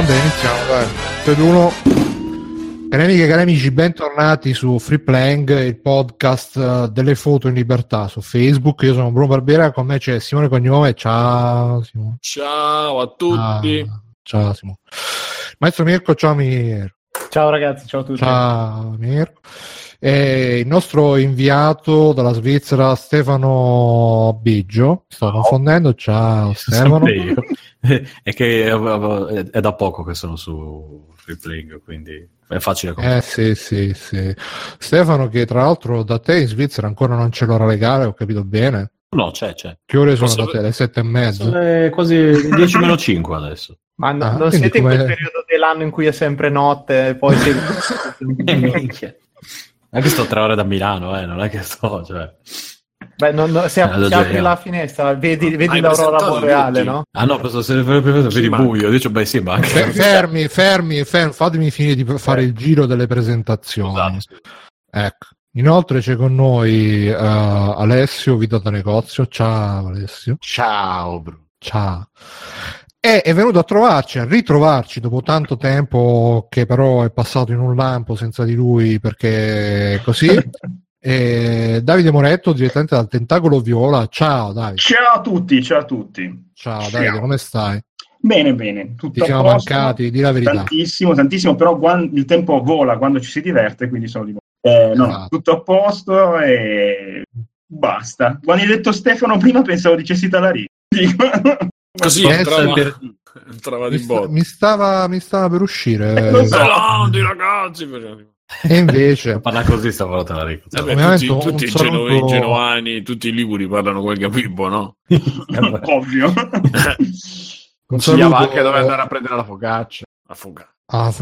Vabbè, iniziamo, dai. 3, 1. Cari amiche e cari amici, bentornati su Free Playing, il podcast eh, delle foto in libertà su Facebook. Io sono Bruno Barbera, con me c'è Simone Cognome. Ciao Simone. Ciao a tutti. Ah, ciao Simone. Maestro Mirko, ciao Mirko. Ciao ragazzi, ciao a tutti. Ciao Mirko. E il nostro inviato dalla Svizzera Stefano Biggio, sto confondendo, ciao Stefano. È che è, da poco che sono su Free Playing, quindi è facile Eh sì, sì, sì. Stefano che tra l'altro da te in Svizzera ancora non c'è l'ora legale, ho capito bene. No, c'è, c'è. Che ore sono Posso- da te? Le sette e mezza? Sono quasi 10 meno 5 adesso. Ma no- Ah, non siete in come- quel periodo dell'anno in cui è sempre notte e poi si... Eh, minchia. Anche sto tre ore da Milano, eh, non è che sto, cioè... Beh, non- non- se, Eh, se apri giriamo. la finestra, vedi, vedi Hai l'aurora boreale, no? Ah no, penso se vedi Ci buio, dico beh sì, ma anche... Fe- fermi, fermi, fermi, fatemi finire di fare il giro delle presentazioni. Scusate, scusa. Ecco. Inoltre c'è con noi eh, Alessio, Vito da negozio. Ciao Alessio. Ciao, Bruno. Ciao. E è venuto a trovarci, a ritrovarci dopo tanto tempo che però è passato in un lampo senza di lui perché così. E Davide Moretto direttamente dal Tentacolo Viola. Ciao Davide. Ciao a tutti, ciao a tutti. Ciao Ciao. Davide, come stai? Bene, bene, tutto Ti siamo mancati, di la verità. Tantissimo, tantissimo, però quan- il tempo vola quando ci si diverte, quindi sono di eh, no, Esatto. tutto a posto e basta. Quando hai detto Stefano prima pensavo dicessi Talari. Così Eh, entrava, per- entrava Mi, di botta. mi stava, mi stava per uscire Lo so. Grandi ragazzi! e invece Parla così stavolta la rico. Vabbè, tutti, tutti i saluto- geno- i genovani, tutti i liguri parlano quel capibbo, no? Ovvio. Consigliava saluto- anche dove andare a prendere la focaccia. A fuga. Ah.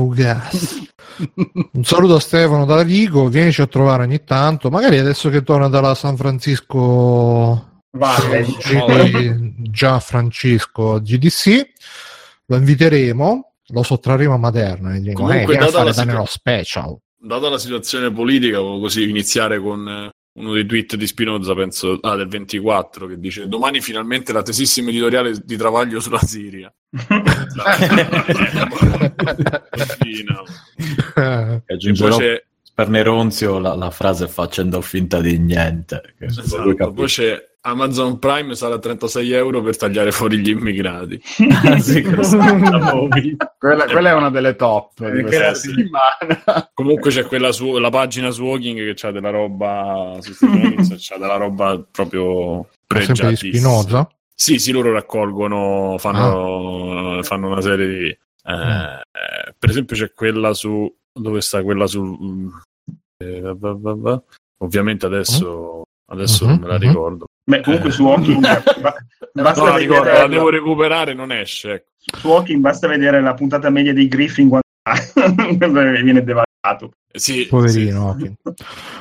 Un saluto a Stefano da Vigo, vienici a trovare ogni tanto, magari adesso che torna dalla San Francisco Valle, GD già Francisco GDC, lo inviteremo, lo sottrarremo a Materna e gli diremo, Comunque, eh, vieni a data la situ- nello special. Data la situazione politica, così iniziare con eh, uno dei tweet di Spinoza, penso, ah, del 24, che dice domani finalmente la tesissima editoriale di Travaglio sulla Siria. Eh, E Aggiungerò per Neronzio la, la frase facendo finta di niente. Esatto, poi c'è Amazon Prime sarà a 36 euro per tagliare fuori gli immigrati. Ah, visto. Quella, quella è una delle top di questa settimana. Comunque c'è quella su, la pagina su Walking che c'ha della roba su Steve Jobs, c'ha della roba proprio sempre pregiatissima. Spinoza. Sì, sì, loro raccolgono, fanno, fanno una serie di... eh, eh, per esempio c'è quella su... Dove sta quella su... mm, eh, va, va, va. Ovviamente adesso, adesso Mhm, non me la mhm. ricordo. Beh, comunque su Walking, ba- basta, No, la ricordo, vedere, la devo recuperare, non esce. ecco. su Walking basta vedere la puntata media dei Griffin quando viene devastato. Sì, Poverino Hawking.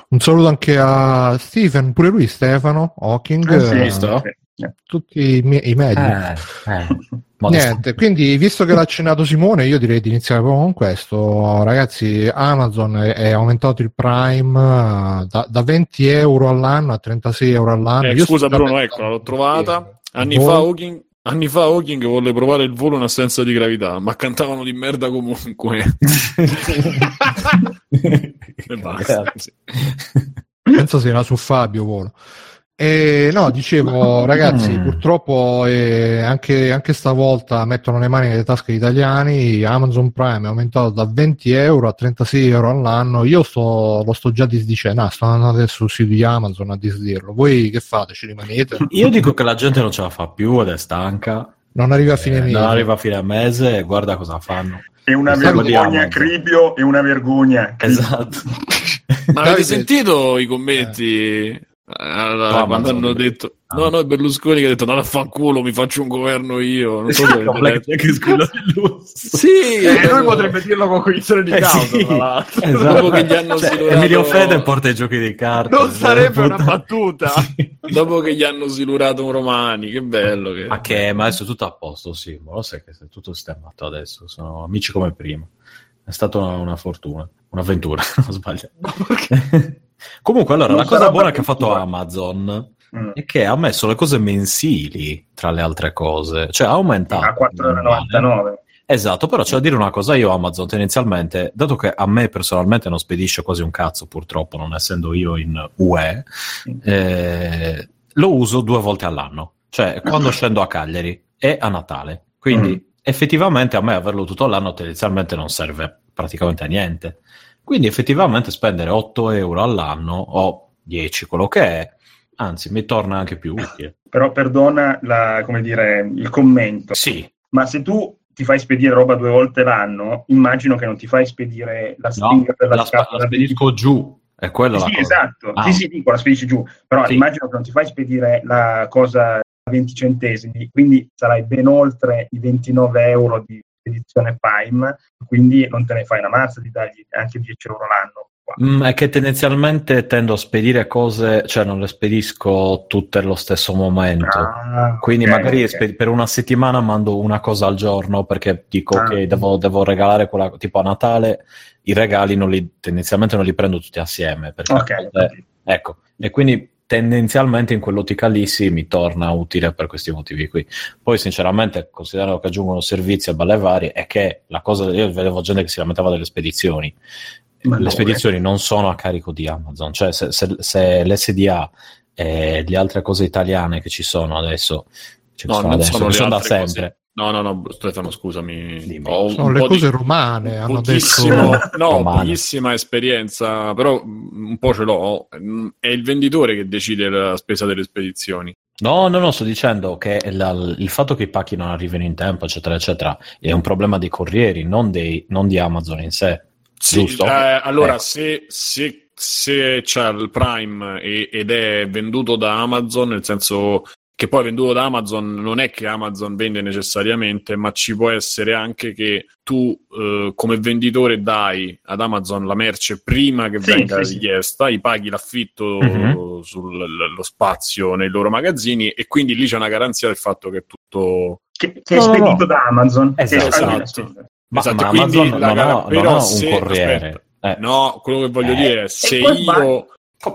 Un saluto anche a Stephen, pure lui Stefano Hawking, Eh, sì, eh, sì. tutti i, miei- i medi. Eh, Niente, quindi visto che l'ha accennato Simone, io direi di iniziare proprio con questo. Ragazzi, Amazon è, è aumentato il Prime eh, da, da 20 euro all'anno a 36 euro all'anno. Eh, scusa Bruno, eccola, l'ho trovata. Anni fa, Hawking, anni fa Hawking volle provare il volo in assenza di gravità, ma cantavano di merda comunque. e basta. Sì. Penso sia su Fabio Volo. E no, dicevo, ragazzi, Mm. purtroppo eh, anche, anche stavolta mettono le mani nelle tasche degli italiani. Amazon Prime è aumentato da 20 euro a 36 euro all'anno. Io sto, lo sto già disdicendo, no, sto andando adesso sul sito di Amazon a disdirlo. Voi che fate? Ci rimanete? Io dico che la gente non ce la fa più ed è stanca. Non arriva a fine Eh, mese. non arriva a fine mese e guarda cosa fanno. È una di vergogna. Cribio, è una vergogna. Esatto. Ma avete sentito i commenti? Allora, No, quando hanno detto no, no, è Berlusconi che ha detto no, fanculo, mi faccio un governo io. Non so se avete letto. Sì, E lui dopo- potrebbe dirlo con cognizione di Eh, causa, sì. Esatto. Dopo che gli hanno Cioè, silurato- Emilio Fede porta i giochi di carte. Non sarebbe una battuta. dopo che gli hanno silurato un Romani, che bello che Ma che ma adesso è tutto a posto, sì, ma lo sai che è tutto sistemato adesso, sono amici come prima. È stata una, una fortuna, un'avventura, non sbaglio. Comunque, allora, Non la cosa buona che ha fatto. Amazon Mm. è che ha messo le cose mensili tra le altre cose, cioè ha aumentato. A 4,99 euro. Esatto, però c'è da dire una cosa, io Amazon tendenzialmente, dato che a me personalmente non spedisce quasi un cazzo purtroppo, non essendo io in UE, eh, lo uso due volte all'anno, cioè quando scendo a Cagliari e a Natale. Quindi Mm. effettivamente a me averlo tutto l'anno tendenzialmente non serve praticamente a niente. Quindi effettivamente spendere 8 euro all'anno o 10, quello che è, anzi mi torna anche più utile. Però perdona la- come dire, il commento. Sì, Ma se tu ti fai spedire roba due volte l'anno, immagino che non ti fai spedire la no, stringa per la, la, scatola la spedisco giù, è quella la Sì, cosa. esatto. Ah. Sì, sì, dico, la spedisci giù. Però Sì. immagino che non ti fai spedire la cosa a 20 centesimi, quindi sarai ben oltre i 29 euro di spedizione Prime, quindi non te ne fai una mazza di dargli anche 10 euro l'anno. Mm, è che tendenzialmente tendo a spedire cose, cioè non le spedisco tutte allo stesso momento. Ah, Quindi ok, magari ok. spe- per una settimana mando una cosa al giorno perché dico Ah. che devo, devo regalare quella tipo a Natale i regali non li, tendenzialmente non li prendo tutti assieme perché Ok, eh, ecco e quindi tendenzialmente in quell'ottica lì sì mi torna utile per questi motivi qui poi sinceramente considerando che aggiungono servizi a balle varie è che la cosa io vedevo gente che si lamentava delle spedizioni Ma le dove? spedizioni non sono a carico di Amazon cioè se, se- se l'SDA e le altre cose italiane che ci sono adesso cioè, che No, sono non adesso, sono sono da sempre cose. No, no, no, Stefano, scusami. Dimmi. Ho un Sono le po' di- cose romane, hanno detto... no, Romane. pochissima esperienza, però un po' ce l'ho. È il venditore che decide la spesa delle spedizioni. No, no, no, sto dicendo che la- il fatto che i pacchi non arrivino in tempo, eccetera, eccetera, è un problema dei corrieri, non, dei- non di Amazon in sé. Sì, Giusto? eh, allora, Ecco. se, se, se c'è il Prime e- ed è venduto da Amazon, nel senso che poi venduto da Amazon non è che Amazon vende necessariamente, ma ci può essere anche che tu eh, come venditore dai ad Amazon la merce prima che Sì, venga sì, sì. richiesta, gli paghi l'affitto Mhm. sullo spazio nei loro magazzini e quindi lì c'è una garanzia del fatto che è tutto Che, che è No, no, spedito no. da Amazon. Esatto. Esatto. sì. Ma, Esatto, ma quindi Amazon la non, gara- non però un se- corriere. Eh, No, quello che voglio Eh, dire è se io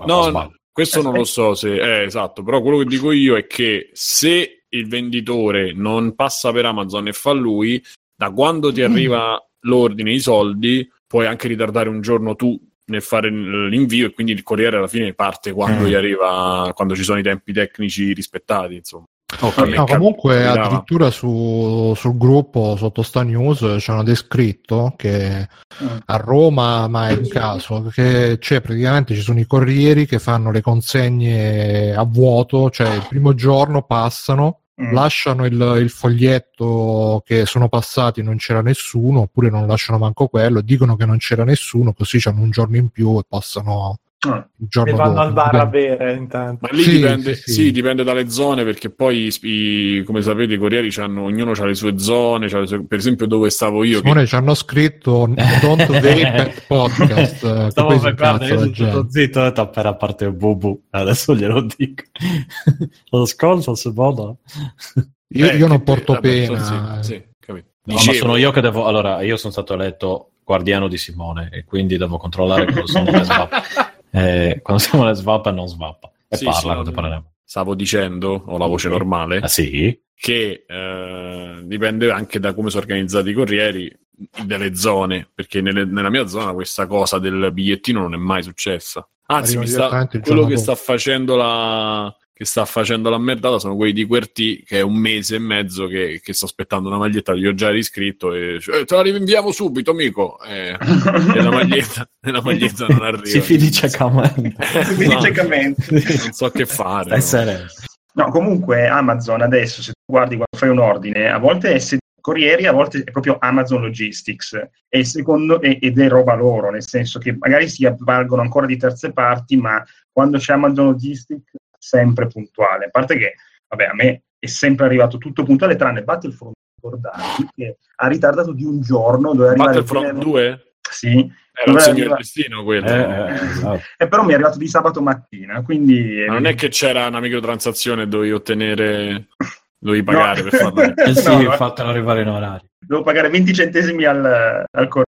No, no, questo non lo so se è esatto, però quello che dico io è che se il venditore non passa per Amazon e fa lui, da quando ti Mm. arriva l'ordine, i soldi, puoi anche ritardare un giorno tu nel fare l'invio e quindi il corriere alla fine parte quando Mm. gli arriva, quando ci sono i tempi tecnici rispettati, insomma. Ok. Vabbè. No, comunque addirittura su- sul gruppo sotto sta news c'hanno descritto che Mm. a Roma, ma è un caso, che c'è praticamente ci sono i corrieri che fanno le consegne a vuoto, cioè il primo giorno passano, Mm. lasciano il, il foglietto che sono passati e non c'era nessuno, oppure non lasciano manco quello, dicono che non c'era nessuno, così hanno un giorno in più e passano Ah. E vanno dopo. al bar a bere intanto. Ma lì Sì, dipende, sì, sì, sì. dipende dalle zone perché poi i- come sapete i corrieri c'hanno, ognuno ha le sue zone, le sue- per esempio dove stavo io. che- Simone ci hanno scritto Don't Vape Podcast eh, che Stavo per guarda, io sono zitto, ho detto appena a parte bubu, adesso glielo dico. Lo ascolto se modo. Io, Eh, io non che- porto pena. sono- sì, sì, capito. No, ma sono io che devo. Allora, io sono stato eletto guardiano di Simone e quindi devo controllare quando sono le. Eh, quando siamo le svap e non svappa. E Sì, parla quando parleremo. Stavo dicendo, ho la voce normale, Ah, sì? che eh, dipende anche da come sono organizzati i corrieri delle zone, perché nelle- nella mia zona questa cosa del bigliettino non è mai successa. Anzi, mi sta- quello che dopo. sta facendo la che sta facendo la merdata sono quelli di QWERTY che è un mese e mezzo che, che sto aspettando una maglietta, gli ho già riscritto e eh, te la rinviamo subito amico. Eh, e la maglietta, e la maglietta non arriva. Si finisce camendo. Si finisce non so che fare no. No, comunque Amazon adesso, se tu guardi quando fai un ordine, a volte è se- corrieri, a volte è proprio Amazon Logistics. E secondo, e- ed è roba loro, nel senso che magari si avvalgono ancora di terze parti, ma quando c'è Amazon Logistics sempre puntuale. A parte che, vabbè, a me è sempre arrivato tutto puntuale, tranne Battlefront ricordarvi, che ha ritardato di un giorno, doveva arrivare Battlefront bene- 2? Sì, Era il Doveva segno del arrivare- destino quello Eh, eh, esatto. e però mi è arrivato di sabato mattina, quindi... Ma non è che c'era una microtransazione dovevi ottenere dovevi pagare No. per farlo Eh sì, No, fatelo arrivare in orario. Devo pagare 20 centesimi al, al corriere.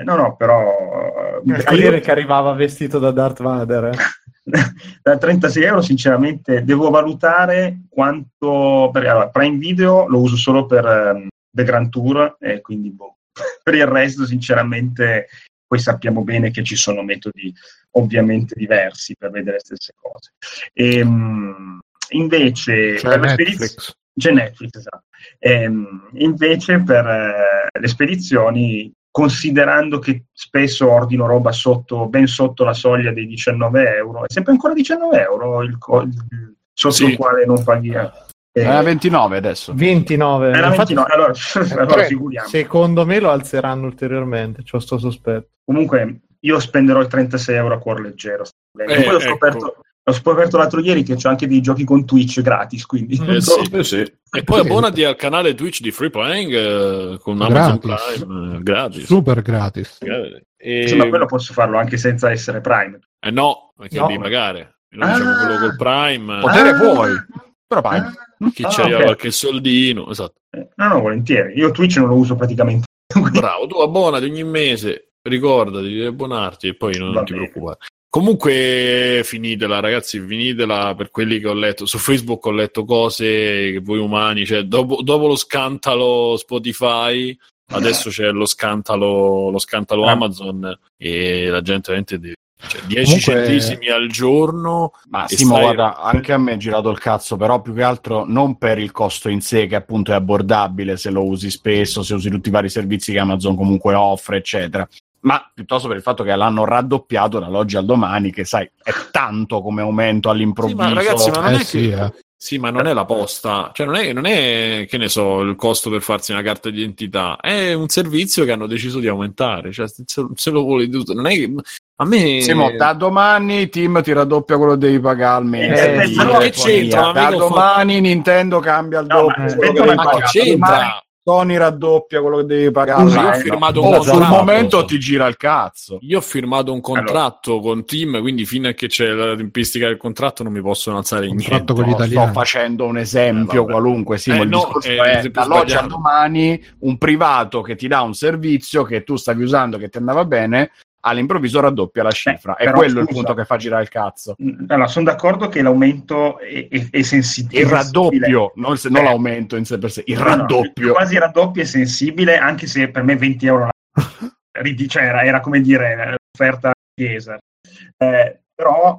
Eh, no, no, però... Il eh, corriere io- che arrivava vestito da Darth Vader. eh. da 36 euro sinceramente devo valutare quanto perché allora, Prime Video lo uso solo per ehm, The Grand Tour, e quindi boh. per il resto sinceramente poi sappiamo bene che ci sono metodi ovviamente diversi per vedere le stesse cose. Ehm, invece C'è Netflix. c'è Netflix, esatto. Ehm, invece per eh, le spedizioni, considerando che spesso ordino roba sotto, ben sotto la soglia dei 19 euro, è sempre ancora 19 euro il, il- sotto Sì. il quale non paghi. eh, Era 29 adesso. 29. era Infatti, 29, allora, allora figuriamo. secondo me lo alzeranno ulteriormente, c'ho sto sospetto. Comunque io spenderò i 36 euro a cuor leggero. Eh, Poi ho ecco. Scoperto, ho scoperto l'altro ieri che c'ho anche dei giochi con Twitch gratis, quindi Eh sì. Eh sì. E poi abbonati al canale Twitch di Free Playing eh, con Amazon Gratis. Prime, eh, gratis. Super gratis. Eh, E... insomma quello posso farlo anche senza essere Prime. Eh no, perché No. devi pagare. Noi diciamo Ah. quello col Prime, Potere Ah. puoi, però paghi. chi Ah, ci arriva ok. qualche soldino. Esatto. Eh, No, no, volentieri. Io Twitch non lo uso praticamente. Bravo, tu abbonati ogni mese, ricordati di abbonarti e poi non Va ti bene. preoccupare. Comunque finitela ragazzi, finitela per quelli che ho letto. Su Facebook ho letto cose che voi umani, cioè dopo, dopo lo scantalo Spotify, adesso c'è lo scantalo, lo scantalo Ah. Amazon e la gente veramente deve... Cioè, 10 Comunque- centesimi al giorno Ma Simo, stai- guarda, anche a me è girato il cazzo, però più che altro non per il costo in sé, che appunto è abbordabile se lo usi spesso, se usi tutti i vari servizi che Amazon comunque offre, eccetera. Ma piuttosto per il fatto che l'hanno raddoppiato dall'oggi al domani, che sai, è tanto come aumento all'improvviso. Sì, ma ragazzi, ma non Eh è sì, che... eh. Sì, ma non è la posta, cioè non è, non è, che ne so, il costo per farsi una carta di identità, è un servizio che hanno deciso di aumentare, cioè se, se lo vuole tutto, non è che a me... Simo, da domani Team ti raddoppia quello che devi pagare al mese. Eh, ma c'entra, Da domani Nintendo cambia il No, ma doppio. aspetta quello che una devi ma Sony raddoppia quello che devi pagare. Scusa, io ho firmato un Oh, sul contratto. momento ti gira il cazzo. Io ho firmato un contratto con Team, quindi fino a che c'è la tempistica del contratto non mi possono alzare niente. Contratto con gli No, sto italiani. facendo un esempio Eh, qualunque, sì, Eh, ma il no, discorso è dall'oggi al domani un privato che ti dà un servizio che tu stavi usando, che ti andava bene, all'improvviso raddoppia la cifra. è però, quello il scusa. punto che fa girare il cazzo. Mm, Allora, sono d'accordo che l'aumento è, è, è sensibile. Il raddoppio, non, il- non Eh. l'aumento in sé per sé, il No, no, raddoppio. quasi il raddoppio è sensibile, anche se per me 20 euro cioè, era, era come dire l'offerta chiesa. Eh, però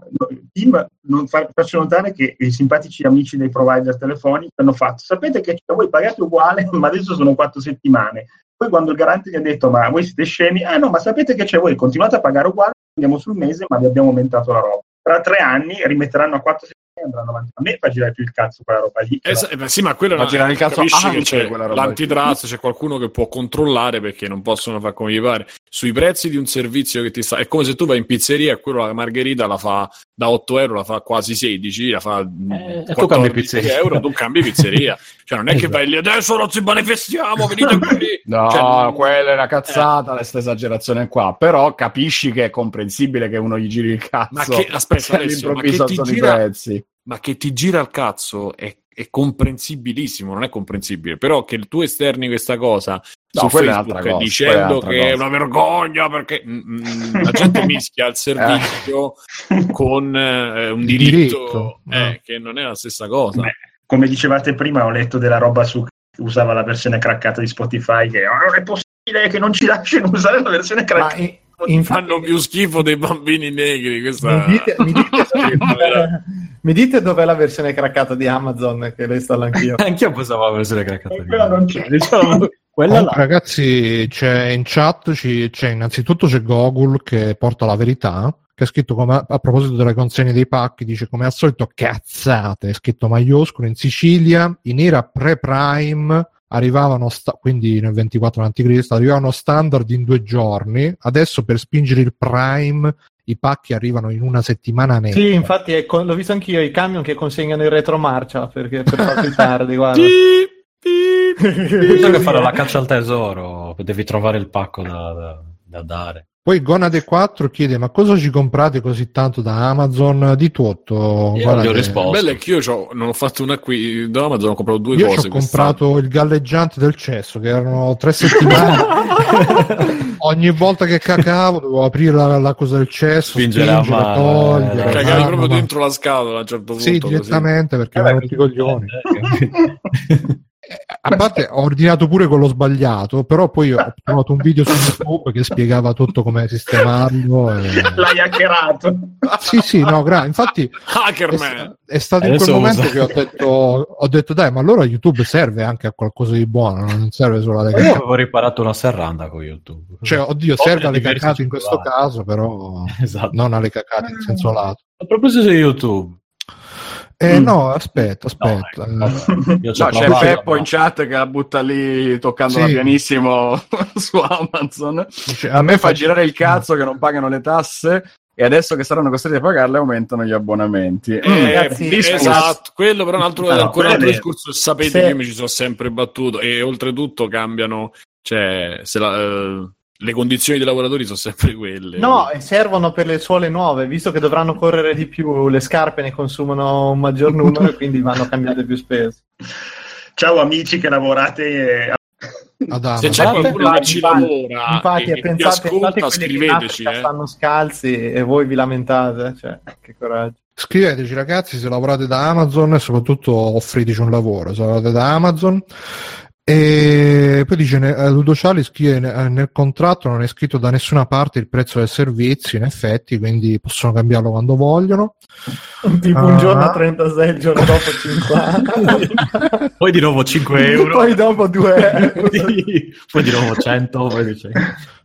Tim non fa- faccio notare che i simpatici amici dei provider telefonici hanno fatto sapete che voi pagate uguale ma adesso sono quattro settimane poi quando il garante gli ha detto ma voi siete scemi? Ah no ma sapete che c'è voi continuate a pagare uguale andiamo sul mese ma vi abbiamo aumentato la roba. Tra tre anni rimetteranno a quattro settimane e andranno avanti a me fa girare più il cazzo quella roba lì Eh, s- eh, beh, sì, ma quello è Ma una- girare il cazzo anche che c'è quella roba lì. l'antitrust, c'è qualcuno che può controllare perché non possono fare come gli pare. Sui prezzi di un servizio che ti sta, è come se tu vai in pizzeria e quello la margherita la fa da 8 euro, la fa quasi 16, la fa mm, Eh, e tu 14 cambi pizzeria. euro, tu cambi pizzeria. Cioè non è che Esatto. vai lì adesso non ci manifestiamo, venite qui. No, Cioè, non- quella è una cazzata, questa esagerazione qua. Però capisci che è comprensibile che uno gli giri il cazzo. Ma che- aspetta, Alessio, ma all'improvviso che ti gira- prezzi. Ma che ti gira il cazzo è, è comprensibilissimo, non è comprensibile, però che tu esterni questa cosa No, su è Facebook cosa, è dicendo che è cosa. una vergogna perché mm, mm, la gente mischia il servizio con eh, un diritto, diritto, eh, no. che non è la stessa cosa. Beh, come dicevate prima, ho letto della roba su che usava la versione craccata di Spotify, che "Ah, non è possibile che non ci lasciano usare la versione craccata. Infatti, Fanno più schifo dei bambini negri. Questa... mi dite, mi, dite, Vera. mi dite dov'è la versione craccata di Amazon che le installo anch'io? Anch'io pensavo la versione craccata. E quella non c'è. Diciamo, quella Comunque, là. ragazzi, c'è in chat, c'è innanzitutto c'è Gogol che porta la verità, che ha scritto come, a proposito delle consegne dei pacchi, dice come al solito cazzate, è scritto maiuscolo, in Sicilia, in era pre-prime arrivavano, sta- quindi nel 24 a.C., arrivavano standard in due giorni, adesso per spingere il prime i pacchi arrivano in una settimana netta. Sì, infatti con- l'ho visto anch'io, i camion che consegnano in retromarcia perché per farsi tardi, guarda. Bisogna che fare la caccia al tesoro, devi trovare il pacco da, da- da dare. Poi Gonade 4 chiede ma cosa ci comprate così tanto da Amazon? Di tutto. Io Guarda gli ho risposto. Bello è che io c'ho- non ho fatto un acquisto da Amazon, ho comprato due Io ci cose. ho comprato il galleggiante del cesso, che erano tre settimane. Ogni volta che cacavo dovevo aprire la, la cosa del cesso, Spingere a spingere, mano, togliere. eh, quest'anno. Cagavi proprio ma- dentro la scatola a un certo punto. Sì, così. direttamente perché Eh, avevano i coglioni. a parte ho ordinato pure quello sbagliato, però poi ho trovato un video su YouTube che spiegava tutto come sistemarlo. E... L'hai hackerato. Sì, sì, no, gra- infatti è, Hackerman! è stato in Adesso quel momento usa. che ho detto, ho detto, dai, ma allora YouTube serve anche a qualcosa di buono, non serve solo alle Io cacate. avevo riparato una serranda con YouTube. Cioè, oddio, Oltre serve a alle cacate in questo caso, però Esatto. non alle cacate in senso lato. A proposito di YouTube, Eh Mm. no, aspetta, aspetta. No, ecco, ci ho No, c'è provato, Peppo ma- in chat che la butta lì toccandola Sì. pianissimo su Amazon. Cioè, A me fa girare il cazzo che non pagano le tasse e adesso che saranno costretti a pagarle aumentano gli abbonamenti. Eh, Eh, ragazzi, esatto, quello però è un altro, No, no, ancora un altro discorso. Sapete Se- che io mi ci sono sempre battuto e oltretutto cambiano, cioè, se la- eh, le condizioni dei lavoratori sono sempre quelle. No, e servono per le suole nuove, visto che dovranno correre di più, le scarpe ne consumano un maggior numero e quindi vanno cambiate più spesso. Ciao amici che lavorate eh, ad Se c'è Infatti- qualcuno che ci lavora Infatti, e, ti pensate, pensate ascolta, scriveteci. Eh. stanno scalzi e voi vi lamentate, cioè, che coraggio. Scriveteci ragazzi se lavorate da Amazon e soprattutto offriteci un lavoro se lavorate da Amazon e poi dice eh, Ludo Ciali scrive eh, nel contratto non è scritto da nessuna parte il prezzo del servizio in effetti quindi possono cambiarlo quando vogliono Tipo Ah. un giorno a 36, il giorno dopo 50. Poi di nuovo 5 euro. Poi dopo 2 euro. poi di nuovo 100, poi dice- Eh,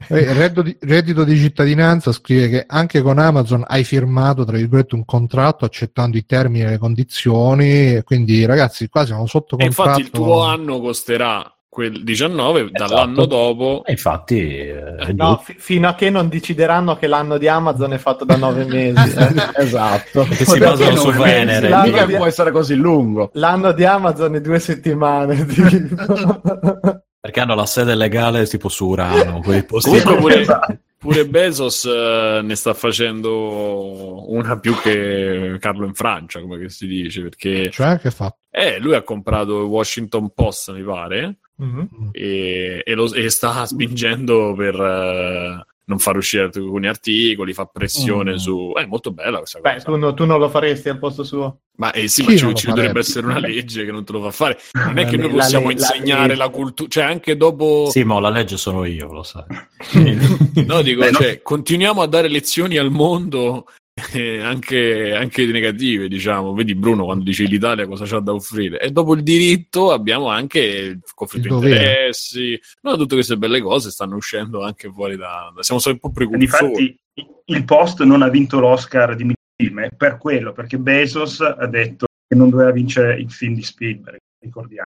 reddito, di, reddito di cittadinanza scrive che anche con Amazon hai firmato tra virgolette un contratto accettando i termini e le condizioni e quindi ragazzi qua siamo sotto E contratto infatti il tuo anno costerà quel 19, dall'anno dopo E infatti, eh, No, fi- fino a che non decideranno che l'anno di Amazon è fatto da 9 mesi. eh. Esatto. Perché si basano su Venere. L'anno Mica di- può essere così lungo. L'anno di Amazon è due settimane. tipo. Perché hanno la sede legale tipo su Urano. quei posti- Comunque pure, pure Bezos eh, ne sta facendo una più che Carlo in Francia, come che si dice, perché cioè che fa eh, lui ha comprato il Washington Post, mi pare, Mhm. e, e lo- e sta spingendo per eh, non far uscire alcuni articoli, fa pressione Mm. su... È molto bella questa Beh, cosa. tu, no- tu non lo faresti al posto suo. Ma eh, sì, Chi ma ci, dovrebbe essere una legge che non te lo fa fare. Non è che La noi la possiamo la insegnare legge. la cultura, cioè anche dopo... Sì, ma la legge sono io, lo sai. No, dico, Beh, no. cioè, continuiamo a dare lezioni al mondo eh, anche, anche negative, diciamo. Vedi Bruno quando dice l'Italia cosa c'ha da offrire. E dopo il diritto abbiamo anche il conflitto di interessi. No, tutte queste belle cose stanno uscendo anche fuori da... siamo sempre un po' precursori. Difatti, il post non ha vinto l'Oscar di film è per quello, perché Bezos ha detto che non doveva vincere il film di Spielberg, ricordiamo.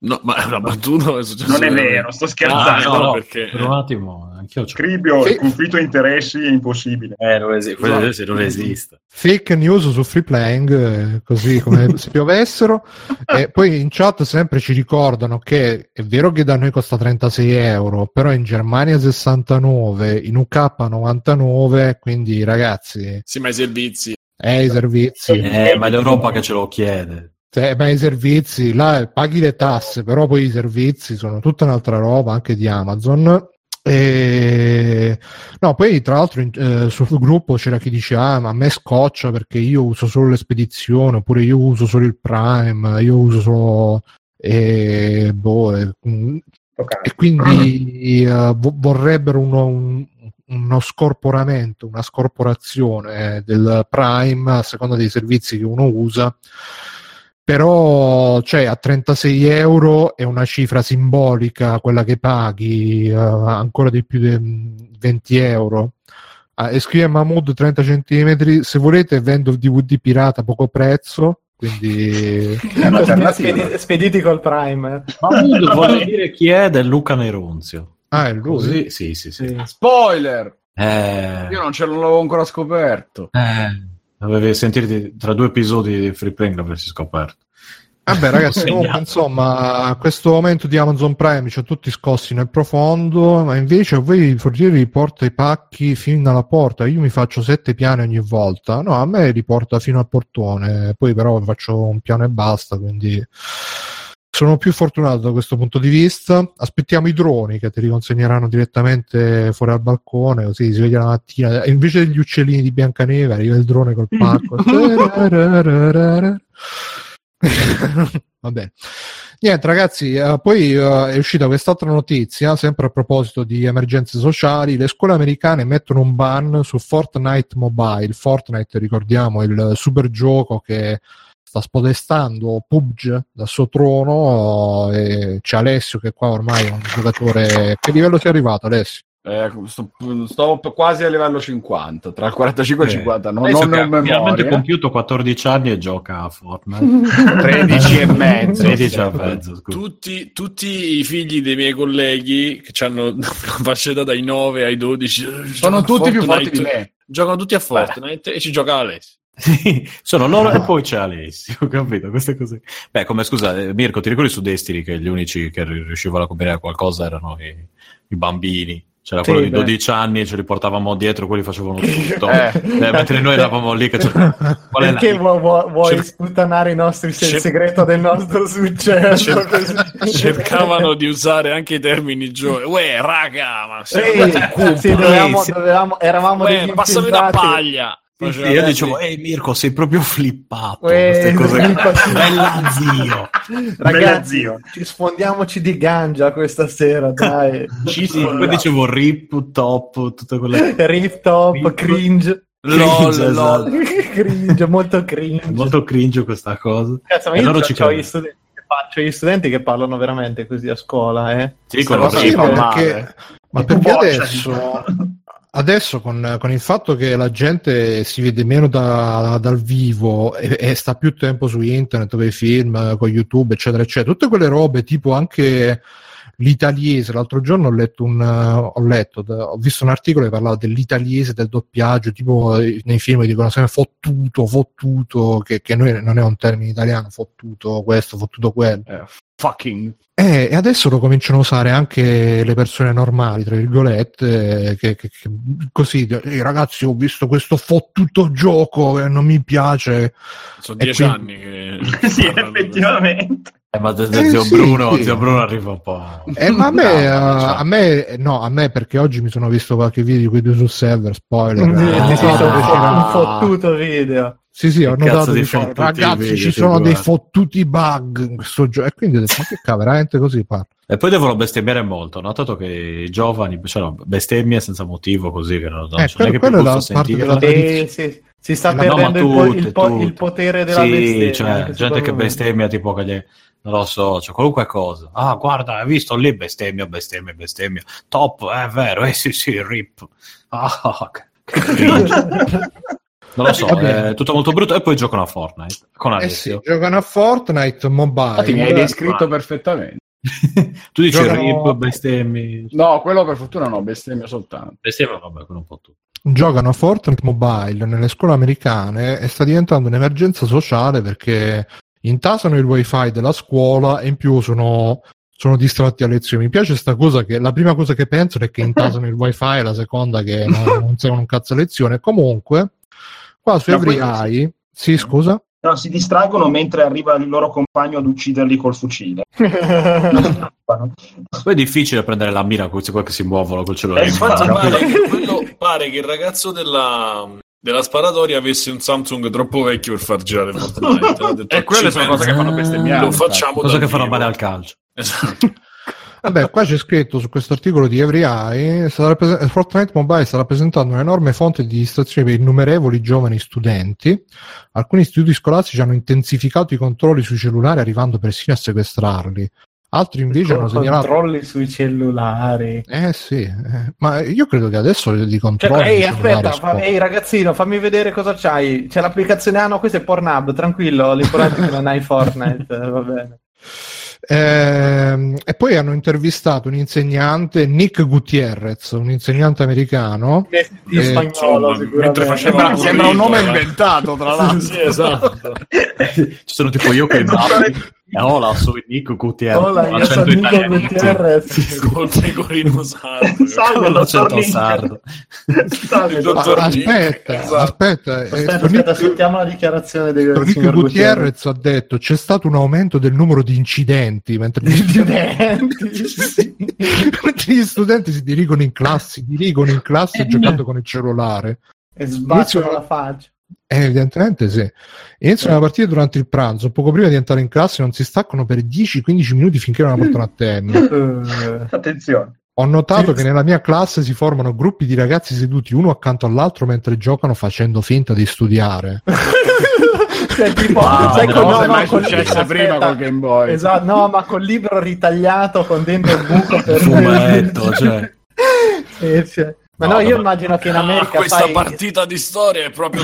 No, ma è una battuta. è Non è veramente. vero, sto Ah, scherzando. no, no, perché... Per un attimo, anch'io c'ho... Scribio, Sì. il conflitto di interessi è impossibile. Eh, non esiste. Esatto. se non esiste. fake news su free playing eh, così come se piovessero e poi in chat sempre ci ricordano che è vero che da noi costa 36 euro però in Germania 69 in UK 99 quindi ragazzi Sì, ma i servizi... eh, i servizi Eh, ma è l'Europa che ce lo chiede. Eh, ma i servizi là paghi le tasse però poi i servizi sono tutta un'altra roba anche di Amazon e... no poi tra l'altro in- eh, sul gruppo c'era chi dice ah ma a me scoccia perché io uso solo le spedizioni oppure io uso solo il Prime io uso solo e, boh, e, mm, Ok. e quindi eh, vo- vorrebbero uno, un- uno scorporamento, una scorporazione del Prime a seconda dei servizi che uno usa. Però cioè, a 36 euro è una cifra simbolica quella che paghi, eh, ancora di più di 20 euro. Ah, e scrive Mahmood 30 centimetri, se volete vendo il DVD pirata a poco prezzo, quindi È un'alternativa. Spedi- spediti col Prime. eh. Mahmood vuole dire chi è del Luca Nerunzio. ah, è lui. Così? Sì, sì, sì. Sì. Spoiler! Eh, Io non ce l'avevo ancora scoperto. eh, dovevi sentirti tra due episodi di Free Playing l'avresti scoperto. Vabbè, ragazzi, comunque, insomma, a questo momento di Amazon Prime ci ha tutti scossi nel profondo, ma invece a voi il forniere riporta i pacchi fino alla porta. Io mi faccio sette piani ogni volta. No, a me riporta fino al portone, poi però faccio un piano e basta, quindi sono più fortunato da questo punto di vista. Aspettiamo i droni che ti riconsegneranno direttamente fuori al balcone, così si vede la mattina. Invece degli uccellini di Biancaneve arriva il drone col pacco. Vabbè. Niente, ragazzi, eh, poi eh, è uscita quest'altra notizia, sempre a proposito di emergenze sociali. Le scuole americane mettono un ban su Fortnite Mobile. Fortnite, ricordiamo, il super gioco che sta spodestando PUBG dal suo trono. E c'è Alessio che qua ormai è un giocatore. Che livello sei arrivato, Alessio? Eh, sto, sto quasi a livello 50, tra il 45 e il Eh. 50. No, Adesso non che ho ha finalmente memoria. compiuto 14 anni e gioca a Fortnite. 13 e mezzo. 13 e mezzo. Tutti, tutti i figli dei miei colleghi che hanno una fascia dai 9 ai 12 Sono giocano a tutti più forti Fortnite. di me. Giocano tutti a Fortnite e ci gioca Alessio. Sì, sono loro e poi c'è Alessio, capito, queste cose. Beh, come scusa, eh, Mirko, ti ricordi su Destiny che gli unici che riuscivano a combinare qualcosa erano i, i bambini? C'era Sì, quello di beh. 12 anni, ce li portavamo dietro, quelli facevano tutto. Eh. Eh, mentre noi eravamo lì che Perché vuoi, vuoi, Cer- sputtanare i nostri se- il Cer- segreto del nostro successo? Cer- cercavano di usare anche i termini gio Uè, raga, ma sei sì, dovevamo, sì. dovevamo- eravamo Uè, passami la paglia. Sì, io dicevo, ehi Mirko, sei proprio flippato. Queste cose. Bella zio. Bella Ragazzi, zio. ci sfondiamoci di ganja questa sera, dai. Sì, sì, poi dicevo rip, top, tutte quelle... Riff top, Rip. cringe. LOL, Cringe, LOL. cringe, molto cringe. Molto cringe questa cosa. Cazzo, ma E io loro ci c'ho credono. gli studenti che fa- c'ho gli studenti che parlano veramente così a scuola, eh. Sì, sì, mi fa perché- male. Ma perché adesso. Adesso con, con il fatto che la gente si vede meno da- dal vivo e, e sta più tempo su internet, con i film, con YouTube, eccetera, eccetera, tutte quelle robe tipo anche l'italiese. L'altro giorno ho letto un ho letto, ho visto un articolo che parlava dell'italiese, del doppiaggio, tipo nei film dicono sempre fottuto, fottuto, che, che noi non è un termine italiano, fottuto questo, fottuto quello. Eh, fucking. Eh, e adesso lo cominciano a usare anche le persone normali, tra virgolette, che, che- che- così, "Ehi, ragazzi, ho visto questo fottuto gioco e non mi piace. Sono E dieci quindi- anni che sì, effettivamente. Eh, ma Eh, zio, sì, Bruno, sì. zio Bruno arriva un po'. Eh, ma a me, No, eh, cioè. a me, no, a me perché oggi mi sono visto qualche video di quei due sul server, spoiler. Eh, c'era- fo- un fottuto video. Sì, sì, ho Che notato di fottuti ragazzi, video ci sono dei guardi?" fottuti bug in questo gioco. E quindi ho detto, ma che cavolo, veramente così parla. E poi devono bestemmiare molto. Ho notato che i giovani, cioè, no, bestemmie senza motivo, così che non, non Eh, quello- quello è la parte della- Sì, sì, si sta No, perdendo po- tutte, il po- il potere della Sì, bestemmia. cioè, gente che bestemmia tipo che gli... Non lo so, cioè qualunque cosa. Ah, guarda, hai visto lì bestemmia, bestemmia, bestemmia. Top, è vero, eh sì, sì, rip. Ah, che. Non lo so, Vabbè. è tutto molto brutto. E poi giocano a Fortnite con Eh sì, Alessio. giocano a Fortnite Mobile. Infatti mi hai descritto perfettamente. tu dici Giocano- rip, bestemmi. No, quello per fortuna no, bestemmia soltanto. Bestemmia, vabbè, quello un po' tutto. giocano a Fortnite Mobile nelle scuole americane e sta diventando un'emergenza sociale perché intasano il wifi della scuola e in più sono, sono distratti a lezione. Mi piace sta cosa che la prima cosa che pensano è che intasano il wifi e la seconda che non, non seguono un cazzo a lezione. Comunque, qua su No, Every Eye, sì scusa? No, si distraggono mentre arriva il loro compagno ad ucciderli col fucile. Poi è difficile prendere la mira con questi qua che si muovono col cellulare. Eh, in Infatti pare che, quello- pare che il ragazzo della, della sparatoria avesse un Samsung troppo vecchio per far girare Fortnite. Detto, E quelle "Ci sono cose che penso". fanno bestemmiare. Lo facciamo Cosa che fanno vivo. male al calcio. Esatto. Vabbè, qua c'è scritto su questo articolo di Every Eye, rappres- Fortnite Mobile sta rappresentando un'enorme fonte di distrazione per innumerevoli giovani studenti. Alcuni istituti scolastici hanno intensificato i controlli sui cellulari, arrivando persino a sequestrarli. Altri invece hanno segnalato... controlli sui cellulari. Eh sì, eh, ma io credo che adesso li Cioè, controlli. ehi, i cellulari aspetta, fa- ehi ragazzino, fammi vedere cosa c'hai. C'è l'applicazione, ah no, questo è Pornhub, tranquillo, l'importante è che non hai Fortnite, eh, va bene. Ehm, e poi hanno intervistato un insegnante, Nick Gutierrez, un insegnante americano. In Eh, spagnolo, insomma, sicuramente. Sembra, un sembra un nome eh. inventato, tra l'altro. sì, esatto. Ci sono tipo io che hola, sono Nico Gutierrez. Hola, io sono Nico italiano. Gutierrez. Col pecorino sardo. Salve, l'accento sardo. Salve, dottor aspetta, esatto. aspetta, eh, Aspetta, sto aspetta, sentiamo la dichiarazione del signor Gutierrez. Gutierrez ha detto c'è stato un aumento del numero di incidenti mentre gli studenti, mentre gli studenti si dirigono in classe, si dirigono in classe giocando con il cellulare. E sbattono la faccia. Eh, evidentemente sì. Iniziano la partita durante il pranzo, poco prima di entrare in classe non si staccano per 10-15 minuti finché non la portano a termine. Eh, Attenzione. Ho notato Sì. che nella mia classe si formano gruppi di ragazzi seduti uno accanto all'altro mentre giocano facendo finta di studiare. cioè, tipo, Wow, sai, no, con- non è mai successo aspetta, prima col Game Boy. Esatto, no, ma col libro ritagliato con dentro il buco per Fumetto, cioè. Sì, sì. Ma no, No, io immagino che in America Ah, questa sai- partita di storia è proprio.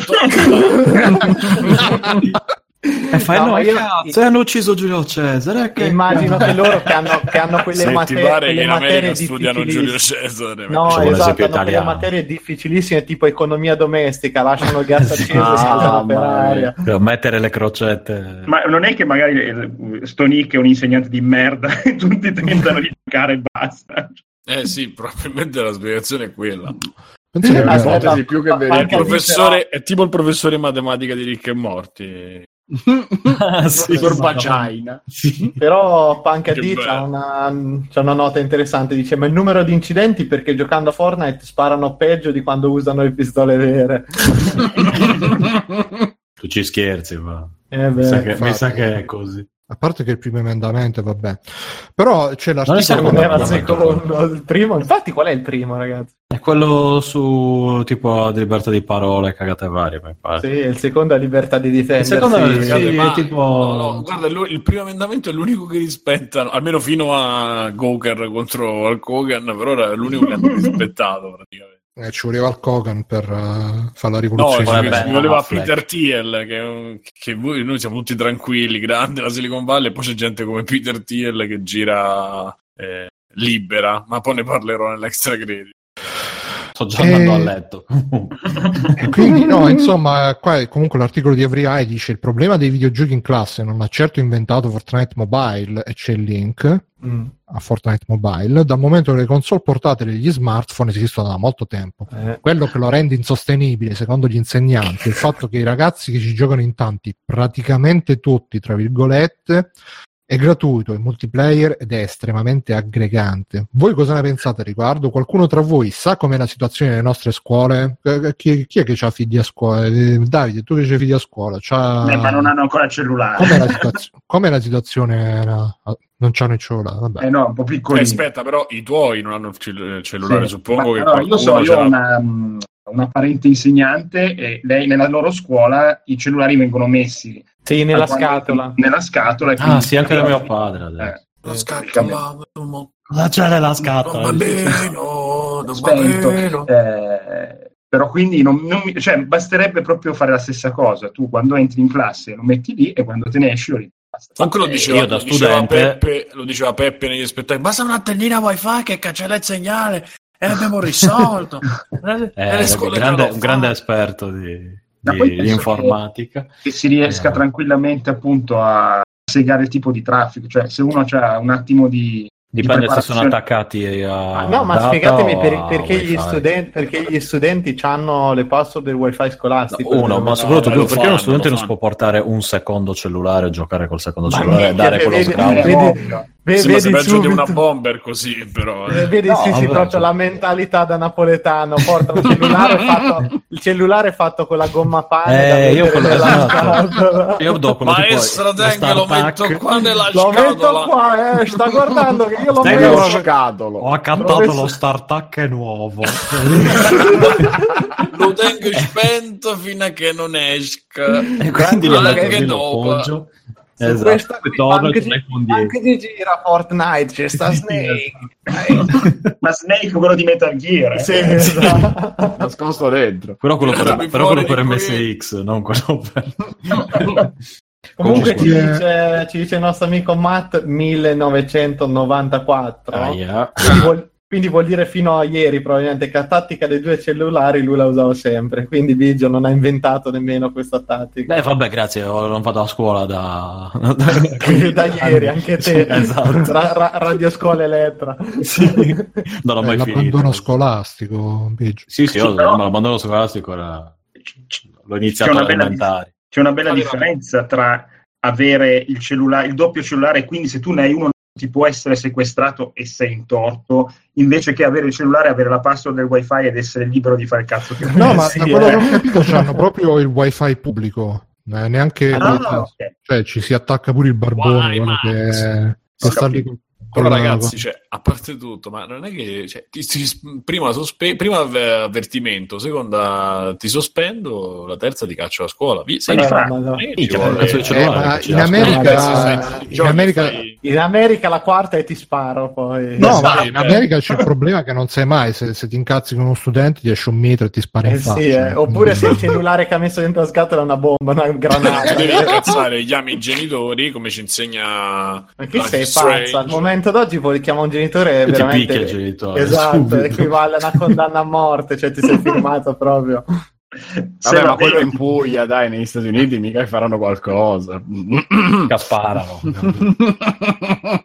E fai No, no, io- cazzo, hanno ucciso Giulio Cesare. Che immagino che loro che hanno, che hanno quelle, Se ti mate- pare che quelle in materie America studiano Giulio. Cesare. No, un esatto, hanno quelle materie difficilissime tipo economia domestica, lasciano il gas acceso e Ah, per aria. Mettere le crocette. Ma non è che magari eh, Sto Nick è un insegnante di merda e tutti tentano di giocare e basta. Eh sì, probabilmente la spiegazione è quella. Penso che Aspetta, ipotesi più che professore, è tipo il professore di matematica di Ricche e Morti. Sì, Professor sì. Però Panca Che D c'ha una, c'ha una nota interessante, dice ma il numero di incidenti perché giocando a Fortnite sparano peggio di quando usano le pistole vere. Tu ci scherzi, ma Eh beh, mi sa, che, mi sa che è così. A parte che il primo emendamento, vabbè. Però c'è l'articolo... non era il secondo, il primo. Infatti qual è il primo ragazzi? È quello su tipo di libertà di parole, cagate varie, mi pare. Sì, il secondo è libertà di difendersi. Il secondo è- Guardate, sì, ma- tipo- no, no, guarda, il, il primo emendamento è l'unico che rispettano, almeno fino a Goker contro Hulk Hogan, per ora è l'unico che hanno rispettato praticamente. Eh, ci voleva il Kogan per eh, fare la No, rivoluzione. ci- vabbè, ci voleva Affleck. Peter Thiel, che, che voi- noi siamo tutti tranquilli, grande la Silicon Valley, e poi c'è gente come Peter Thiel che gira eh, libera, ma poi ne parlerò nell'extra credit. Sto già Eh, andando a letto. E quindi, no, insomma, qua è- comunque l'articolo di Every Eye dice il problema dei videogiochi in classe non ha certo inventato Fortnite Mobile e c'è il link Mm, a Fortnite Mobile, dal momento che le console portatili e gli smartphone esistono da molto tempo. eh. Quello che lo rende insostenibile, secondo gli insegnanti, è il fatto che i ragazzi che ci giocano in tanti, praticamente tutti, tra virgolette, è gratuito, è multiplayer ed è estremamente aggregante. Voi cosa ne pensate a riguardo? Qualcuno tra voi sa com'è la situazione nelle nostre scuole? Eh, Chi, chi è che ha figli a scuola? Eh, Davide, tu che hai figli a scuola, c'ha... Eh, ma non hanno ancora il cellulare. com'è, la situazio- com'è la situazione? no? Non c'hanno il cellulare, vabbè. Eh no, un po' Eh, piccolino. aspetta, però i tuoi non hanno il cell- cellulare, Sì. suppongo Ma che allora, io so, io ho una, mm, una parente insegnante e lei nella loro scuola i cellulari vengono messi Sì, nella quando- scatola. Nella scatola e Ah, quindi- sì, anche da mio padre. adesso. Eh, La eh, scatola, Don scatola? bambino, Don spento. Eh, però quindi non, non mi- cioè, basterebbe proprio fare la stessa cosa. Tu quando entri in classe lo metti lì e quando te ne esci lo. Basta. Comunque lo Eh, diceva, io da lo diceva studente- Peppe, lo diceva Peppe negli spettacoli. Basta un'antennina wifi che cancella il segnale e l'abbiamo risolto. Eh, un, grande, un grande esperto di, di- di informatica. Che si riesca Eh. tranquillamente appunto a segare il tipo di traffico. Cioè, se uno ha un attimo di. di Dipende se sono attaccati a. Ah, no, ma spiegatemi per- perché, gli studenti, perché gli studenti hanno le password del wifi scolastico. Uno, ma soprattutto due, perché fanno, uno studente non si può portare un secondo cellulare, giocare col secondo Ma cellulare e dare quello vedi- scrauso. Eh, vedi- sei vedi peggio di una bomber così, però. Eh, Vedi, No, sì, sì, proprio la mentalità da napoletano. Porta un cellulare fatto, il cellulare fatto con la gomma pane. da Eh, io quello esatto. scatola. Io do quello Maestro Deng, lo metto qua nella Lo metto scatola. qua, eh, sta guardando che io lo Nello metto. con- scatolo. Ho Professor- lo startup nuovo. Lo tengo spento fino a che non esca. e quindi lo Anche metto lo dopo. Esatto, questa anche, dietro. anche di gira Fortnite c'è sta Snake Ma Snake quello di Metal Gear. eh. sì, esatto. Nascosto dentro. Però quello per, però quello per di. MSX, non quello per... comunque ci dice, ci dice il nostro amico Matt 1994 Aia. quindi, vuol, quindi vuol dire fino a ieri probabilmente che la tattica dei due cellulari lui la usava sempre quindi Biggio non ha inventato nemmeno questa tattica Beh, vabbè, grazie, ho- non vado a scuola da... da ieri anche te Esatto. Ra- ra- radio scuola Elettra Sì. Non l'ho Eh, mai l'abbandono finito. scolastico, Biggio. Sì, sì, Sì, io però- ma l'abbandono scolastico era... L'ho iniziato C'è una alle bella elementari. C'è una bella differenza tra avere il cellulare, il doppio cellulare, e quindi se tu ne hai uno ti può essere sequestrato e sei in torto, invece che avere il cellulare, avere la password del wifi ed essere libero di fare il cazzo che vuoi. No, ma Sì, da quello eh. che ho capito hanno proprio il wifi pubblico. Eh, neanche Ah, ok. cioè ci si attacca pure il barbone Max. che, che Però ragazzi, cioè, a parte tutto, ma non è che cioè, ti- ti- prima, sospe- prima avve- avvertimento, seconda ti sospendo, la terza ti caccio a scuola. Vi- Ma Eh, fa- no. non è che ci Minchia, vuole- cazzo di Eh, in America, sei in America- fai- In America la quarta e ti sparo poi. No, Esatto. ma in America c'è il problema che non sai mai se, se ti incazzi con uno studente ti esce un metro e ti spara in Eh faccia. sì, eh. Oppure se il cellulare che ha messo dentro la scatola è una bomba, una granata. Devi incazzare, chiami i genitori, come ci insegna Ma che Life sei pazza? Al momento d'oggi puoi chiamare un genitore E ti veramente... picchia il genitore. Esatto, subito. equivale a una condanna a morte, cioè ti sei firmato proprio. Se Vabbè, va ma quello in Puglia, dai, negli Stati Uniti mica faranno qualcosa. Casparano.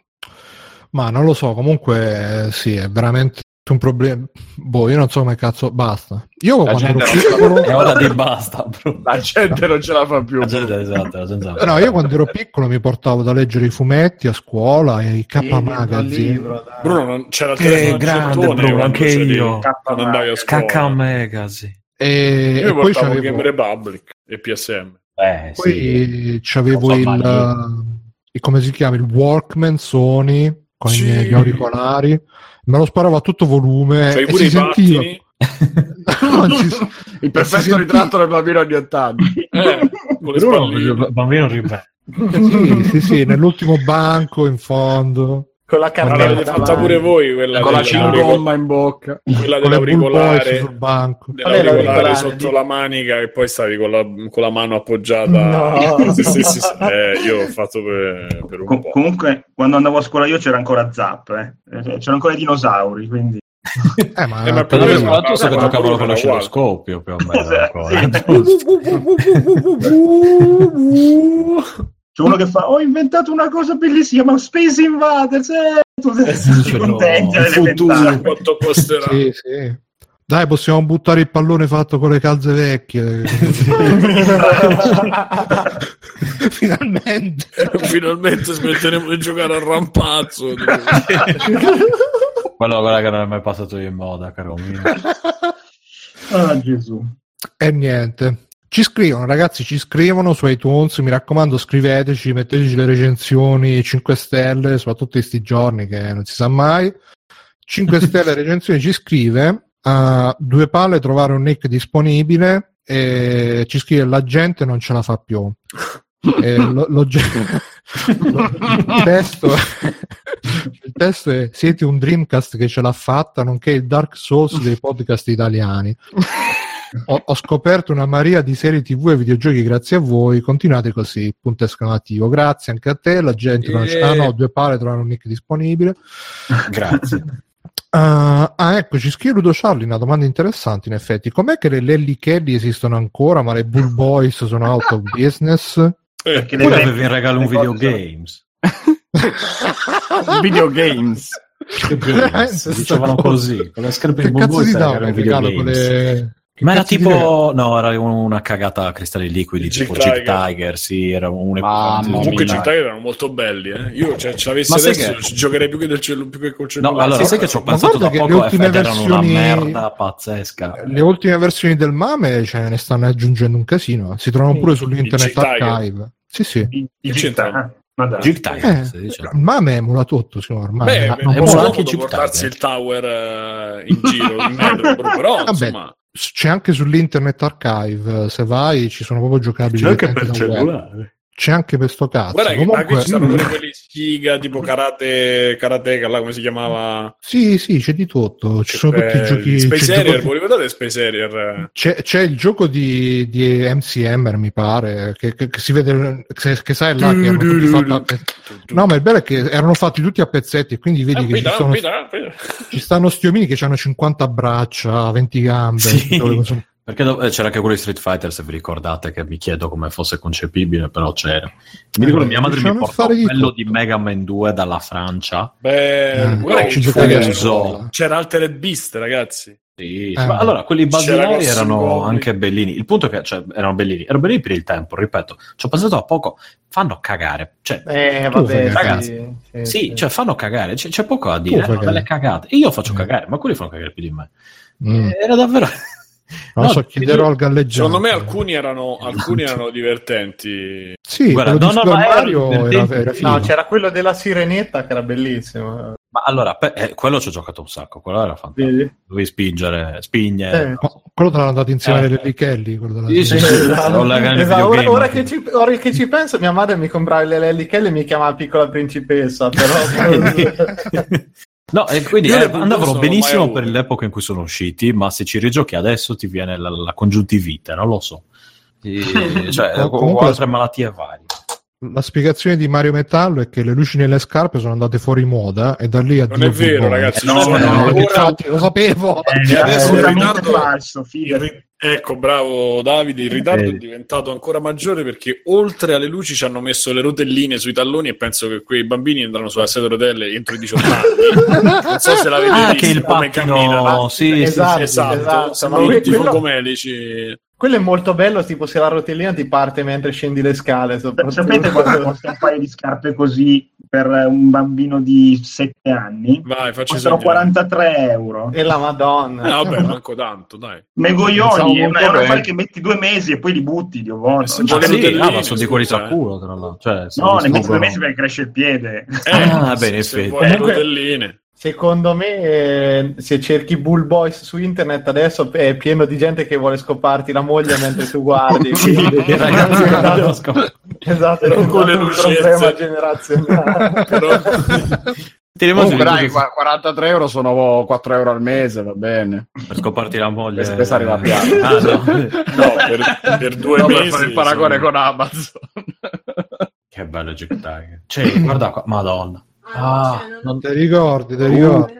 Ma non lo so, comunque sì, è veramente un problema. Boh, io non so come cazzo. Basta. Io La quando ero piccolo. È ora di basta, bro. La gente non ce la fa più. La gente, esatto, la gente- No, io quando ero piccolo mi portavo da leggere i fumetti a scuola e i K Sì, Magazine. Bruno, non c'era Che grande, Bruno, quando anche io. quando andavi a scuola. Megasi. E, Io e poi c'avevo, Game Republic e PSM. Eh, sì. poi c'avevo Non so, il, il- come si chiama il Walkman Sony con Sì. i miei- gli auricolari. Me lo sparavo a tutto volume Fai e pure si i sentiva. Non si- Il perfetto si ritratto del bambino anni 80. Eh, bambino ribelle. sì, sì, sì, nell'ultimo banco in fondo. Con la Ma cartella l'avete fatta davanti. pure voi quella con la cingomma in bocca. quella dell'auricolare sul banco. Dell'auricolare l'auricolare? sotto la manica e poi stavi con la, con la mano appoggiata No. sì, sì, sì, sì. Eh, io ho fatto per, per un Com- po' comunque, quando andavo a scuola io c'era ancora Zap, eh. Eh, c'erano ancora i dinosauri, quindi... Eh, ma Eh, ma io è- ma tu sai che giocavano con lo sceloscopio più o meno. C'è uno che fa, ho inventato una cosa bellissima, ma Space Invaders, eh! No, contenti il futuro. all'elementare. quanto costerà Sì, sì. Dai, possiamo buttare il pallone fatto con le calze vecchie. Finalmente. finalmente smetteremo di giocare al rampazzo Quello quella che non è mai passato in moda, caro mio. Ah, Gesù. E niente. Ci scrivono, ragazzi, ci scrivono su iTunes, mi raccomando scriveteci, metteteci le recensioni 5 stelle, soprattutto in questi giorni che non si sa mai. 5 stelle recensioni ci scrive, a due palle trovare un nick disponibile e ci scrive la gente non ce la fa più. Lo- lo- lo- il, testo, il testo è siete un Dreamcast che ce l'ha fatta nonché il Dark Souls dei podcast italiani ho, ho scoperto una maria di serie tv e videogiochi grazie a voi continuate così punto esclamativo grazie anche a te la gente non c'è ah no due pare trovano un nick disponibile Grazie. Ah, ah, ecco, ci scrive Ludo Charlie una domanda interessante in effetti. Com'è che le Lelly Kelly esistono ancora, ma le Bull Boys sono out of business? Perché Pure le- avevi in regalo un videogames. Videogames. Veramente Dicevano così. Con le scarpe di dà che era un un regalo con videogames. le... che Ma era tipo, no, era una cagata a cristalli liquidi, Jig tipo Jig Tiger. Tiger, sì, era un Mamma comunque i mia. Tiger erano molto belli eh. io cioè, ce l'avessi adesso che- ci giocherei più che, del cellu- più che col No, cellulare allora, Sì, sai che ci ho ma pensato guarda da che le poco e ultime Fed erano una versioni- merda pazzesca. Le ultime versioni del MAME ce ne stanno aggiungendo un casino. Si trovano pure sull'Internet Jig Tiger. Archive. Sì, sì. C'entra? Ah, ma dai. Jig Tiger, Eh, si dice. MAME emula tutto, signor, ormai. Beh, non è anche Jig portarsi Tiger. il tower eh, in giro in metro, però insomma c'è anche sull'Internet Archive. Se vai, ci sono proprio giocabili. utenti da web. C'è anche per sto cazzo. guarda che ma qui Comunque, ci stanno pure quelli sfiga tipo karate karateka là come si chiamava sì, sì, c'è di tutto. Ci sono tutti i Eh, giochi. Space Harrier voi ricordate Space Harrier C'è, c'è il gioco di, di MC Hammer, mi pare, che, che- che si vede, che, che sai là che erano tutti fatti No, ma il bello è che erano fatti tutti a pezzetti, e quindi vedi Ah, che ci, guida, sono, guida, guida. ci stanno sti omini che hanno 50 braccia, 20 gambe. Sì. cose. Perché do- eh, c'era anche quello di Street Fighter, se vi ricordate, che mi chiedo come fosse concepibile, però c'era. Mi ricordo mia madre mi riuscivano a portò di quello tutto. di Mega Man 2 dalla Francia. Beh, Eh, guarda che ci ci giocavi a fu- scuola. c'era Altered Beast, ragazzi. Sì, Eh. allora quelli basilari erano anche bellini. Il punto è che cioè, erano bellini, erano bellini per il tempo, ripeto. Ci ho pensato a poco, fanno cagare. Cioè, Eh, vabbè, cagare. sì, sì, sì, cioè fanno cagare, c'è, c'è poco da dire, erano delle cagare. cagate. E io faccio Mm. cagare, ma quelli fanno cagare più di me. Mm. Eh, Era davvero... Non No, so, chiederò al galleggiante. Secondo me alcuni erano, alcuni erano divertenti. Sì, Guarda, no, no, era Mario era, era. No, c'era quello della sirenetta che era bellissimo. Ma allora, pe- eh, quello ci ho giocato un sacco, quello era fantastico. Vedi? Dovevi spingere, spigne. Eh. No, quello te l'hanno dato insieme Eh. alle della- Sì, sì, sì. Esatto. Esatto, Ora, ora che ci, ora che ci penso, mia madre mi comprava le Lelly Kelly e mi chiamava piccola principessa. Però No, e quindi eh, andavano benissimo per l'epoca in cui sono usciti, ma se ci rigiochi adesso ti viene la, la congiuntivite, non lo so. E- cioè, o- o comunque- altre malattie varie. La spiegazione di Mario Metallo è che le luci nelle scarpe sono andate fuori moda e da lì a Non è vero, ragazzi. No, ci sono no, ancora- infatti, lo sapevo. Eh, adesso è il ritardo- falso, Il Ecco, bravo Davide. Il ritardo Vedi. è diventato ancora maggiore perché oltre alle luci ci hanno messo le rotelline sui talloni e penso che quei bambini andranno sulla sedia a rotelle entro i 18 anni. Non so se l'avete Ah, visto che il come pattino, cammina. sì, sì, Esatto. sì. Esatto, esatto. Ma tutti focomelici. Quello è molto bello, tipo se la rotellina ti parte mentre scendi le scale. Sapete quanto costa un paio di scarpe così per un bambino di 7 anni? Vai, facci Costano segnare. 43 euro. E la madonna. Eh, vabbè, manco tanto, dai. Me Pensavo coglioni, è una, è un affare che metti due mesi e poi li butti, Dio buono. Ah, vuole sì, ah, ma sono di tra eh. culo, tra l'altro. Cioè, No, ne metti due mesi perché cresce il piede. Ah, se- bene, se sì. vuoi le Comunque- rotelline. Secondo me, eh, se cerchi Bull Boys su internet adesso è pieno di gente che vuole scoparti la moglie mentre tu guardi. quindi- I ragazzi che vogliono scop- esatto, è Non un, con le un problema generazionale. Però... Comunque, dai, per, qua- 43 euro sono 4 euro al mese, va bene. per scoparti la moglie. Questa- questa arriva piano. Ah, no. No, per, per due No, mesi. per fare il paragone insomma. con Amazon. Che bello Jack Tiger. Cioè, guarda qua, madonna. Ah, non- Te ricordi, te ricordi.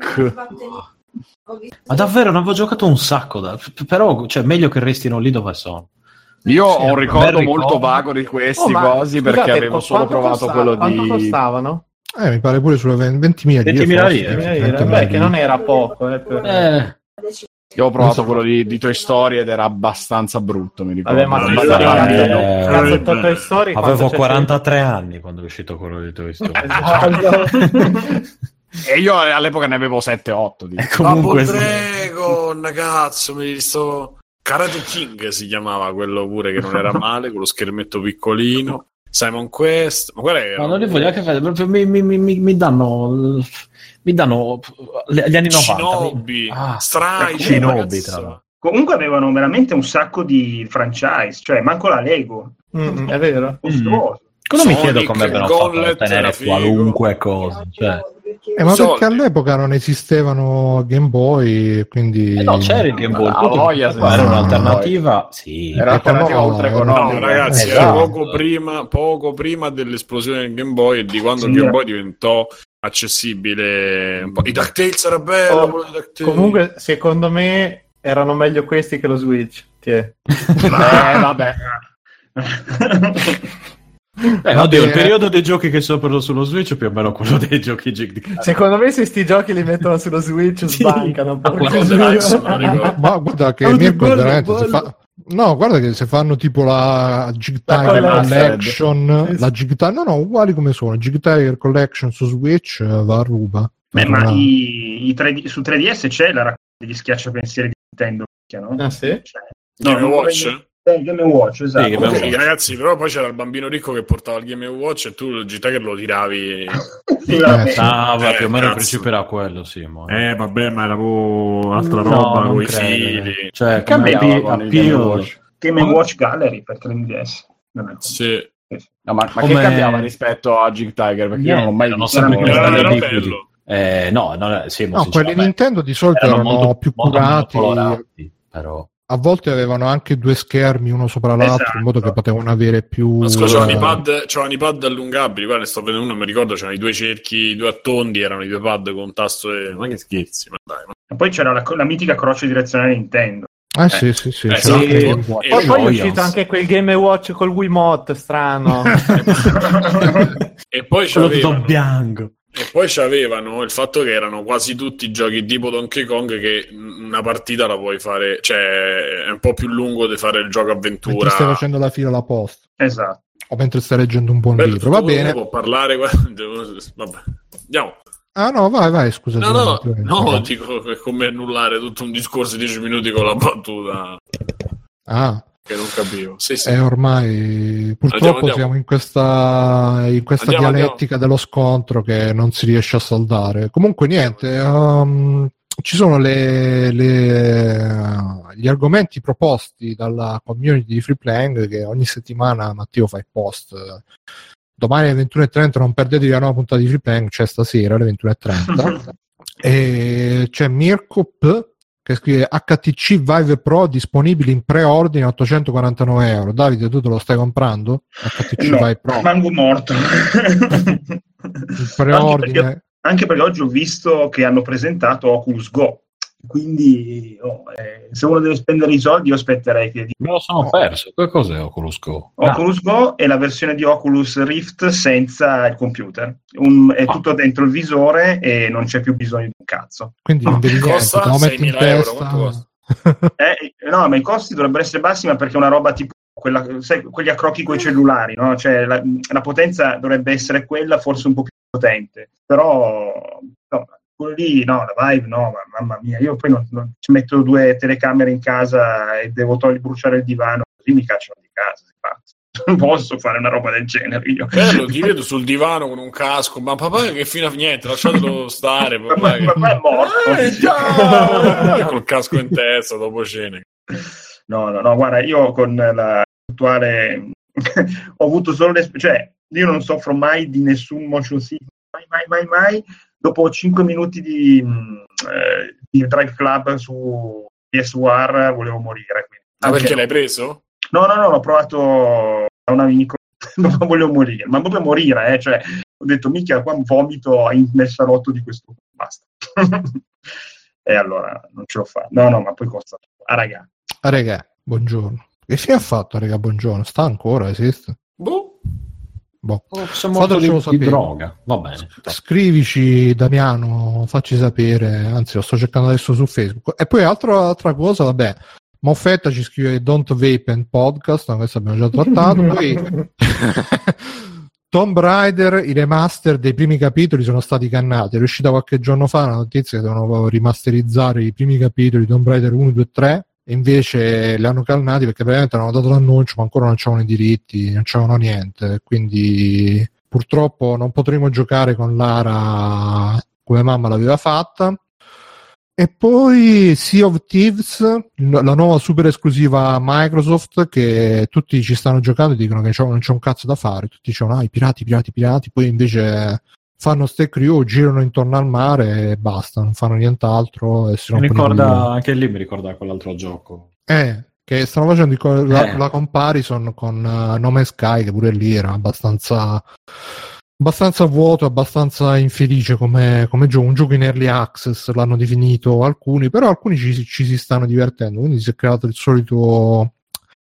Ma davvero, ne avevo giocato un sacco, da- però cioè, meglio che restino lì dove sono. Io Sì, ho un ricordo bel molto ricordo. vago di questi Oh, cosi perché scusate, avevo qu- solo quanto provato costa- quello Quanto di... costavano? Eh, mi pare pure sulle 20.000 lire. 20.000 forse, lire, 20.000 lire. 30.000 Beh, che non era poco. Eh, per- Eh, Io ho provato quello di, di Toy Story ed era abbastanza brutto, mi ricordo. Vabbè, ma Eh, ma- eh, eh, Toy Story, avevo quanto c'è- 43 anni quando è uscito quello di Toy Story. Esatto. E io all'epoca ne avevo 7-8. di- E comunque, Ma Dragon, cazzo, mi sto... Karate King si chiamava quello pure che non era male, con lo schermetto piccolino. Simon Quest, ma qual è? ma non li voglio anche fare, proprio mi, mi- mi- mi- mi danno mi danno gli anni 90. Shinobi, Ah, Strike, Shinobi, ragazzo. tra l'altro. Comunque avevano veramente un sacco di franchise, cioè manco la Lego. Mm, è vero. Costoso. Quello mi chiedo come abbiano fatto a figo. qualunque cosa. Cioè, Eh, ma Soldi. perché all'epoca non esistevano Game Boy, quindi... eh no, c'era il Game Boy. Ah, il voglia, che sì. era un'alternativa. Sì, Era l'alternativa no, oltre no, No, economica. ragazzi, era Esatto. poco prima, poco prima dell'esplosione del Game Boy e di quando il Sì, Game eh. Boy diventò accessibile. Un po'. I DuckTales era bello. Oh, DuckTales. Comunque, secondo me erano meglio questi che lo Switch. Tiè. Eh, vabbè. Eh, Va oddio, il periodo dei giochi che sono sullo Switch è più o meno quello dei giochi di Secondo me se sti giochi li mettono sullo Switch Sì. sbancano. ricordo. Ma guarda che si bello. fa... No, guarda che se fanno tipo la Jig Tiger collection. Collection, Sì, sì. la Jig Tiger, no, no, uguali come sono. Jig Tiger Collection su Switch eh, va a ruba. Beh, ma No. i, i 3D su 3DS c'è la raccolta degli schiacciapensieri di Nintendo, no? Ah, sì? Cioè, Game non Watch? Eh, Game Watch, esatto. Sì, Game Sì, Watch. ragazzi, però poi c'era il bambino ricco che portava il Game Watch e tu il GT che lo tiravi. Sì. Eh, sì. Ah, va, Eh, più o meno il cazzo. principio era quello, sì. Ma... Eh, vabbè, ma era proprio altra No, roba non con i credo. fili. Cioè, Cambiava con il Game Watch. Game Watch Gallery per 3DS. Vabbè. Sì. No, ma, ma Come- che cambiava rispetto a Jig Tiger? Perché io non l'ho mai Erano visto. sempre Era- era bello. Eh, no, no, sì, No, quelli. Nintendo di solito erano, molto- più molto meno curati. colorati, però. A volte avevano anche due schermi uno sopra l'altro, Esatto. in modo che potevano avere più. Ma scusa, c'erano eh, i pad, c'erano i pad allungabili. Guarda, ne sto vedendo uno, mi ricordo, c'erano i due cerchi, i due attondi, erano i due pad con tasto e... Ma che scherzi, ma dai. Ma... E poi c'era la, la mitica croce direzionale Nintendo. Ah, sì, sì, sì. Eh, c'è sì, anche- e Poi, poi è uscito anche quel Game Watch col Wiimote strano. e poi Quello tutto bianco. E poi c'avevano il fatto che erano quasi tutti giochi tipo Donkey Kong che una partita la puoi fare, cioè è un po' più lungo di fare il gioco mentre avventura. stai facendo la fila alla posta Esatto. o mentre stai leggendo un buon Bello, libro. Va bene. Può parlare, vabbè. Andiamo. Ah, no, vai, vai, scusa. No, no, scusa, no, dico che è come annullare tutto un discorso di 10 minuti con la battuta Ah, che non capivo. Sì, sì. e ormai purtroppo Andiamo, andiamo. siamo in questa, in questa Andiamo, dialettica dello scontro che non si riesce a saldare. Comunque, niente, um, ci sono le- le- gli argomenti proposti dalla community di Free Playing che ogni settimana Matteo fa il post. Domani alle 21.30 non perdetevi la nuova puntata di Free Playing, c'è stasera alle 21.30. e c'è Mirko P che scrive HTC Vive Pro disponibili in preordine a 849 euro. Davide, tu te lo stai comprando? HTC No, Vive Pro Rimango morto. in anche, perché, preordine. anche perché oggi ho visto che hanno presentato Oculus Go. Quindi oh, eh, se uno deve spendere i soldi, io aspetterei che Me lo sono perso. Che cos'è Oculus Go? Oculus Go è la versione di Oculus Rift senza il computer. Un- è Ah. tutto dentro il visore e non c'è più bisogno di un cazzo. Quindi niente, Costa in 6.000 euro, quanto costa? Eh, no, ma i costi dovrebbero essere bassi, ma perché è una roba tipo quella, sai, quegli accrocchi con i cellulari, no? Cioè la, la potenza dovrebbe essere quella, forse un po' più potente. Però no, quello lì, no, la Vive, no, ma, mamma mia, io poi non, non- ci metto due telecamere in casa e devo togliere, bruciare il divano, così mi cacciano di casa. Non posso fare una roba del genere io. Bello, ti vedo sul divano con un casco, ma papà che fine a niente, lasciatelo stare. Papà, Papà, che... papà è morto. Eh, ciao! Col casco in testa dopo cena. No, no, no, guarda, io con la attuale ho avuto solo le... cioè, io non soffro mai di nessun motion sickness, mai, mai, mai, mai. Dopo 5 minuti di, mh, eh, di Drive Club su PSVR volevo morire. quindi. Ah, Anche- perché l'hai preso? No, no, no, l'ho provato da un amico, non volevo morire, ma proprio morire, eh, cioè, ho detto, mica, qua vomito in- nel salotto di questo, basta. e allora non ce l'ho fatta. No, no, ma poi costa. Ah, raga, Ah, Regà, buongiorno. Che fine ha fatto, Regà, buongiorno? Sta ancora, esiste? Boh. Boh. Morto di, Fatecelo sapere. droga. Va bene. Scrivici Damiano, facci sapere, anzi lo sto cercando adesso su Facebook. E poi altra, altra cosa, vabbè, Moffetta ci scrive Don't Vape and Podcast, ma questo abbiamo già trattato. Poi Tomb Raider, i remaster dei primi capitoli sono stati cannati. È uscita qualche giorno fa la notizia che devono rimasterizzare i primi capitoli di Tomb Raider 1, 2 e 3 e invece li hanno cannati perché veramente hanno dato l'annuncio ma ancora non c'erano i diritti, non c'erano niente. Quindi purtroppo non potremo giocare con Lara come mamma l'aveva fatta. E poi Sea of Thieves, la nuova super esclusiva Microsoft che tutti ci stanno giocando e dicono che non c'è un cazzo da fare, tutti dicono ah i pirati, pirati, pirati, poi invece fanno ste crew, girano intorno al mare e basta, non fanno nient'altro e si Mi ricorda, anche lì mi ricorda quell'altro gioco. Eh, che stanno facendo co- la, Eh. la comparison con uh, No Man's Sky, che pure lì era abbastanza, abbastanza vuoto, abbastanza infelice come, come gioco. Un gioco in early access l'hanno definito alcuni, però alcuni ci, ci si stanno divertendo. Quindi si è creato il solito.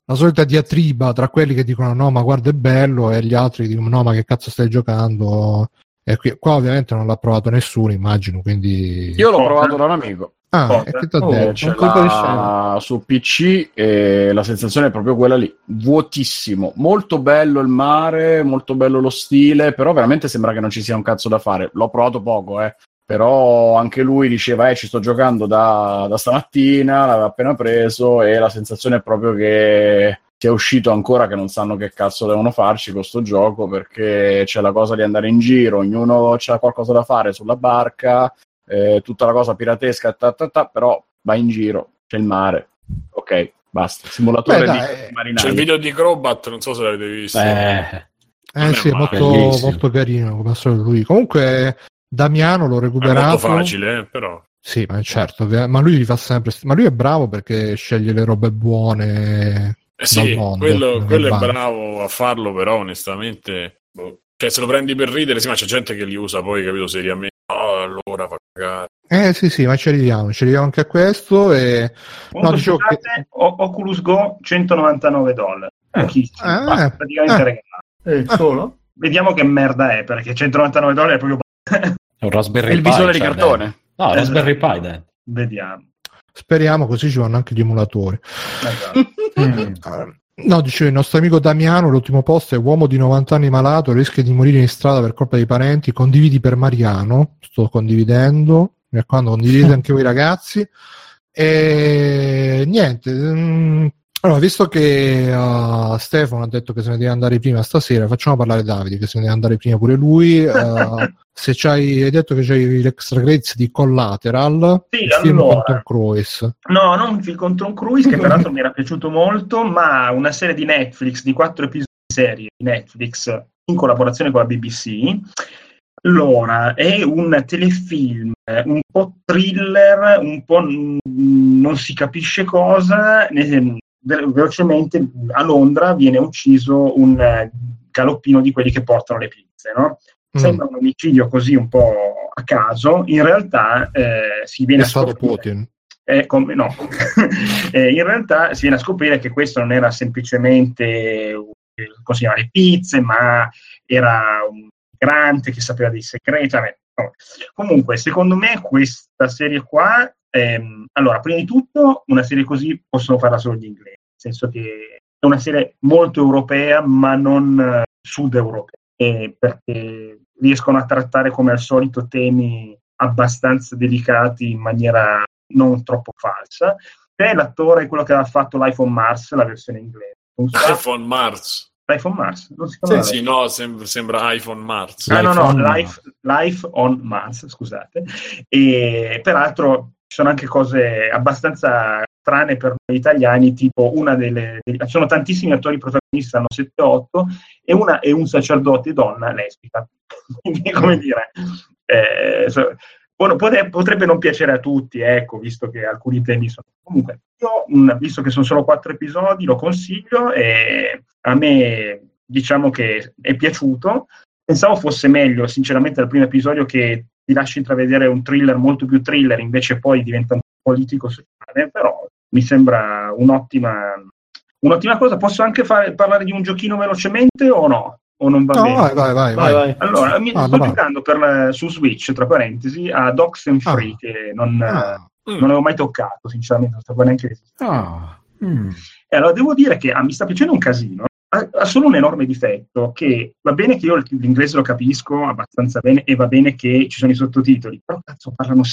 La solita diatriba tra quelli che dicono no, ma guarda è bello, e gli altri che dicono no, ma che cazzo stai giocando? E qui, qua ovviamente non l'ha provato nessuno, immagino. Quindi, Io l'ho Oh, provato eh. da un amico. ah, oh, e che t'ha oh, detto? c'è un colpo di la- su PC e la sensazione è proprio quella lì, vuotissimo, molto bello il mare, molto bello lo stile, però veramente sembra che non ci sia un cazzo da fare. L'ho provato poco, eh. Però anche lui diceva, eh, ci sto giocando da, da stamattina, l'aveva appena preso e la sensazione è proprio che sia uscito ancora che non sanno che cazzo devono farci con sto gioco perché c'è la cosa di andare in giro, ognuno ha qualcosa da fare sulla barca, eh, tutta la cosa piratesca, ta, ta, ta, però vai in giro, c'è il mare, ok, basta. Simulatore Beh, di dai, marinai. C'è il video di Crobat, non so se l'avete visto. Eh, Eh sì, è molto, molto carino come al solito lui. Comunque Damiano l'ho è recuperato. molto facile, eh, però. Sì, ma certo, ma lui fa sempre. Ma lui è bravo perché sceglie le robe buone. Eh sì, mondo, quello, quello è bravo a farlo, però onestamente... boh. Cioè, se lo prendi per ridere, sì, ma c'è gente che li usa poi, capito, seriamente. Oh, allora fa cagare. Eh sì, sì, ma ci arriviamo, ci arriviamo anche a questo. E... Comunque, no, scusate, che... Oculus Go 199 dollari. Pochissimo, Ah, eh, praticamente eh. regalato. Eh, solo? Vediamo che merda è, perché 199 dollari è proprio... Un Raspberry il Pi, visore di cioè, cartone. No, Raspberry Pi, dai. Vediamo. Speriamo, così ci vanno anche gli emulatori. Esatto. Mm. No, dice il nostro amico Damiano, l'ultimo posto è uomo di 90 anni malato, rischia di morire in strada per colpa dei parenti, condividi per Mariano, sto condividendo, mi raccomando, condividete anche voi ragazzi. E niente, mm, allora, visto che uh, Stefano ha detto che se ne deve andare prima stasera, facciamo parlare Davide, che se ne deve andare prima pure lui. Uh, se c'hai, hai detto che c'hai l'extra credits di Collateral, Sì, il film allora. con Tom Cruise. No, non il film con Tom Cruise, che peraltro mi era piaciuto molto, ma una serie di Netflix, di quattro episodi di serie di Netflix, in collaborazione con la BBC. Allora, è un telefilm, un po' thriller, un po' mm, non si capisce cosa. Velocemente a Londra viene ucciso un eh, galoppino di quelli che portano le pizze, no? Mm. Sembra un omicidio così un po' a caso, in realtà eh, si viene È a stato scoprire- Putin. eh, come- no. Eh, in realtà si viene a scoprire che questo non era semplicemente un- consegnare pizze, ma era un migrante che sapeva dei segreti. vabbè, no. Comunque, secondo me, questa serie qua, ehm, allora, prima di tutto, una serie così possono farla solo gli inglesi, nel senso che è una serie molto europea, ma non sud europea, eh, perché riescono a trattare come al solito temi abbastanza delicati in maniera non troppo falsa. Te l'attore, quello che aveva fatto Life on Mars, la versione inglese. Non so- iPhone Mars. Life on Mars? Non si chiama Sì, no, sem- sembra iPhone Mars. Ah, no, Life no, on Life, Life on Mars, scusate. E peraltro ci sono anche cose abbastanza strane per noi italiani, tipo una delle... ci sono tantissimi attori protagonisti, hanno 7-8, e una è un sacerdote donna lesbica. Quindi, come dire... eh, so- potrebbe non piacere a tutti, ecco, visto che alcuni temi sono... Comunque, io, visto che sono solo quattro episodi, lo consiglio e a me diciamo che è piaciuto. Pensavo fosse meglio, sinceramente, dal primo episodio che ti lascia intravedere un thriller molto più thriller, invece poi diventa un politico sociale, però mi sembra un'ottima, un'ottima cosa. Posso anche fare- parlare di un giochino velocemente o no? O non va No, bene? vai, vai, vai. Vai, vai. Allora, mi Ah, sto giocando per la- su Switch, tra parentesi, a Docs and Free, Ah. che non, Ah, non avevo mai toccato, sinceramente, non sapevo neanche che esisteva. Ah. Mm. E allora devo dire che ah, mi sta piacendo un casino. Ha, ha solo un enorme difetto, che va bene che io l'inglese lo capisco abbastanza bene e va bene che ci sono i sottotitoli, però cazzo parlano...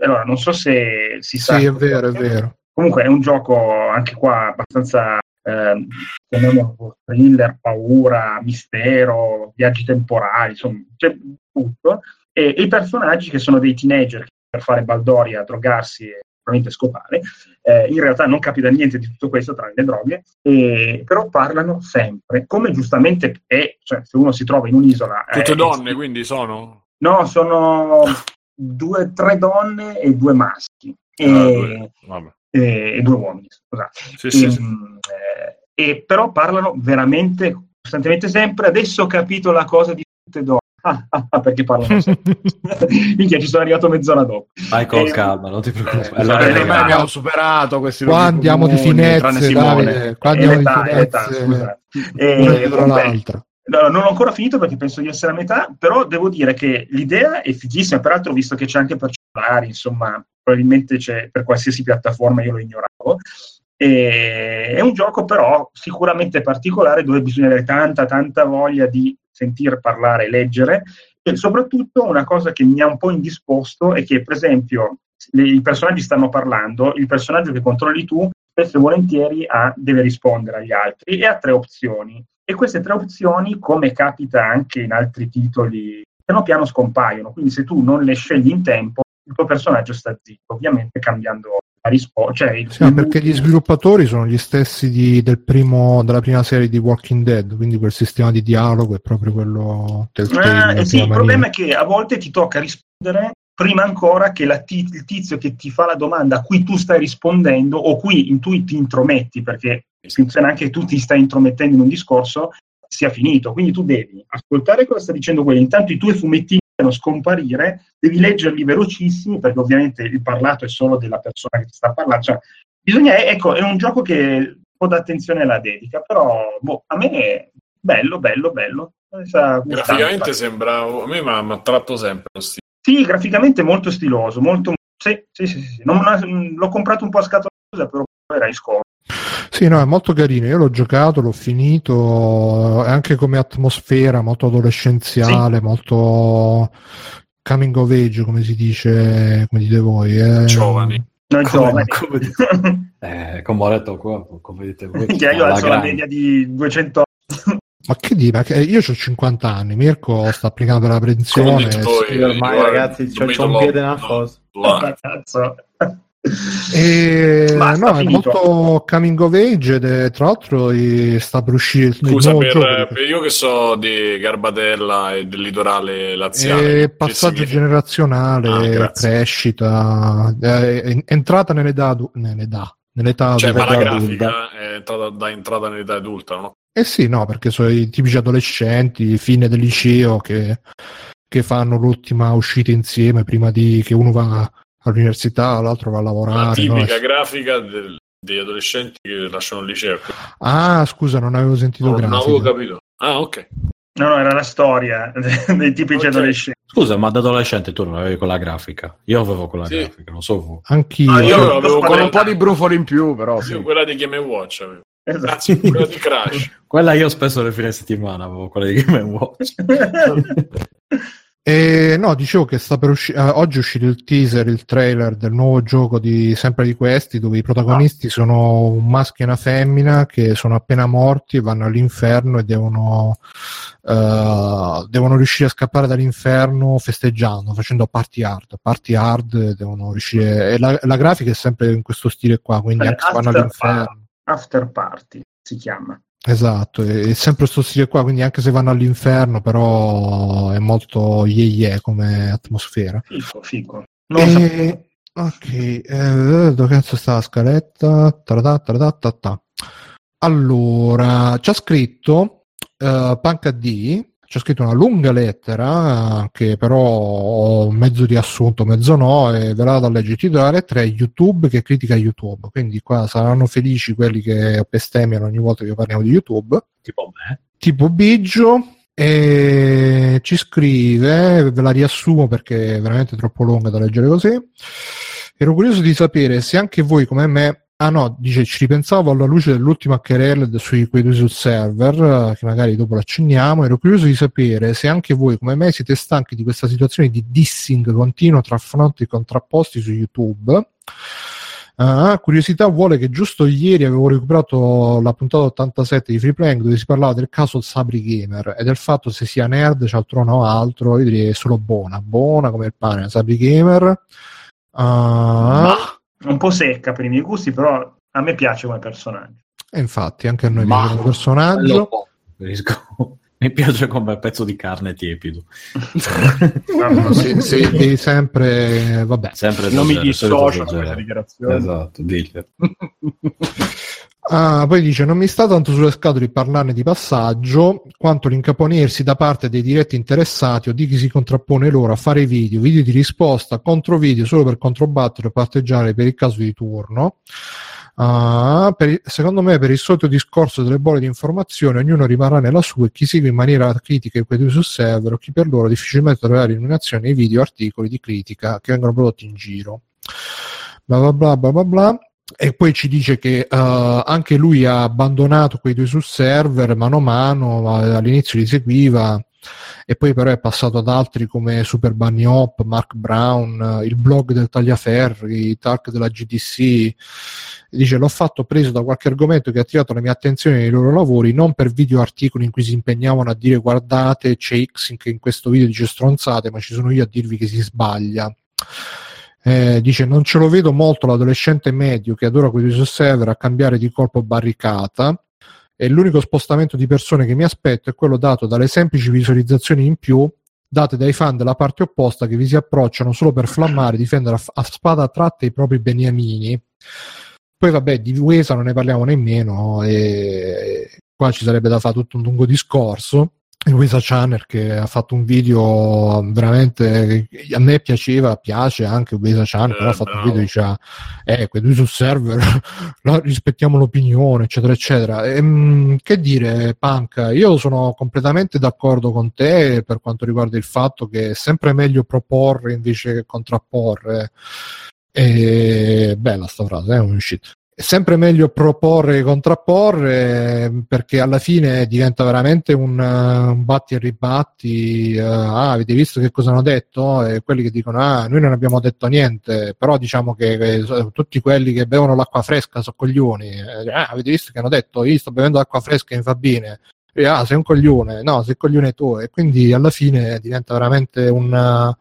Allora, non so se si sa... sì, è vero, è vero. Comunque è un gioco anche qua abbastanza, ehm, chiamiamolo thriller, paura, mistero, viaggi temporali, insomma, c'è tutto. E, e i personaggi che sono dei teenager per fare baldoria, drogarsi e probabilmente scopare, eh, in realtà non capita niente di tutto questo tranne le droghe, e- però parlano sempre, come giustamente è, cioè se uno si trova in un'isola... Tutte eh, donne, quindi sono. No, sono due, tre donne e due maschi. E, Ah, due- vabbè. e- e due uomini, scusate. Sì, sì, sì. Ehm, eh, e però parlano veramente costantemente sempre. Adesso ho capito la cosa di tutte donne. Ah, ah, perché parlano sempre. Minchia, ci sono arrivato mezz'ora dopo. Vai con Eh, calma, non ti preoccupare. eh, Allora, eh, ormai abbiamo superato questi Qua andiamo di comuni, tranne finezze, Simone. Davide. Qua È andiamo di l'età, è l'età, finezze. scusate. Una E. No, non ho ancora finito perché penso di essere a metà, però devo dire che l'idea è fighissima, peraltro visto che c'è anche per cellulari, insomma, probabilmente c'è per qualsiasi piattaforma, io lo ignoravo. E è un gioco però sicuramente particolare dove bisogna avere tanta, tanta voglia di sentire parlare e leggere e soprattutto una cosa che mi ha un po' indisposto è che per esempio i personaggi stanno parlando, il personaggio che controlli tu spesso e volentieri ha- deve rispondere agli altri e ha tre opzioni. E queste tre opzioni, come capita anche in altri titoli, piano piano scompaiono. Quindi se tu non le scegli in tempo, il tuo personaggio sta zitto, ovviamente cambiando risposta. Cioè il- Sì, ma perché gli sviluppatori sono gli stessi di- del primo, della prima serie di Walking Dead, quindi quel sistema di dialogo è proprio quello del Ah, eh sì, il problema è che a volte ti tocca rispondere prima ancora che la ti- il tizio che ti fa la domanda a cui tu stai rispondendo o qui in tu ti intrometti, perché funziona anche che tu ti stai intromettendo in un discorso, sia finito. Quindi tu devi ascoltare cosa sta dicendo quello. Intanto i tuoi fumettini scomparire, devi leggerli velocissimi perché ovviamente il parlato è solo della persona che ti sta parlando. Cioè, bisogna, ecco, è un gioco che un po' d'attenzione la dedica, però boh, a me è bello, bello, bello. Graficamente sembra, a me mi ha attratto sempre lo stile. Sì, graficamente molto stiloso, molto... Sì, sì, sì, sì. Non, l'ho comprato un po' a scatola, però era in scopo. Sì, no, è molto carino. Io l'ho giocato, l'ho finito, anche come atmosfera molto adolescenziale, sì. molto coming of age, come si dice, come dite voi. Eh. Giovani. Noi giovani. Come, eh, come ho detto qua, come dite voi. Che io alzo la media di 200 ma che dire? Ma che io ho 50 anni, Mirko sta applicando la pensione. Sì, ormai ragazzi, c'ho, un piede nella fossa. Cazzo. E, no, è molto coming of age ed è, tra l'altro sta per uscire il Scusa, per, per, io che so di Garbatella e del litorale laziale. È passaggio generazionale, ah, crescita, è entrata nell'età, nell'età nell'età cioè, ma la grafica è entrata, da entrata nell'età adulta, no? Eh sì, no, perché sono i tipici adolescenti, fine del liceo, che, che fanno l'ultima uscita insieme prima di che uno va all'università, l'altro va a lavorare. La tipica no? grafica del, degli adolescenti che lasciano il liceo. Ah, scusa, non avevo sentito no, grafica. Non avevo capito. Ah, ok. No, no, era la storia dei tipici okay. adolescenti. Scusa, ma da adolescente tu non avevi con la grafica? Io avevo con la sì. grafica, non so voi. Anch'io. Ah, io avevo con un po' di brufoli in più, però. Sì. quella di Game Watch avevo. Esatto. quella di Crash. quella io spesso le fine settimana avevo quella di Game Watch. E no, dicevo che sta per uscire. Uh, oggi è uscito il teaser, il trailer del nuovo gioco di sempre di questi, dove i protagonisti ah. sono un maschio e una femmina che sono appena morti vanno all'inferno e devono, uh, devono riuscire a scappare dall'inferno festeggiando, facendo party hard. Party hard devono riuscire. E la, la grafica è sempre in questo stile qua, quindi anche se vanno all'inferno. After Party si chiama. Esatto, è sempre questo stile qua, quindi anche se vanno all'inferno, però è molto ye ye come atmosfera. Fico, fico. E... Ok, eh, dove cazzo sta la scaletta? Taradà, taradà, taradà. Allora, ci ha scritto uh, Panca D c'è scritto una lunga lettera che però ho mezzo riassunto, mezzo no, e ve la vado a leggere. Titolare 3 YouTube che critica YouTube. Quindi qua saranno felici quelli che bestemmiano ogni volta che parliamo di YouTube. Tipo me. Tipo Biggio. E ci scrive, ve la riassumo perché è veramente troppo lunga da leggere così. Ero curioso di sapere se anche voi come me Ah no, dice ci ripensavo alla luce dell'ultima querela sui quei sul server, che magari dopo l'accenniamo, ero curioso di sapere se anche voi come me siete stanchi di questa situazione di dissing continuo tra fronti contrapposti su YouTube. Uh, curiosità vuole che giusto ieri avevo recuperato la puntata 87 di Free Playing dove si parlava del caso Sabri Gamer e del fatto se sia nerd, cialtrono o altro, io direi solo buona, buona come il pane, Sabri Gamer. Uh, un po' secca per i miei gusti, però a me piace come personaggio. E infatti, anche a noi piace come personaggio. Mi piace come pezzo di carne tiepido. no, sì, sì, sempre, vabbè. Sempre non mi dissocio da questa dichiarazione. Esatto, diglielo. Ah, poi dice: Non mi sta tanto sulle scatole parlarne di passaggio quanto l'incaponersi da parte dei diretti interessati o di chi si contrappone loro a fare video, video di risposta, contro video solo per controbattere o parteggiare per il caso di turno. Uh, per, secondo me, per il solito discorso delle bolle di informazione, ognuno rimarrà nella sua e chi segue in maniera critica i quei sul server o chi per loro difficilmente troverà illuminazione ai video articoli di critica che vengono prodotti in giro. Bla bla bla bla bla. bla e poi ci dice che uh, anche lui ha abbandonato quei due sul server mano a mano, all'inizio li seguiva e poi però è passato ad altri come Super Bunny Hop, Mark Brown, il blog del Tagliaferri, Talk della GDC. Dice l'ho fatto preso da qualche argomento che ha attirato la mia attenzione nei loro lavori, non per video articoli in cui si impegnavano a dire guardate c'è X che in questo video dice stronzate, ma ci sono io a dirvi che si sbaglia. Eh, dice non ce lo vedo molto l'adolescente medio che adora quei due server a cambiare di colpo barricata e l'unico spostamento di persone che mi aspetto è quello dato dalle semplici visualizzazioni in più date dai fan della parte opposta che vi si approcciano solo per flammare e difendere a, a spada tratta i propri beniamini. Poi vabbè, di Uesa non ne parliamo nemmeno e qua ci sarebbe da fare tutto un lungo discorso il Wisa Channel che ha fatto un video veramente a me piaceva, piace anche Wisa Channel, Eh, però ha fatto bravo. un video diceva eh, quelli sul server rispettiamo l'opinione, eccetera, eccetera. Ehm, che dire, Punk, io sono completamente d'accordo con te per quanto riguarda il fatto che è sempre meglio proporre invece che contrapporre. E bella sta frase, è un shit. È sempre meglio proporre che contrapporre eh, perché alla fine diventa veramente un, eh, un batti e ribatti. eh, ah, avete visto che cosa hanno detto? E quelli che dicono: Ah, noi non abbiamo detto niente, però diciamo che, che so- tutti quelli che bevono l'acqua fresca sono coglioni. Eh, ah, avete visto che hanno detto: Io sto bevendo l'acqua fresca e mi fa bene. E, ah, sei un coglione, no, sei coglione tu. E quindi alla fine diventa veramente una,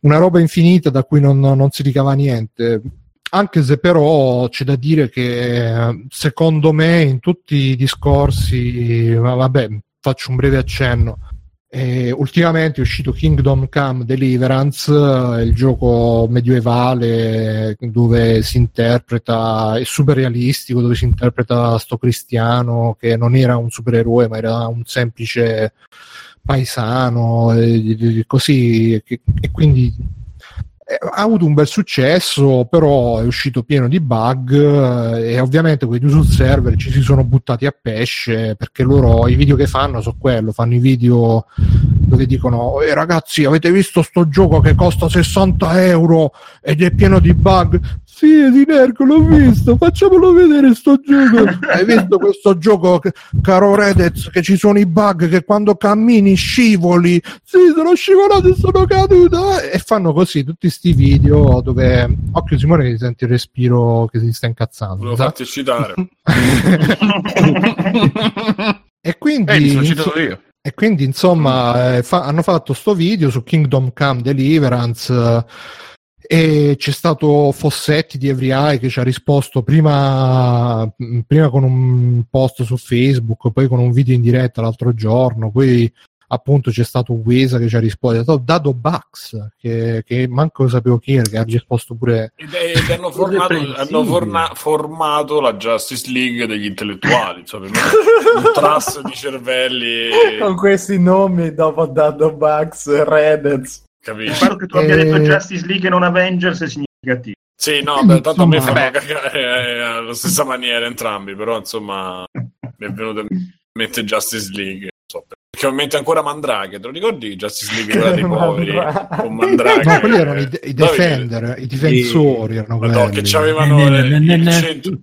una roba infinita da cui non, non si ricava niente. Anche se però c'è da dire che eh, secondo me in tutti i discorsi, vabbè, faccio un breve accenno. eh, ultimamente è uscito Kingdom Come Deliverance, eh, il gioco medievale dove si interpreta, è super realistico, dove si interpreta sto cristiano che non era un supereroe ma era un semplice paesano e, e così e, e quindi eh, ha avuto un bel successo però è uscito pieno di bug eh, e ovviamente quelli sul server ci si sono buttati a pesce perché loro i video che fanno sono quello fanno i video dove dicono "Eh, ragazzi avete visto sto gioco che costa 60 euro ed è pieno di bug sì, Sinerco, l'ho visto, facciamolo vedere sto gioco. Hai visto questo gioco, caro Redez, che ci sono i bug che quando cammini scivoli? Sì, sono scivolato e sono caduto. E fanno così tutti sti video dove... Occhio Simone che senti il respiro che si sta incazzando. Volevo farti citare. e quindi... Eh, mi sono citato io. E quindi insomma eh, fa- hanno fatto sto video su Kingdom Come Deliverance eh, e c'è stato Fossetti di Every Eye che ci ha risposto prima, prima con un post su Facebook, poi con un video in diretta l'altro giorno, poi appunto c'è stato Wesa che ci ha risposto, è stato Dado Bugs che, che manco lo sapevo chi era, che ha risposto pure Ed, è- ed hanno, formato, hanno forna- formato la Justice League degli intellettuali, insomma, un trust di cervelli, Con questi nomi dopo Dado Bugs, Reddit. Il capisci? fatto che tu abbia Eh. detto Justice League e non Avengers è significativo. Sì, no, beh, tanto a me fanno Insomma- cagare eh, alla stessa maniera entrambi, però insomma mi è venuto in mente Justice League, so, perché ho in mente ancora Mandrake, te lo ricordi? Justice League quella dei poveri con Mandrake? No, quelli erano i, i defender, i difensori erano quelli. Madonna, che c'avevano eh, il centro-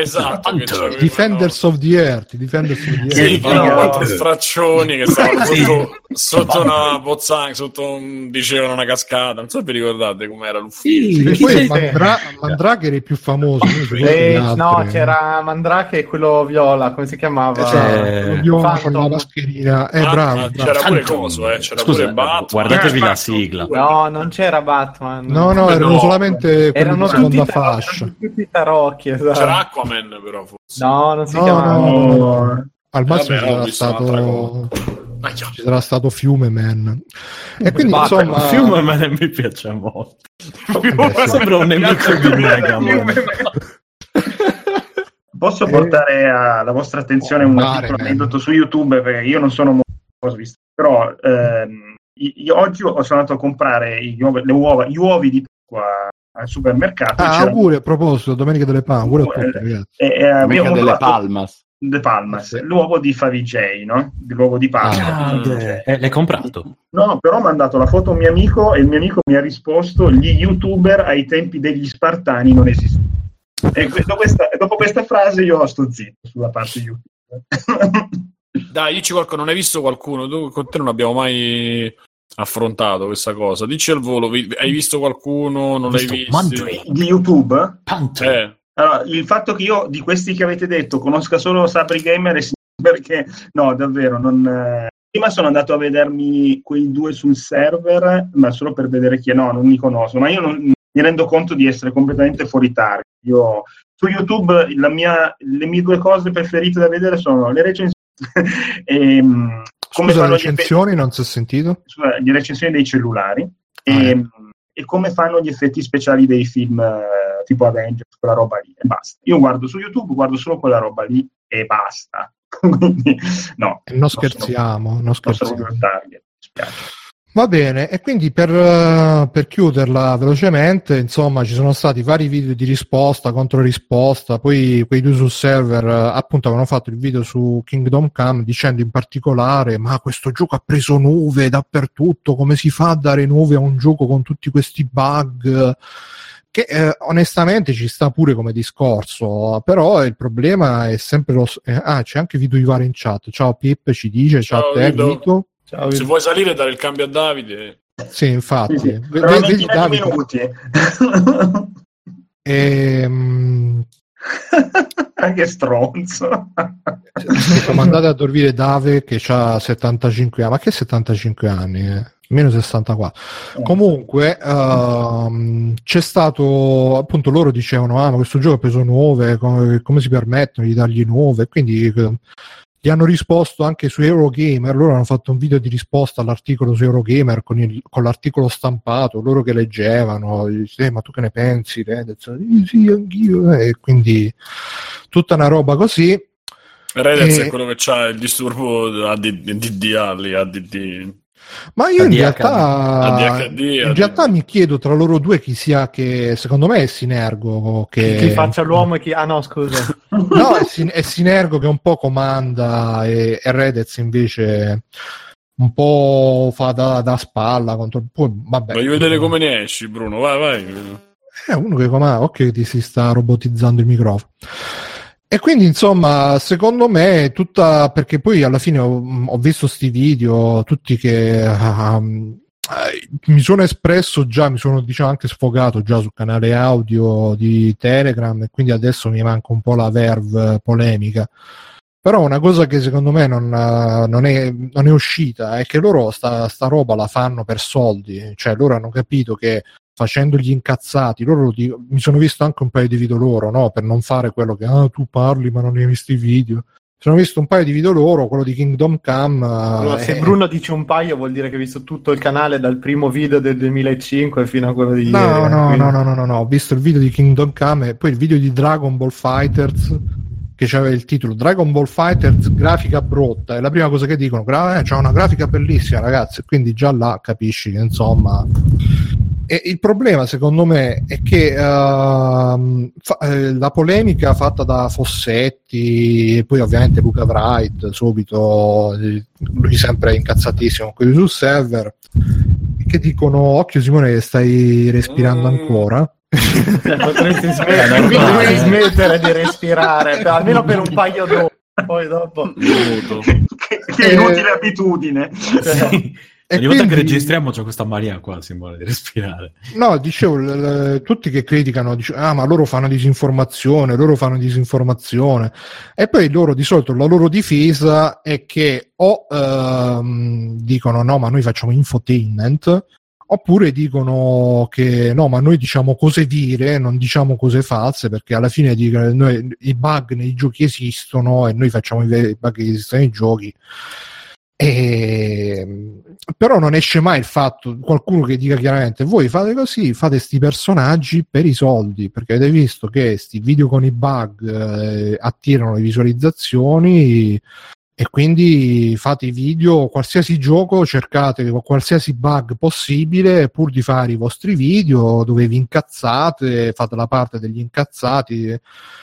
Esatto, c'avevano- Defenders of the Earth, i Defenders of the Sì, Earth. erano no. quattro straccioni che stavano Sì. sotto, sotto una pozzanca, sotto un, dicevano una cascata. Non so se vi ricordate com'era l'ufficio. E Sì, poi sì, Mandra- Mandrake era il più famoso. Eh, no, c'era Mandrake e quello viola, come si chiamava? Quello biondo con la mascherina. Eh, Ah, bravo, bravo. c'era pure coso, eh, c'era Scusa, pure Batman. guardatevi la sigla. No, non c'era Batman. No, no, erano no? solamente quelli erano di tutti, fascia. erano tutti tarocchi, esatto. C'era Aquaman, però forse. No, non si No, chiamava. no. Al massimo Vabbè, ci sarà stato ci sarà stato Fiume Man. E quindi Batman, insomma Il film a me mi piace molto. Beh, sì. Sembra un nemico di Mega Man. Posso Eh. portare alla vostra attenzione un piccolo man. aneddoto su YouTube perché io non sono molto visto, però ehm, io oggi ho- sono andato a comprare uova- le uova, gli uovi di Pasqua al supermercato. Ah, auguri a proposito, Domenica delle Palme, auguri a Eh, tutti ragazzi. e, e Mica abbiamo delle trovato Palmas. De Palmas, Sì. l'uovo di Favij, no? L'uovo di Pasqua. Ah, Mm. Eh, l'hai comprato? No, però ho mandato la foto a un mio amico e il mio amico mi ha risposto gli youtuber ai tempi degli Spartani non esistono. E que- dopo questa, dopo questa frase io sto zitto sulla parte youtuber. Dai, dici qualcono, non hai visto qualcuno? Tu, con te non abbiamo mai affrontato questa cosa. Dici al volo, vi- hai visto qualcuno? Non l'hai Visto di YouTube? Panther. Eh, Allora, il fatto che io di questi che avete detto conosca solo Sabri Gamer è perché no, davvero non eh, prima sono andato a vedermi quei due sul server, ma solo per vedere chi è, no, non li conosco, ma io non, mi rendo conto di essere completamente fuori target. Io su YouTube la mia- le mie due cose preferite da vedere sono le recensioni e mm, come Scusa, le gli effetti- recensioni non si è sentito? sulla- le recensioni dei cellulari Ah, e, ecco. e come fanno gli effetti speciali dei film eh, tipo Avengers, quella roba lì e basta. Io guardo su YouTube, guardo solo quella roba lì e basta. Quindi, no. Non scherziamo, non Non scherziamo. sono il target. mi spiace. Va bene, e quindi per, eh, per chiuderla velocemente, insomma, ci sono stati vari video di risposta, contro risposta, poi quei due sul server eh, appunto avevano fatto il video su Kingdom Come dicendo in particolare ma questo gioco ha preso nuove dappertutto, come si fa a dare nuove a un gioco con tutti questi bug? Che eh, onestamente ci sta pure come discorso, però il problema è sempre lo... eh, ah, c'è anche Vito Ivare in chat. Ciao Pip, ci dice, ciao, Ciao, a te, Vito. Vito. Ciao, Se vuoi salire e dare il cambio a Davide, Sì, infatti. Sì, sì. V- vedi, Davide, minuti. ehm, Anche stronzo. Dico, mandate a dormire Dave che ha 75 anni, ma che 75 anni? Eh? Meno 64. Comunque ehm, c'è stato appunto loro dicevano: Ah, ma questo gioco ha preso nuove, come, come si permettono di dargli nuove? Quindi eh, gli hanno risposto anche su Eurogamer. Loro hanno fatto un video di risposta all'articolo su Eurogamer con, il- con l'articolo stampato, loro che leggevano, dice, "Eh, ma tu che ne pensi? Redez?" "Eh, Sì, anch'io. E quindi tutta una roba così. Redez Eh. è quello che ha il disturbo ADD, lì, ADD. Ma io in realtà, ADHD, in realtà mi chiedo tra loro due chi sia che secondo me è Sinergo che Chi faccia l'uomo e chi... Ah no, scusa. no è, Sin- è Sinergo che un po' comanda e, e Redez invece un po' fa da, da spalla contro poi, vabbè Voglio vedere come ne esci, Bruno. Vai, vai. è uno che comanda occhio che ti si sta robotizzando il microfono e quindi insomma secondo me tutta perché poi alla fine ho, ho visto sti video tutti che um, mi sono espresso già mi sono diciamo anche sfogato già sul canale audio di Telegram e quindi adesso mi manca un po' la verve polemica. Però una cosa che secondo me non, non è, non è uscita è che loro sta, sta roba la fanno per soldi. Cioè loro hanno capito che facendogli incazzati, loro lo dico- mi sono visto anche un paio di video loro, no? Per non fare quello che ah, tu parli ma non hai visto i video. Sono visto un paio di video loro, quello di Kingdom Come. Allora, eh, se Bruno dice un paio vuol dire che ha visto tutto il canale dal primo video del 2005 fino a quello di No, ieri. no, quindi- no, no, no, no, no, ho visto il video di Kingdom Come e poi il video di Dragon Ball Fighters che aveva il titolo Dragon Ball Fighters grafica brotta e la prima cosa che dicono gra- eh, c'è una grafica bellissima ragazzi quindi già là capisci che insomma e il problema secondo me è che ehm, fa- eh, la polemica fatta da Fossetti e poi ovviamente Luca Wright subito eh, lui sempre incazzatissimo con quelli sul server che dicono occhio Simone che stai respirando Mm. ancora potresti smettere, normale, quindi devi smettere di respirare, almeno per un paio d'ore. Poi dopo... che, che Eh, inutile abitudine. Sì. E Ogni volta che quindi- registriamo c'è questa mania qua, Simone, di respirare. No, dicevo, l- l- tutti che criticano, dice, ah, ma loro fanno disinformazione, loro fanno disinformazione. E poi loro, di solito, la loro difesa è che o ehm, dicono no, ma noi facciamo infotainment, oppure dicono che no, ma noi diciamo cose vere, non diciamo cose false, perché alla fine dicono, noi- i bug nei giochi esistono e noi facciamo i veri bug che esistono nei giochi. E, però non esce mai il fatto qualcuno che dica chiaramente voi fate così fate sti personaggi per i soldi perché avete visto che sti video con i bug eh, attirano le visualizzazioni e quindi fate i video qualsiasi gioco cercate qualsiasi bug possibile pur di fare i vostri video dove vi incazzate fate la parte degli incazzati.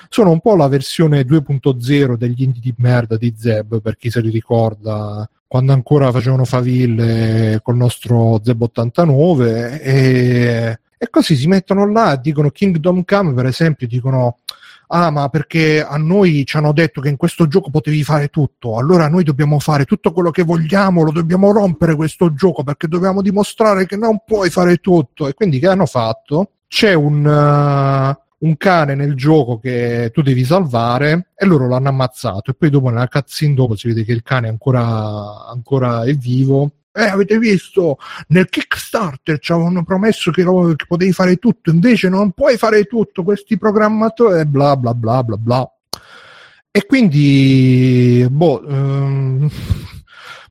Sono un po' la versione 2.0 degli indie di merda di Zeb per chi se li ricorda quando ancora facevano faville col nostro Zeb89 e, e così si mettono là e dicono Kingdom Come per esempio dicono ah ma perché a noi ci hanno detto che in questo gioco potevi fare tutto allora noi dobbiamo fare tutto quello che vogliamo lo dobbiamo rompere questo gioco perché dobbiamo dimostrare che non puoi fare tutto e quindi che hanno fatto? C'è un, uh, un cane nel gioco che tu devi salvare e loro l'hanno ammazzato. E poi dopo nella cutscene dopo si vede che il cane ancora, ancora è vivo. Eh, avete visto? Nel Kickstarter ci avevano promesso che, che potevi fare tutto invece non puoi fare tutto questi programmatori bla bla bla bla bla. E quindi boh ehm,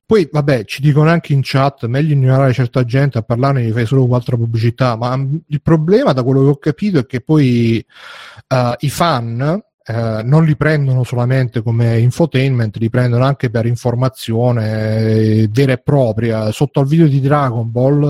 poi vabbè ci dicono anche in chat meglio ignorare certa gente a parlarne gli fai solo altra pubblicità ma il problema da quello che ho capito è che poi eh, i fan eh, non li prendono solamente come infotainment, li prendono anche per informazione eh, vera e propria. Sotto al video di Dragon Ball,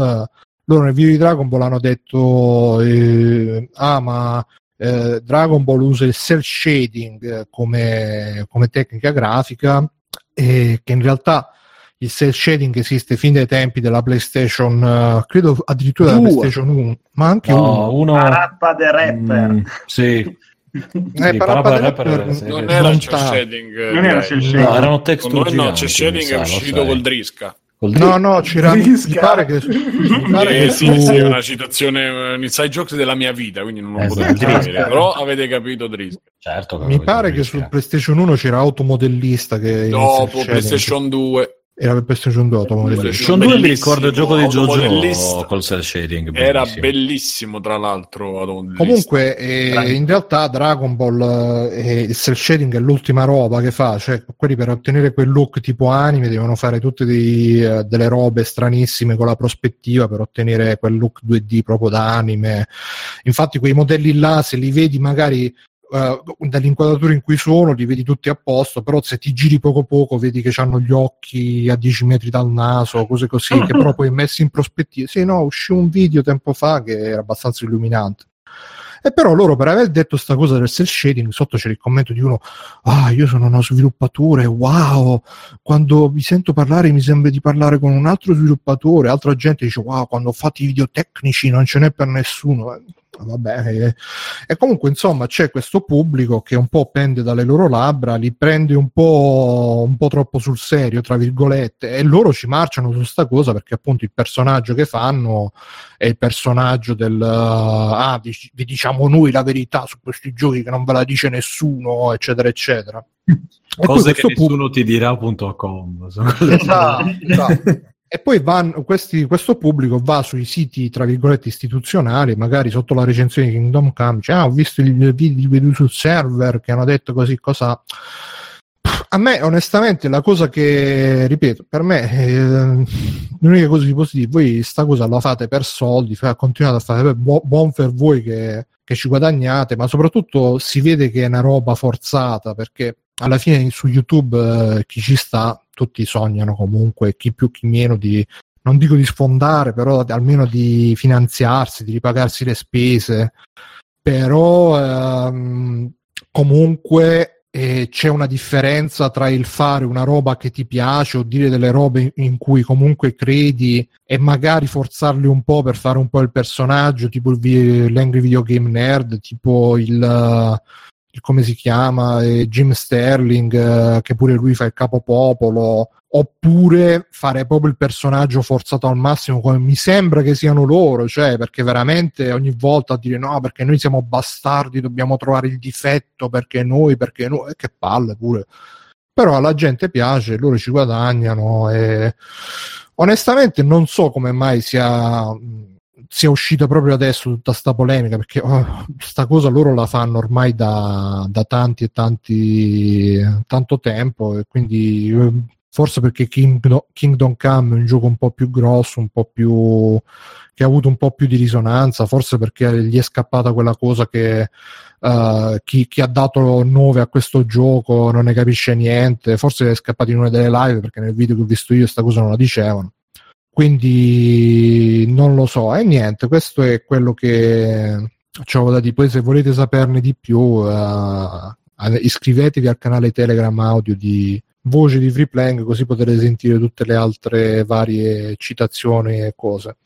loro nel video di Dragon Ball hanno detto: eh, Ah, ma eh, Dragon Ball usa il cell shading come, come tecnica grafica, e che in realtà il cell shading esiste fin dai tempi della PlayStation, uh, credo addirittura della. PlayStation 1, ma anche No, uno. uno... Parappa de rapper. Mm, sì. Eh, Sì, Parappa Parappa de Rapper, Rapper, sì. Non eh, era cel tanto. shading. eh, Non era cel shading. No, erano texture no, giganti, c'è shading mi è uscito col Drisca. No, no, c'era, mi Risca. pare che, mi pare Eh, che sì, su- sì, è una citazione, eh, un inside jokes della mia vita, quindi non lo Esatto. potete sapere. Però avete capito Drisca. Certo, mi pare che Drisca. su PlayStation 1 c'era automodellista che Dopo il. PlayStation 2 era per PlayStation 2 automodellista. PlayStation 2 mi Bellissimo, ricordo il gioco di JoJo col cell shading. era bellissimo. bellissimo, tra l'altro. Comunque, eh, in realtà Dragon Ball eh, il cell shading è l'ultima roba che fa, cioè quelli per ottenere quel look tipo anime devono fare tutte dei, eh, delle robe stranissime con la prospettiva per ottenere quel look 2D proprio da anime. Infatti quei modelli là, se li vedi magari eh, dall'inquadratura in cui sono, li vedi tutti a posto, però se ti giri poco poco vedi che hanno gli occhi a 10 metri dal naso, cose così, che però poi messi in prospettiva. Sì, no, uscì un video tempo fa che era abbastanza illuminante. E però loro per aver detto sta cosa del cell shading, sotto c'era il commento di uno, ah, io sono uno sviluppatore, wow, quando vi sento parlare mi sembra di parlare con un altro sviluppatore, altra gente dice, wow, quando fatto i video tecnici non ce n'è per nessuno. Vabbè, eh. e comunque insomma c'è questo pubblico che un po' pende dalle loro labbra, li prende un po', un po' troppo sul serio, tra virgolette, e loro ci marciano su sta cosa perché appunto il personaggio che fanno è il personaggio del ah, vi, vi diciamo noi la verità su questi giochi che non ve la dice nessuno, eccetera, eccetera. E Cose che nessuno ti dirà.com. Esatto, esatto. E poi vanno, questi- questo pubblico va sui siti, tra virgolette, istituzionali, magari sotto la recensione di Kingdom Come, dice, ah, ho visto il video, sul server che hanno detto così, cosa... A me, onestamente, la cosa che, ripeto, per me, eh, l'unica cosa di positivo, voi sta cosa la fate per soldi, continuate a fare, bu- buon per voi che, che ci guadagnate, ma soprattutto si vede che è una roba forzata, perché alla fine su YouTube eh, chi ci sta, tutti sognano comunque, chi più chi meno di, non dico di sfondare, però almeno di finanziarsi, di ripagarsi le spese. Però ehm, comunque eh, c'è una differenza tra il fare una roba che ti piace o dire delle robe in, cui comunque credi e magari forzarli un po' per fare un po' il personaggio, tipo il l'Angry Video Game Nerd, tipo il come si chiama, eh, Jim Sterling, eh, che pure lui fa il capopopolo, oppure fare proprio il personaggio forzato al massimo come mi sembra che siano loro, cioè perché veramente ogni volta a dire no, perché noi siamo bastardi, dobbiamo trovare il difetto, perché noi, perché noi, e che palle pure. Però alla gente piace, loro ci guadagnano e onestamente non so come mai sia sia uscita proprio adesso tutta sta polemica perché oh, cosa loro la fanno ormai da, da tanti e tanti tanto tempo e quindi eh, forse perché Kingdom, Kingdom Come è un gioco un po' più grosso un po' più che ha avuto un po' più di risonanza forse perché gli è scappata quella cosa che uh, chi, chi, ha dato 9 a questo gioco non ne capisce niente forse è scappato in una delle live perché nel video che ho visto io sta cosa non la dicevano quindi non lo so. E niente questo è quello che ho da dire. Poi se volete saperne di più uh, iscrivetevi al canale telegram audio di voce di Freeplank così potete sentire tutte le altre varie citazioni e cose.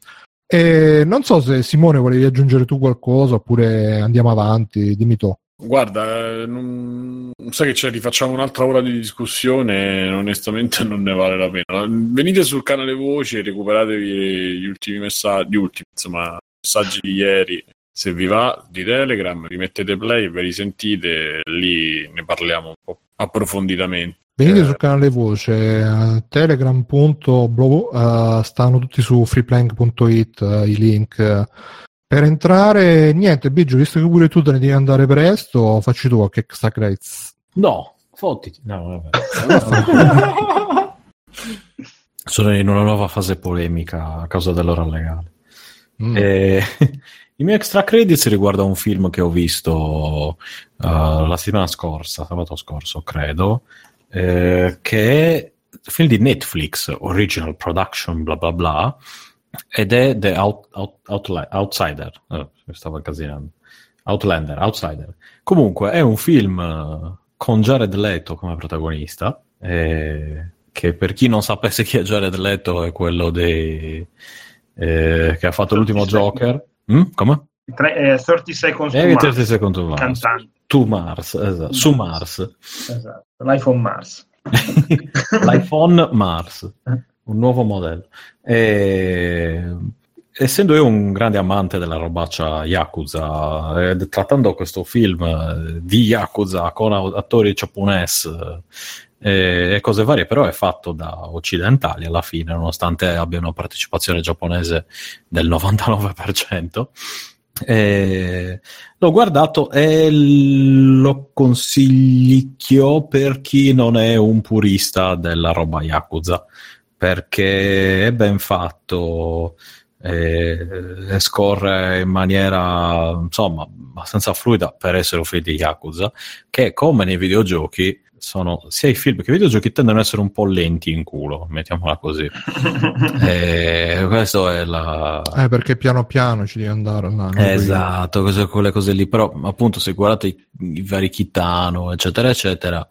E non so se Simone volevi aggiungere tu qualcosa oppure andiamo avanti dimmi tu Guarda, non... sai che ci rifacciamo un'altra ora di discussione, onestamente non ne vale la pena. Venite sul canale Voci e recuperatevi gli ultimi messaggi, gli ultimi, insomma, messaggi di ieri. Se vi va di Telegram, vi mettete play, ve li sentite, lì ne parliamo un po' approfonditamente. Venite eh, sul canale Voce, uh, telegram.blo, uh, stanno tutti su freeplank.it uh, i link. Per entrare, niente, Biggio, visto che pure tu te ne devi andare presto, facci tu qualche extra credits. No, fottiti. No, vabbè. Sono in una nuova fase polemica a causa dell'ora legale. Mm. E, Il mio extra credits riguarda un film che ho visto uh, la settimana scorsa, sabato scorso, credo, eh, che è un film di Netflix, original production, bla bla bla, ed è The Out, Out, Outla- Outsider. Oh, stavo incasinando. Outlander, Outsider. Comunque è un film uh, con Jared Leto come protagonista, eh, che per chi non sapesse chi è Jared Leto è quello dei, eh, che ha fatto l'ultimo Joker. Mm? Come? Tre, eh, 30 Seconds Eh, to 30 Mars, Seconds to Mars. cantante. To Mars, esatto. Su Mars. Esatto. L'iPhone Mars. L'iPhone Mars, un nuovo modello. E... Essendo io un grande amante della robaccia Yakuza, eh, trattando questo film eh, di Yakuza con attori giapponesi eh, e cose varie, però è fatto da occidentali alla fine, nonostante abbia una partecipazione giapponese del 99%. Eh, l'ho guardato e lo consiglio per chi non è un purista della roba Yakuza, perché è ben fatto e, e scorre in maniera insomma abbastanza fluida per essere un film di Yakuza, che come nei videogiochi sono sia i film che i videogiochi tendono ad essere un po' lenti in culo, mettiamola così. e questo è la, Eh, perché piano piano ci devi andare. là, no? Esatto, queste- quelle cose lì, però appunto se guardate i, i vari Kitano, eccetera, eccetera,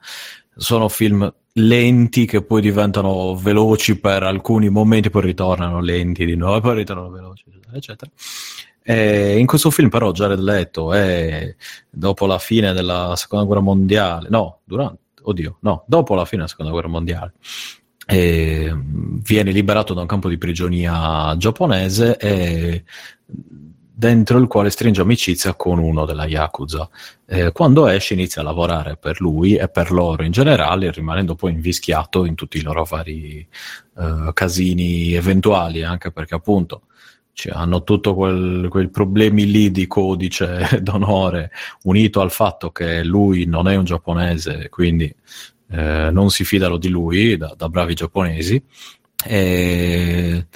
sono film lenti che poi diventano veloci per alcuni momenti, poi ritornano lenti di nuovo, poi ritornano veloci, eccetera. E in questo film però Jared Leto è dopo la fine della seconda guerra mondiale, no, durante, oddio, no, dopo la fine della seconda guerra mondiale, e, mh, viene liberato da un campo di prigionia giapponese e dentro il quale stringe amicizia con uno della Yakuza. Eh, quando esce inizia a lavorare per lui e per loro in generale, rimanendo poi invischiato in tutti i loro vari eh, casini eventuali, anche perché appunto cioè, hanno tutto quel, quei problemi lì di codice d'onore unito al fatto che lui non è un giapponese, quindi eh, non si fidano di lui da, da bravi giapponesi. E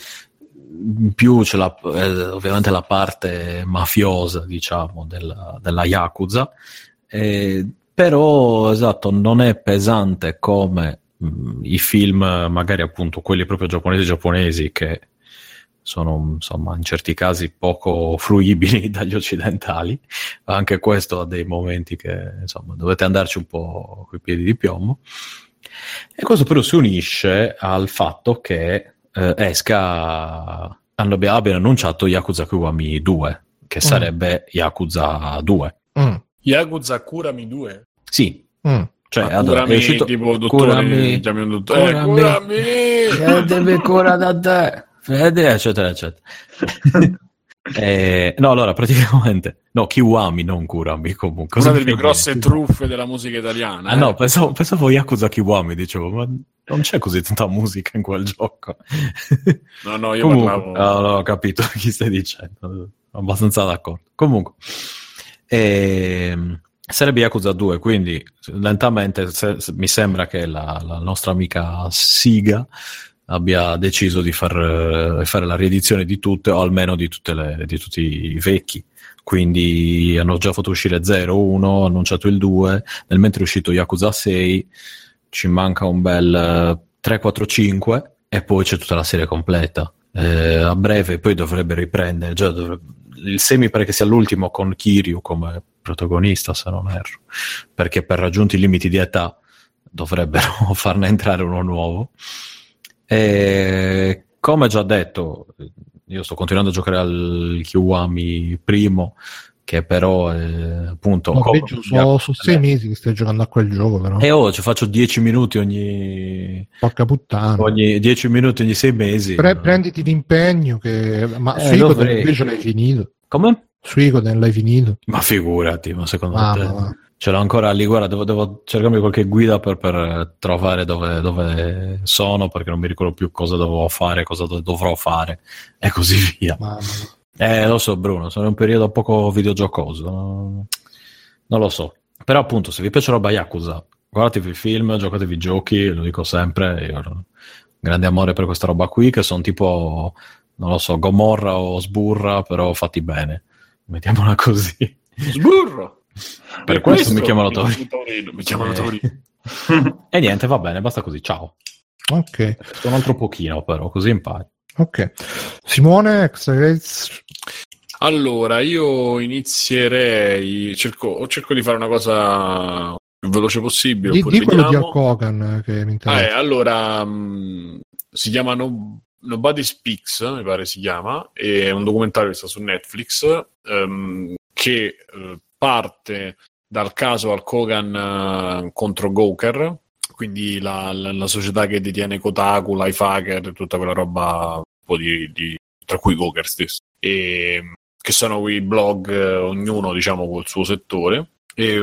in più c'è la, eh, ovviamente la parte mafiosa, diciamo, della, della Yakuza, eh, però esatto, non è pesante come mh, i film, magari appunto quelli proprio giapponesi giapponesi che sono insomma in certi casi poco fruibili dagli occidentali. Anche questo ha dei momenti che insomma dovete andarci un po' coi piedi di piombo. E questo però si unisce al fatto che eh, esca hanno, abbiano annunciato Yakuza Kiwami 2, che sarebbe Yakuza 2. Mm, Yakuza Kurami 2. Sì, mm. cioè Ah, allora, curami, è uscito tipo dottore, Curami, chiami un dottore. Eh, curami. curami! che deve cura da te, Fede, eccetera, eccetera. Eh, no, allora, praticamente, no, Kiwami, non Kurami, comunque. Una delle mi grosse truffe della musica italiana. Ah eh. no, pensavo, pensavo Yakuza Kiwami, dicevo, ma non c'è così tanta musica in quel gioco. no, no, io Comunque, parlavo... ah, no, ho capito chi stai dicendo, abbastanza d'accordo. Comunque, ehm, sarebbe Yakuza 2, quindi lentamente se- se- mi sembra che la, la nostra amica Siga abbia deciso di far, eh, fare la riedizione di tutte, o almeno di, le- di tutti i vecchi. Quindi hanno già fatto uscire 0, 1, hanno annunciato il 2, nel mentre è uscito Yakuza 6, ci manca un bel eh, 3, 4, 5 e poi c'è tutta la serie completa. Eh, a breve poi dovrebbe riprendere, già dovrebbe- il 6 mi pare che sia l'ultimo con Kiryu come protagonista, se non erro, perché per raggiunti i limiti di età dovrebbero farne entrare uno nuovo. E come già detto, io sto continuando a giocare al Kiwami primo, che però è appunto... No, come- peggio, so, so sei mesi che stai giocando a quel gioco, però. E oh, ci faccio 10 minuti ogni, Porca puttana. ogni 10 minuti ogni 6 mesi. Pre- prenditi l'impegno che... Ma Eh, Suicoden invece l'hai finito. Come? Suicoden l'hai finito. Ma figurati, ma secondo Ah, te... ma va. Ce l'ho ancora lì, guarda, devo, devo cercarmi qualche guida per, per trovare dove, dove sono, perché non mi ricordo più cosa dovevo fare, cosa do- dovrò fare, e così via. Mamma. Eh, lo so, Bruno, sono in un periodo poco videogiocoso. no? Non lo so. Però, appunto, se vi piace roba Yakuza, guardatevi il film, giocatevi i giochi, lo dico sempre. Io ho un grande amore per questa roba qui, che sono tipo, non lo so, Gomorra o Sburra, però fatti bene. mettiamola così. Sburro! Per questo mi chiamano Torino. Torino. Mi chiamano Eh. Torino. E niente, va bene, basta così. Ciao. Ok, Un altro pochino, però, così impari. ok. Simone? Allora, io inizierei. Cerco, cerco di fare una cosa più veloce possibile. Di, di quello di Hogan eh, che mi Ah, eh, interessa. allora mh, si chiama no, Nobody Speaks, mi pare si chiama, è un documentario che sta su Netflix ehm, che eh, parte dal caso Hulk Hogan eh, contro Gawker, quindi la, la- la società che detiene Kotaku, Lifehacker, tutta quella roba di, di- tra cui Gawker stesso, e, che sono quei blog, eh, ognuno diciamo col suo settore. E,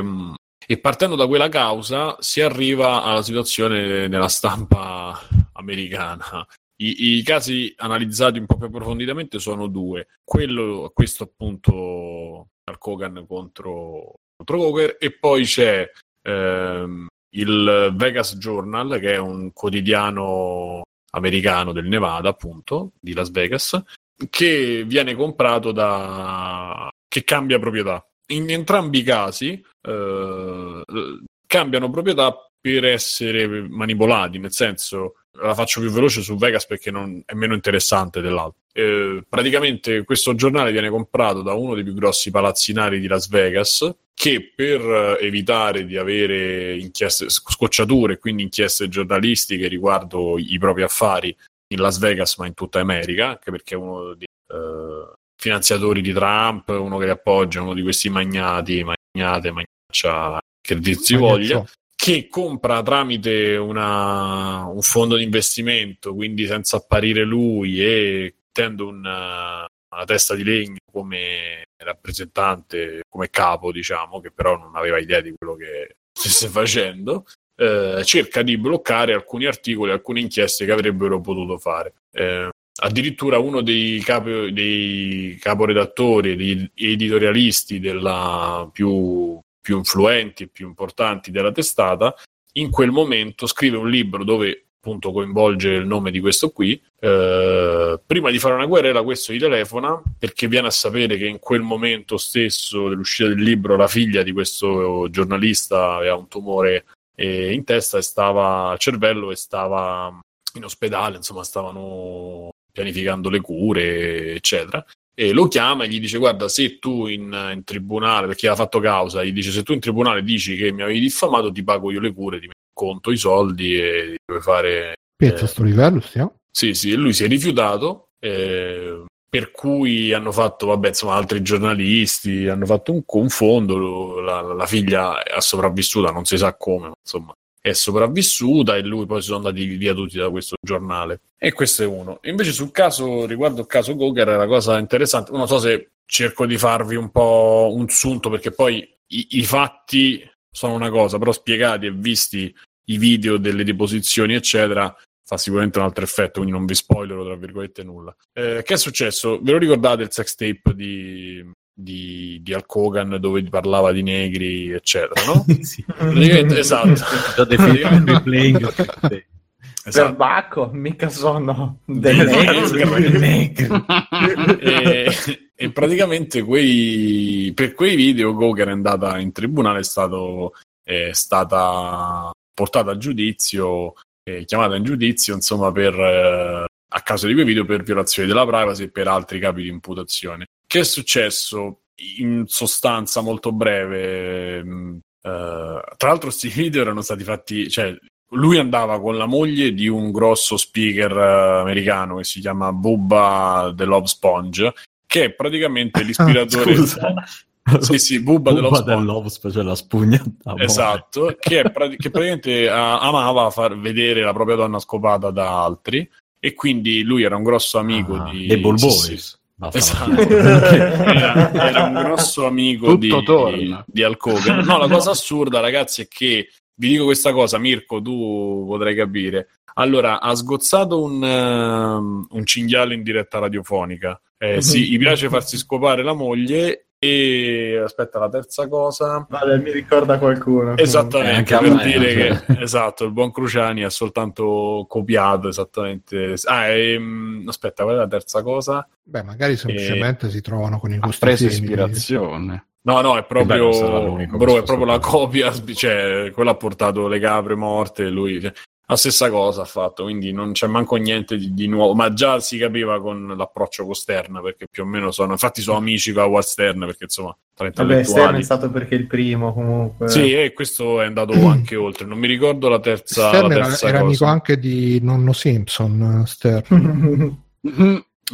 e partendo da quella causa si arriva alla situazione nella stampa americana. I, i casi analizzati un po' più approfonditamente sono due. Quello, questo appunto Hulk Hogan contro, contro Coker e poi c'è ehm, il Vegas Journal che è un quotidiano americano del Nevada appunto di Las Vegas che viene comprato da che cambia proprietà. In entrambi i casi eh, cambiano proprietà per essere manipolati, nel senso la faccio più veloce su Vegas perché non- è meno interessante dell'altro. Eh, praticamente questo giornale viene comprato da uno dei più grossi palazzinari di Las Vegas che per eh, evitare di avere inchieste, scocciature, quindi inchieste giornalistiche riguardo i propri affari in Las Vegas ma in tutta America, anche perché è uno dei eh, finanziatori di Trump, uno che li appoggia, uno di questi magnati, magnate, magnaccia, che dir si voglia. Che compra tramite una- un fondo di investimento, quindi senza apparire lui e mettendo una, una testa di legno come rappresentante, come capo, diciamo, che però non aveva idea di quello che stesse facendo, eh, cerca di bloccare alcuni articoli, alcune inchieste che avrebbero potuto fare. Eh, addirittura uno dei, capo, dei caporedattori, degli editorialisti della più, più influenti e più importanti della testata, in quel momento scrive un libro dove appunto coinvolge il nome di questo qui. eh, prima di fare una querela, questo gli telefona perché viene a sapere che in quel momento stesso dell'uscita del libro la figlia di questo giornalista aveva un tumore eh, in testa e stava al cervello e stava in ospedale, insomma, stavano pianificando le cure, eccetera. E lo chiama e gli dice: Guarda, se tu in, in tribunale, perché ha fatto causa, gli dice: Se tu in tribunale dici che mi avevi diffamato, ti pago io le cure, ti conto i soldi e puoi fare. Pezzo a eh, sto livello stiamo. sì, sì, e lui si è rifiutato, eh, per cui hanno fatto, vabbè, insomma, altri giornalisti hanno fatto un, un fondo, la, la figlia è sopravvissuta, non si sa come, ma insomma, è sopravvissuta e lui poi si sono andati via tutti da questo giornale. E questo è uno. Invece sul caso, riguardo il caso Goker, la cosa interessante, non so se cerco di farvi un po' un sunto, perché poi i, i fatti sono una cosa, però spiegati e visti i video delle deposizioni, eccetera, fa sicuramente un altro effetto, quindi non vi spoilerò tra virgolette nulla. Eh, che è successo? Ve lo ricordate il sex tape di, di, di Hulk Hogan dove parlava di negri, eccetera, no? sì. Esatto. Già definito free playing. Sì. esatto. Perbacco, mica sono dei Esatto. negri. e, e praticamente quei, per quei video Goker è andata in tribunale, è, stato, è stata portata a giudizio, chiamata in giudizio, insomma, per, eh, a causa di quei video per violazione della privacy e per altri capi di imputazione. Che è successo? In sostanza molto breve, eh, tra l'altro questi video erano stati fatti, cioè lui andava con la moglie di un grosso speaker eh, americano che si chiama Bubba The Love Sponge, che è praticamente l'ispiratore. Sì, sì, Bubba, The Love Bubba Sponge. dell'Ops, cioè la spugna. Esatto, che, è prati- che praticamente ah, amava far vedere la propria donna scopata da altri e quindi lui era un grosso amico Ah, di dei Ball sì, Boys. sì. Basta, Esatto. era, era un grosso amico Tutto di, di Hulk Hogan. No, la cosa assurda, ragazzi, è che vi dico questa cosa, Mirko, tu potrai capire. Allora, ha sgozzato un, ehm, un cinghiale in diretta radiofonica. Eh, sì, gli piace farsi scopare la moglie E aspetta, la terza cosa. Vale, mi ricorda qualcuno. Esattamente, Eh, per me, dire cioè. che esatto, il buon Cruciani ha soltanto copiato esattamente. Ah, ehm, aspetta, qual è la terza cosa? Beh, magari semplicemente si trovano con i Ha gusti preso ispirazione. No, no, è proprio, Beh, bro, è proprio la copia, cioè, quello ha portato le capre morte, lui, cioè, la stessa cosa ha fatto, quindi non c'è manco niente di, di nuovo, ma già si capiva con l'approccio con Stern, perché più o meno sono, infatti sono amici con Howard Stern, perché insomma, tra Vabbè, Stern intellettuali. è stato perché il primo comunque. Sì, e questo è andato anche oltre, non mi ricordo la terza, Stern la era, terza era cosa. amico anche di nonno Simpson, Stern.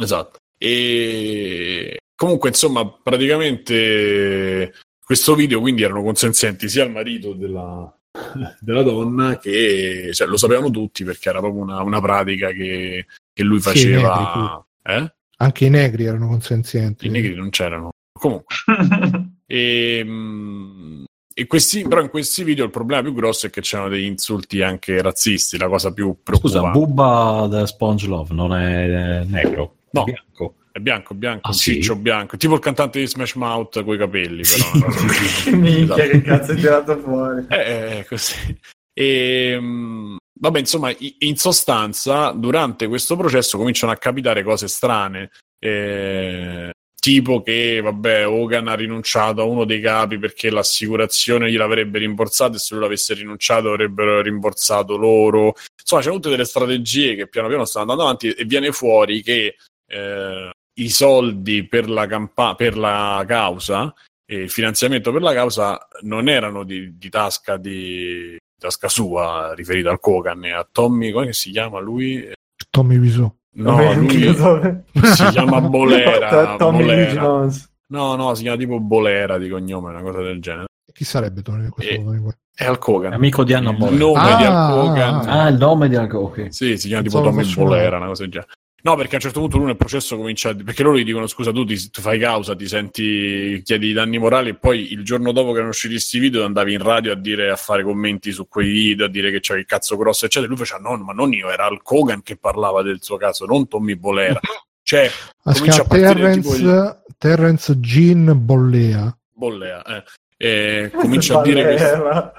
Esatto. E comunque, insomma, praticamente questo video quindi erano consenzienti sia al marito della, della donna che cioè, lo sapevano tutti perché era proprio una, una pratica che, che lui Sì, faceva. eh? Anche i negri erano consenzienti. I negri non c'erano. Comunque. E, mm, e questi, però in questi video il problema più grosso è che c'erano degli insulti anche razzisti, la cosa più Scusa, preoccupante. Bubba da Sponge Love non è negro? No. Bianco. È bianco, bianco, Ah, sì? ciccio bianco, tipo il cantante di Smash Mouth coi capelli, però. Che minchia, che cazzo hai tirato fuori. Eh, eh, così. E, mh, vabbè, insomma, i- in sostanza, durante questo processo cominciano a capitare cose strane. eh, tipo che, vabbè, Hogan ha rinunciato a uno dei capi perché l'assicurazione gliel'avrebbe rimborsato e se lui l'avesse rinunciato avrebbero rimborsato loro. Insomma, c'è tutte delle strategie che piano piano stanno andando avanti e viene fuori che eh, i soldi per la, campa- per la causa e il finanziamento per la causa non erano di, di tasca di tasca sua riferita al Kogan e a Tommy come si chiama lui? Tommy Wiseau. no Vabbè, lui so- si chiama Bolera Tommy Bolera. Jones. no no si chiama tipo Bolera di cognome una cosa del genere Chi sarebbe Tony questo Eh, Tony è al Kogan Amico di Anna il Bolera. nome Ah, di Al Kogan ah, Ah, il nome di ok. Sì, si chiama tipo Tommy Bolera, una cosa del genere. No, perché a un certo punto lui nel processo comincia a... Perché loro gli dicono, scusa, tu, ti, tu fai causa, ti senti, chiedi i danni morali e poi il giorno dopo che erano usciti questi video andavi in radio a dire, a fare commenti su quei video, a dire che c'era il cazzo grosso, eccetera. Lui faceva, no, ma non io, era Al Kogan che parlava del suo caso, non Tommy Bolera. Cioè, comincia a Terrence, Terrence Jean Bollea. Bollea, eh. E comincia a dire Valera.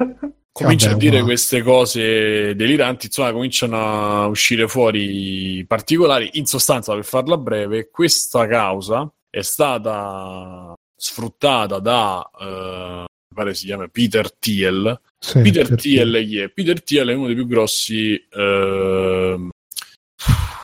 Comincia Vabbè, a dire wow. queste cose deliranti, insomma, cominciano a uscire fuori i particolari. In sostanza, per farla breve, questa causa è stata sfruttata da eh, mi pare si chiama Peter Thiel. Sì, Peter Thiel chi è? Peter Thiel è uno dei più grossi ehm,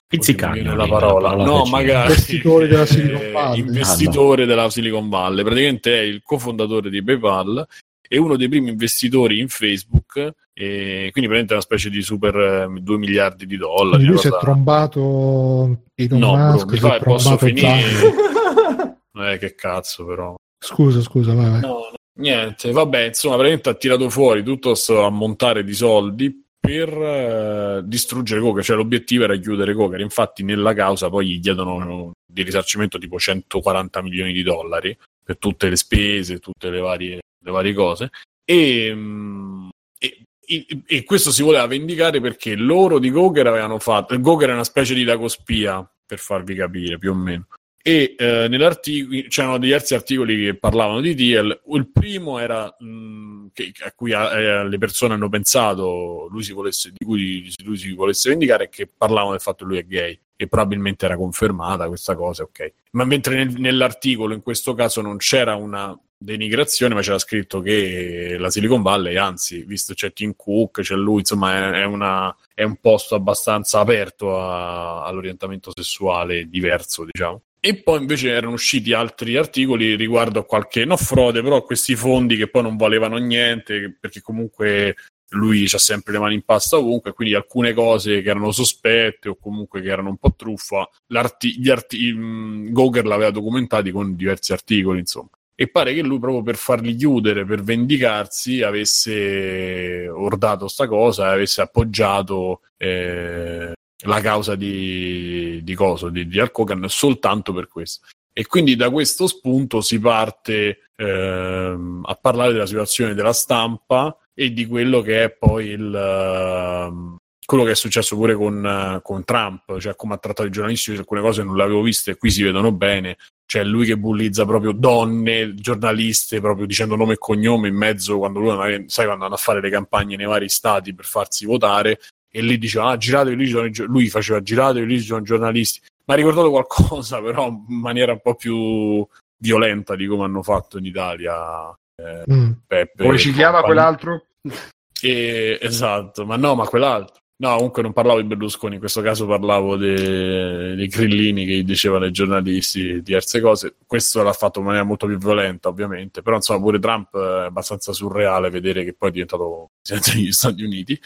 Pizzicani, la parola. No, magari Investitore della Silicon eh, Valley. investitore della Silicon Valley. Praticamente è il cofondatore di PayPal e uno dei primi investitori in Facebook. E quindi praticamente è una specie di super eh, 2 miliardi di dollari. Quindi lui si è trombato Elon No, bro, Musk, è fa- posso trombato finire? Eh, che cazzo, però. Scusa, scusa, vai, vai. No, no, niente, vabbè, insomma, praticamente ha tirato fuori tutto questo ammontare di soldi per eh, distruggere Coker, cioè l'obiettivo era chiudere Coker, infatti nella causa poi gli chiedono di risarcimento tipo 140 milioni di dollari per tutte le spese, tutte le varie, le varie cose e, mm, e, e- e questo si voleva vendicare perché loro di Coker avevano fatto, Coker è una specie di dagospia per farvi capire più o meno e eh, c'erano diversi articoli che parlavano di Thiel. Il primo era mh, che, a cui eh, le persone hanno pensato lui si volesse, di cui lui si volesse vendicare, che parlavano del fatto che lui è gay. E probabilmente era confermata questa cosa, ok. Ma mentre nel- nell'articolo in questo caso non c'era una denigrazione, ma c'era scritto che la Silicon Valley, anzi, visto c'è Tim Cook, c'è lui, insomma, è, una- è un posto abbastanza aperto a- all'orientamento sessuale diverso, diciamo. E poi invece erano usciti altri articoli riguardo a qualche, no frode, però a questi fondi che poi non valevano niente, perché comunque lui ha sempre le mani in pasta ovunque, quindi alcune cose che erano sospette o comunque che erano un po' truffa, gli arti- mh, Gauger l'aveva documentati con diversi articoli, insomma. E pare che lui, proprio per farli chiudere, per vendicarsi, avesse ordato sta cosa e avesse appoggiato eh, la causa di, di Coso, di, di Hulk Hogan, soltanto per questo. E quindi da questo spunto si parte ehm, a parlare della situazione della stampa e di quello che è poi il, ehm, quello che è successo pure con, con Trump, cioè come ha trattato i giornalisti, io alcune cose non le avevo viste e qui si vedono bene, C'è lui che bullizza proprio donne, giornaliste, proprio dicendo nome e cognome in mezzo quando lui, magari, sai, quando andano a fare le campagne nei vari stati per farsi votare e lì diceva, ah, girate, lì ci sono i gio-" lui faceva girate, lì ci sono giornalisti. Mi ha ricordato qualcosa, però in maniera un po' più violenta di come hanno fatto in Italia. eh, Mm. Peppe Come si chiama quell'altro? E- esatto, ma no, ma quell'altro. No, comunque non parlavo di Berlusconi, in questo caso parlavo de- dei grillini che dicevano ai giornalisti diverse cose. Questo l'ha fatto in maniera molto più violenta, ovviamente, però insomma pure Trump è abbastanza surreale vedere che poi è diventato presidente degli Stati Uniti.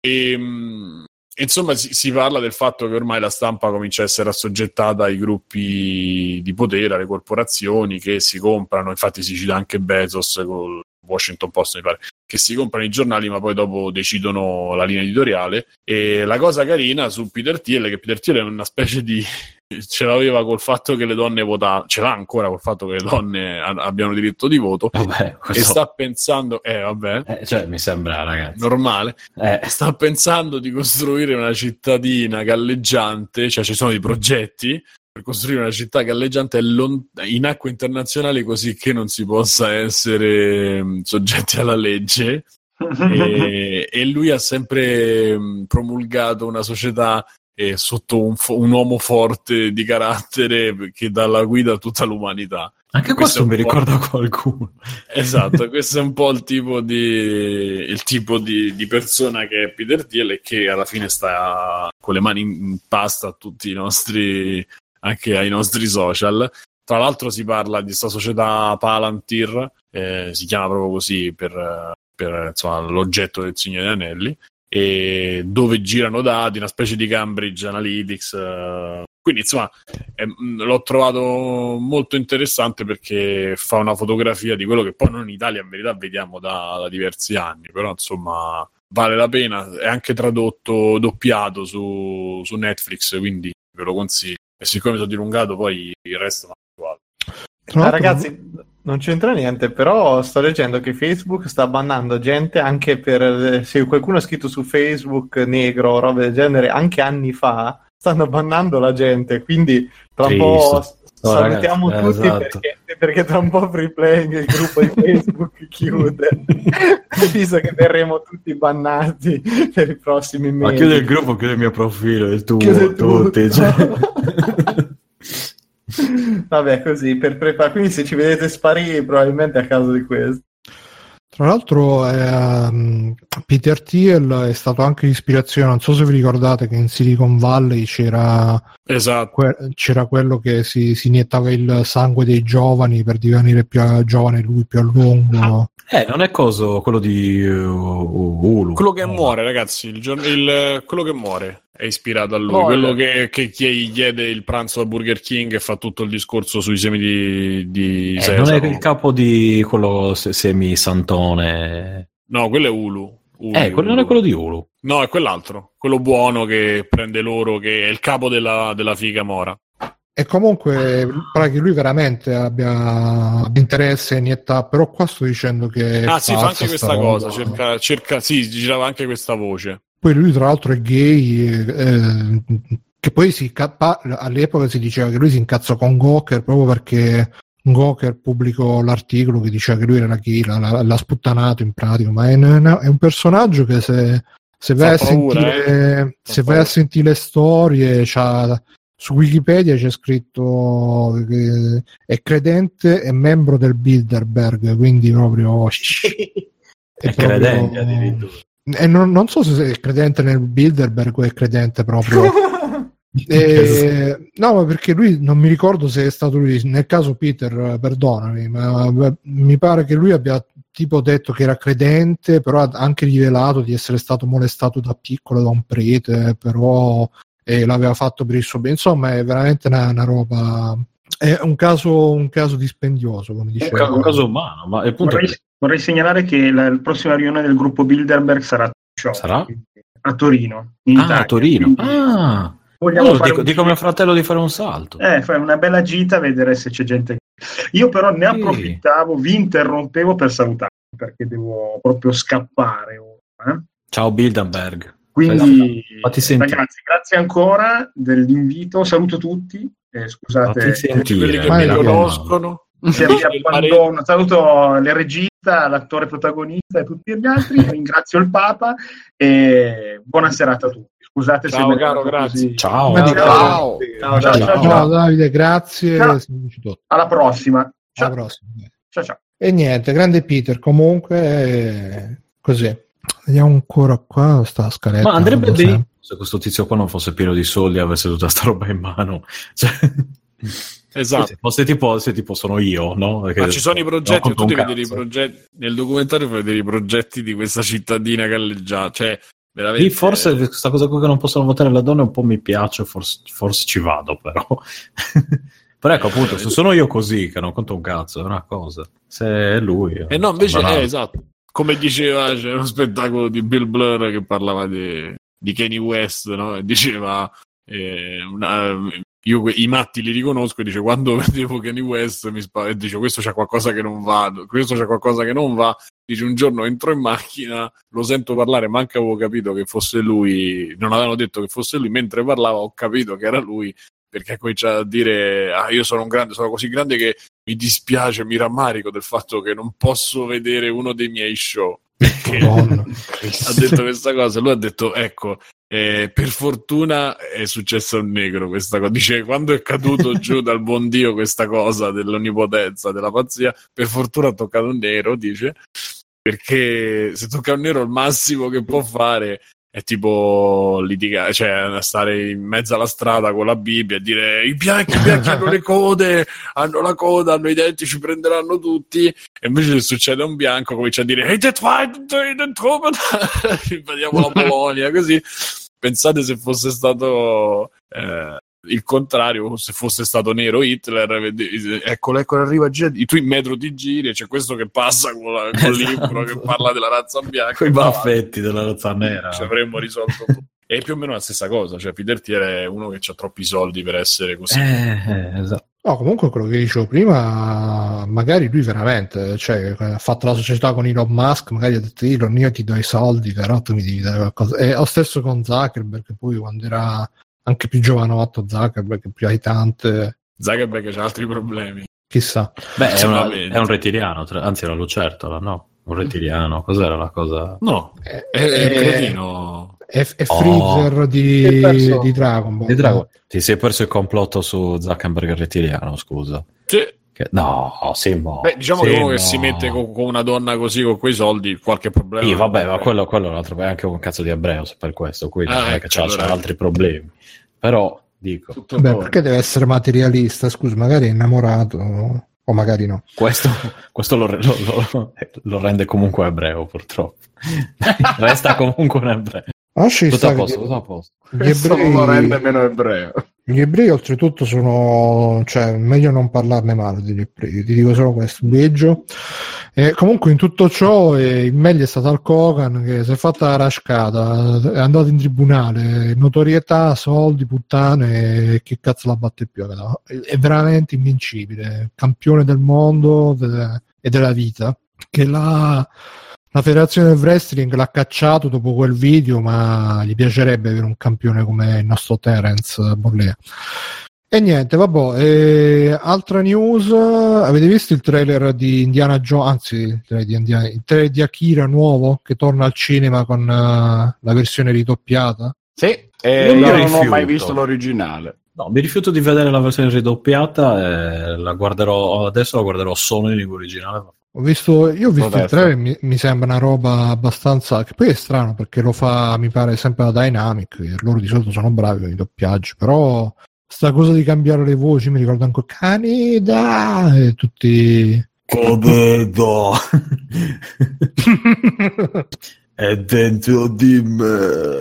E, mh, insomma, si, si parla del fatto che ormai la stampa comincia a essere assoggettata ai gruppi di potere, alle corporazioni che si comprano. Infatti, si cita anche Bezos col Washington Post, mi pare, che si comprano i giornali, ma poi dopo decidono la linea editoriale. E la cosa carina su Peter Thiel è che Peter Thiel è una specie di. ce l'aveva col fatto che le donne votavano, ce l'ha ancora col fatto che le donne a- abbiano diritto di voto. Vabbè, E questo- sta pensando, eh, vabbè, eh, cioè, mi sembra, ragazzi. normale Eh, sta pensando di costruire una cittadina galleggiante, cioè ci sono dei progetti per costruire una città galleggiante lon- in acque internazionali così che non si possa essere mh, soggetti alla legge e, e lui ha sempre mh, promulgato una società eh, sotto un, fo- un uomo forte di carattere che dà la guida a tutta l'umanità. anche Questo questo mi ricorda qualcuno. Esatto, questo è un po' il tipo di, il tipo di, di persona che è Peter Thiel e che alla fine sta con le mani in pasta a tutti i nostri, anche ai nostri social. Tra l'altro si parla di questa società Palantir, eh, si chiama proprio così per, per, insomma, l'oggetto del Signore Anelli, e dove girano dati, una specie di Cambridge Analytics. eh. Quindi insomma eh, l'ho trovato molto interessante perché fa una fotografia di quello che poi noi in Italia in verità vediamo da, da diversi anni, però insomma vale la pena, è anche tradotto, doppiato su, su Netflix, quindi ve lo consiglio. E siccome mi sono dilungato poi il resto va uguale. Tra Ah, l'altro- ragazzi, non c'entra niente, però sto leggendo che Facebook sta bannando gente anche per eh, se qualcuno ha scritto su Facebook negro o robe del genere anche anni fa, stanno bannando la gente, quindi tra un po' Cristo. s- Oh, salutiamo ragazzi, tutti esatto. perché, perché tra un po' free playing il gruppo di Facebook chiude, visto che verremo tutti bannati per i prossimi mesi. Ma chiude il gruppo, chiude il mio profilo, il tuo, Chiude tutti. cioè. Vabbè, così per preparare. Quindi, se ci vedete sparire, probabilmente è a causa di questo. Tra l'altro, ehm, Peter Thiel è stato anche ispirazione. Non so se vi ricordate che in Silicon Valley c'era, Esatto. que- c'era quello che si, si iniettava il sangue dei giovani per divenire più giovane lui, più a lungo. Eh, non è coso quello di uh, Hulu. Quello che Eh, muore, ragazzi, il giorno- il- quello che muore è ispirato a lui. Muore. Quello che, che gli chiede il pranzo a Burger King e fa tutto il discorso sui semi di, di Eh, non è il capo di quello se- semi-santone. No, quello è Ulu. Ulu, Eh, quello non è Ulu. quello di Hulu. No, è quell'altro. Quello buono che prende loro, che è il capo della, della figa mora. E comunque pare che lui veramente abbia interesse in età, però qua sto dicendo che... ah, sì, fa anche questa sta cosa. roba. Cerca, cerca, sì, girava anche questa voce. Poi lui tra l'altro è gay, eh, che poi si cappa- all'epoca si diceva che lui si incazzò con Gawker proprio perché Gawker pubblicò l'articolo che diceva che lui era gay, l'ha, l'ha- l'ha sputtanato in pratica, ma è, è un personaggio che se, se vai, paura, sentire, Fa se vai a sentire le storie, c'ha- su Wikipedia c'è scritto che è credente e membro del Bilderberg, quindi proprio... È proprio- credente addirittura. E non, non so se è credente nel Bilderberg o è credente proprio. Eh, no, ma perché lui non mi ricordo se è stato lui. Nel caso Peter, eh, perdonami, ma mi pare che lui abbia tipo detto che era credente, però ha anche rivelato di essere stato molestato da piccolo da un prete, però eh, l'aveva fatto per il suo bene. Insomma, è veramente una, una roba. È un caso, un caso dispendioso, come Un, dicevo. ca- un caso umano, ma il punto è Vorrei, vorrei segnalare che la, la prossima riunione del gruppo Bilderberg sarà, a Show, Sarà? a Torino. In Ah, Italia. a Torino. Quindi Ah, vogliamo allora fare dico, dico a mio fratello di fare un salto. Eh, fai una bella gita a vedere se c'è gente. Io però ne Sì. approfittavo, vi interrompevo per salutarvi perché devo proprio scappare. ora, eh. Ciao Bilderberg. Quindi, Fatti sentire. ragazzi, grazie ancora dell'invito. Saluto tutti. Eh, scusate, sentire. quelli che mi conoscono. Saluto il regista, l'attore protagonista e tutti gli altri. Ringrazio il Papa e buona serata a tutti. Scusate Ciao, se caro, grazie. Ciao. Ciao. Ciao, ciao, ciao, Ciao ciao. Davide, grazie. Ciao. Alla prossima. Alla Ciao, prossima. ciao, ciao. E niente, grande Peter comunque, eh, così. Vediamo ancora qua sta scaletta. Ma andrebbe bene so. se questo tizio qua non fosse pieno di soldi e avesse tutta sta roba in mano. Cioè, Esatto. se tipo, se tipo sono io, no? Perché- Ma ci sono i progetti, tu devi vedere i progetti. Nel documentario fai vedere i progetti di questa cittadina galleggiata. Cioè, veramente. Forse questa cosa qui che non possono votare le donne un po' mi piace, forse, forse ci vado però. però ecco appunto, se sono io così che non conto un cazzo, è una cosa. Se è lui... E no, invece, banale. eh, esatto. Come diceva, c'era uno spettacolo di Bill Blur che parlava di, di Kanye West, no? E diceva, eh, una- io i matti li riconosco e dice, quando vedevo Kanye West mi spa- e dice, questo c'è qualcosa che non va, questo c'è qualcosa che non va. Dice, un giorno entro in macchina, lo sento parlare, manca avevo capito che fosse lui, non avevano detto che fosse lui, mentre parlava ho capito che era lui, perché comincia a dire, ah, io sono un grande, sono così grande che mi dispiace, mi rammarico del fatto che non posso vedere uno dei miei show. Perché ha detto questa cosa, lui ha detto, ecco, eh, per fortuna è successo al negro questa cosa. Dice, quando è caduto giù dal buon Dio questa cosa dell'onnipotenza, della pazzia, per fortuna ha toccato un nero, dice, perché se tocca un nero il massimo che può fare è tipo litigare, cioè stare in mezzo alla strada con la Bibbia e dire i bianchi, i bianchi hanno le code, hanno la coda, hanno i denti, ci prenderanno tutti. E invece se succede a un bianco comincia a dire hey, why they didn't come." invadiamo la Polonia, così. Pensate se fosse stato eh, il contrario, se fosse stato nero Hitler, eccolo, eccolo, arriva gente, tu in metro ti giri e c'è questo che passa con, la- con il libro che parla della razza bianca. Con i baffetti della razza nera. ci avremmo risolto tutto. E più o meno la stessa cosa, cioè Peter Thiel è uno che ha troppi soldi per essere così. Eh, eh, esatto. No, comunque quello che dicevo prima, magari lui veramente, cioè, ha fatto la società con Elon Musk, magari ha detto Elon, io ti do i soldi, però tu mi devi dare qualcosa. E lo stesso con Zuckerberg, che poi quando era anche più giovanotto Zuckerberg, più aitante, Zuckerberg c'ha altri problemi. chissà. Beh, è, una- è un rettiliano, tra- anzi era lucertola, no? Un rettiliano, cos'era la cosa? No, È, è, è un cretino. è, è Oh. Freezer di, Che perso- di Dragon Ball. Di Drago. Ti sei perso il complotto su Zuckerberg rettiliano, scusa. Sì. Che- No, Simo. Beh, diciamo Sì, che uno che si mette con, con una donna così, con quei soldi, qualche problema. Sì, vabbè, ma quello, quello è un altro- è anche un cazzo di ebreo, se per questo, quindi Ah, non è ecco, che c'ha, c'ha allora- altri problemi. Però, dico, Beh, perché deve essere materialista? Scusa, magari è innamorato, o magari no. questo, questo lo, lo- lo- lo rende comunque ebreo, purtroppo. Resta comunque un ebreo. Lasci Tutto a stare posto, tutto a posto. gli Questo non lo ebrei, rende meno ebreo. gli ebrei oltretutto sono, cioè, meglio non parlarne male degli ebrei, ti dico solo questo, Beggio. E comunque in tutto ciò eh, il meglio è stato Al Kogan che si è fatta la rascata, è andato in tribunale, notorietà, soldi, puttane, e che cazzo la batte più? no? È, veramente invincibile, campione del mondo de- e della vita, che la, la federazione del wrestling l'ha cacciato dopo quel video, ma gli piacerebbe avere un campione come il nostro Terence Bollea. E niente, vabbè, eh, altra news, avete visto il trailer di Indiana Jones, anzi il trailer di, Indiana, il trailer di Akira nuovo che torna al cinema con eh, la versione ridoppiata? Sì, e Io non ho rifiuto. mai visto l'originale. No, mi rifiuto di vedere la versione ridoppiata e la guarderò adesso la guarderò solo in lingua originale. Ho visto, io ho visto il trailer, mi, mi sembra una roba abbastanza. che poi è strano perché lo fa, mi pare, sempre la Dynamic. e loro di solito sono bravi con i doppiaggi, però sta cosa di cambiare le voci mi ricorda ancora Canida e tutti. Come do? È dentro di me.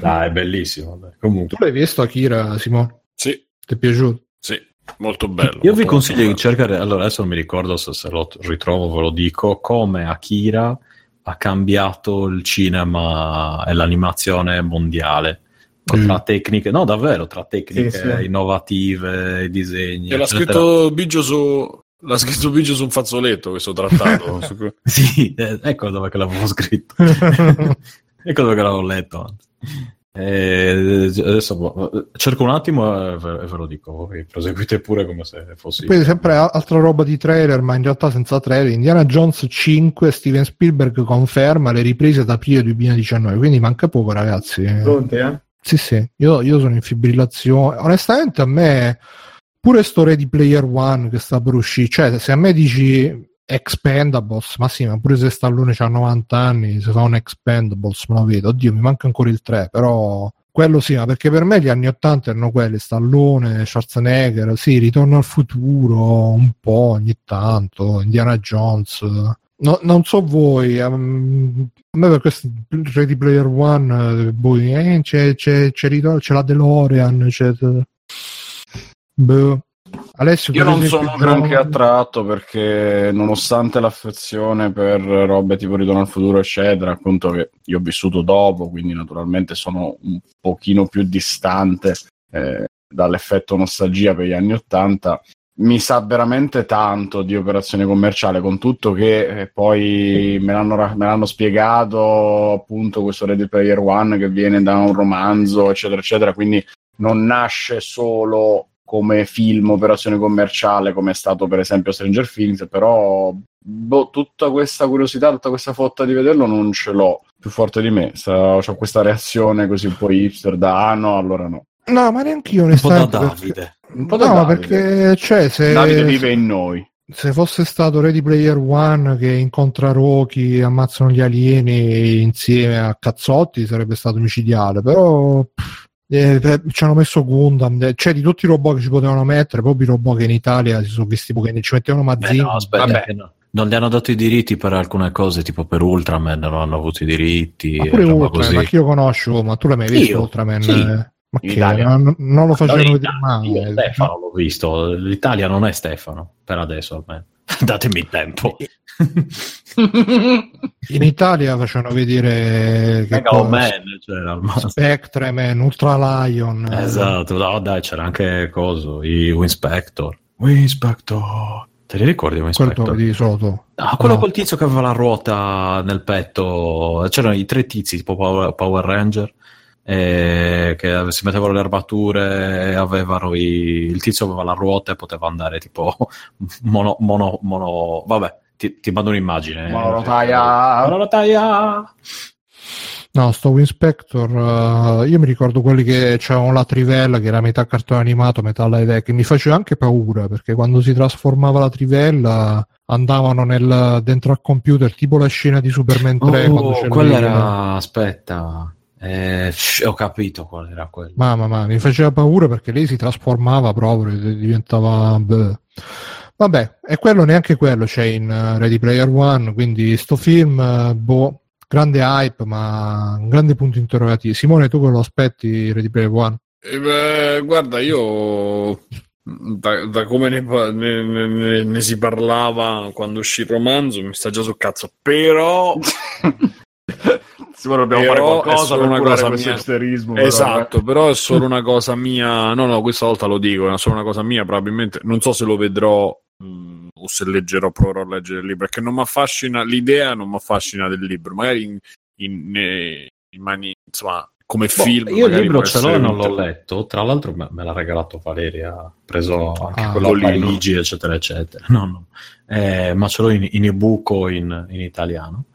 Dai, è bellissimo. dai. tu Comunque. l'hai visto Akira, Simone? Sì, Ti è piaciuto? sì, molto bello. Io vi molto consiglio bello. di cercare, allora adesso non mi ricordo se, se lo ritrovo, ve lo dico, come Akira ha cambiato il cinema e l'animazione mondiale. Mm. Tra tecniche, no davvero, tra tecniche Sì, sì. innovative, disegni. E l'ha scritto Biggio su. L'ha scritto Biggio su un fazzoletto questo trattato. Sì, eh, ecco dove che l'avevo scritto. e credo che l'avevo letto. Eh, adesso boh, cerco un attimo e ve, e ve lo dico. Proseguite pure come se fossi. Poi sempre altra roba di trailer, ma in realtà senza trailer. Indiana Jones 5, Steven Spielberg conferma le riprese ad aprile 2019, quindi manca poco ragazzi. Pronti, eh? Sì, sì, io, io sono in fibrillazione. Onestamente a me, pure sto Ready Player One che sta per uscire, cioè se a me dici Expendables, ma sì, ma pure se Stallone ha 90 anni, se fa un Expendables me lo vedo. Oddio, mi manca ancora il 3, però quello sì, ma perché per me gli anni 80 erano quelli, Stallone, Schwarzenegger, sì, Ritorno al futuro, un po' ogni tanto, Indiana Jones. No, non so voi, um, a me per questo Ready Player One, boh, eh, c'è, c'è, c'è, c'è la DeLorean, c'è... Boh. Alessio, Io non sono granché John- attratto perché nonostante l'affezione per robe tipo Ritorno al futuro eccetera, appunto che io ho vissuto dopo, quindi naturalmente sono un pochino più distante eh, dall'effetto nostalgia per gli anni Ottanta, mi sa veramente tanto di operazione commerciale, con tutto che eh, poi me l'hanno, me l'hanno spiegato appunto questo Ready Player One che viene da un romanzo, eccetera, eccetera, quindi non nasce solo come film, operazione commerciale, come è stato per esempio Stranger Things, però boh, tutta questa curiosità, tutta questa fotta di vederlo non ce l'ho più forte di me. Ho questa reazione così un po' hipster da ah no, allora no. No, ma neanche io Un po' da onestamente. perché- Davide. Un po' da No, ma Davide. perché cioè, se, Davide vive in noi. se fosse stato Ready Player One che incontra Rocky, ammazzano gli alieni insieme a cazzotti, sarebbe stato micidiale. Però pff, eh, eh, ci hanno messo Gundam, eh, cioè di tutti i robot che ci potevano mettere, proprio i robot che in Italia si sono visti pochi, ci mettevano Mazzini. no, aspetta, Vabbè. che no. Non gli hanno dato i diritti per alcune cose, tipo per Ultraman, non hanno avuto i diritti. ma pure Ultraman, così. ma chi lo conosco? Ma tu l'hai mai visto Io? Ultraman? Sì. Eh, Ma In che? Non, non lo facevano No, vedere mai. io. Stefano l'ho visto, l'Italia non è Stefano, per adesso almeno. Datemi il tempo. In Italia facevano vedere che Mega Man c'era al massimo. Spectre Man, Ultra Lion. Esatto, no, dai, c'era anche coso, i Winspector. Winspector. Te li ricordi quello Winspector? di sotto. Ah, quello No. col tizio che aveva la ruota nel petto. C'erano i tre tizi tipo Power, Power Ranger eh, che si mettevano le armature e avevano i- il tizio aveva la ruota e poteva andare tipo mono, mono, mono vabbè ti, ti mando un'immagine. Monorotaia. monorotaia. No, sto Winspector, eh, io mi ricordo quelli che c'avevano la trivella che era metà cartone animato, metà live action, mi faceva anche paura perché quando si trasformava la trivella andavano nel, dentro al computer tipo la scena di Superman 3 quando oh, quella era aspetta eh, ho capito qual era quello Mamma mia, mi faceva paura perché lei si trasformava proprio, e diventava... beh. Vabbè, e quello neanche quello c'è in eh, Ready Player One, quindi sto film, eh, boh, grande hype, ma un grande punto interrogativo. Simone, tu che lo aspetti Ready Player One? Eh, beh, guarda, io da, da come ne- ne- ne- ne si parlava quando uscì il romanzo mi sta già sul cazzo, però Sicuro dobbiamo Però fare è qualcosa solo per una curare questo mia. isterismo. però, esatto, però è solo una cosa mia. No, no, questa volta lo dico, è solo una cosa mia. Probabilmente non so se lo vedrò mh, o se leggerò, proverò a leggere il libro, perché non mi affascina l'idea, non mi affascina del libro. Magari in, in, eh, in mani, insomma, come Boh, film. io il libro ce l'ho e non l'ho letto tra l'altro me, me l'ha regalato Valeria ha preso anche Ah, quello Collino. Parigi eccetera eccetera no, no. Eh, ma ce l'ho in, in ebook o in, in italiano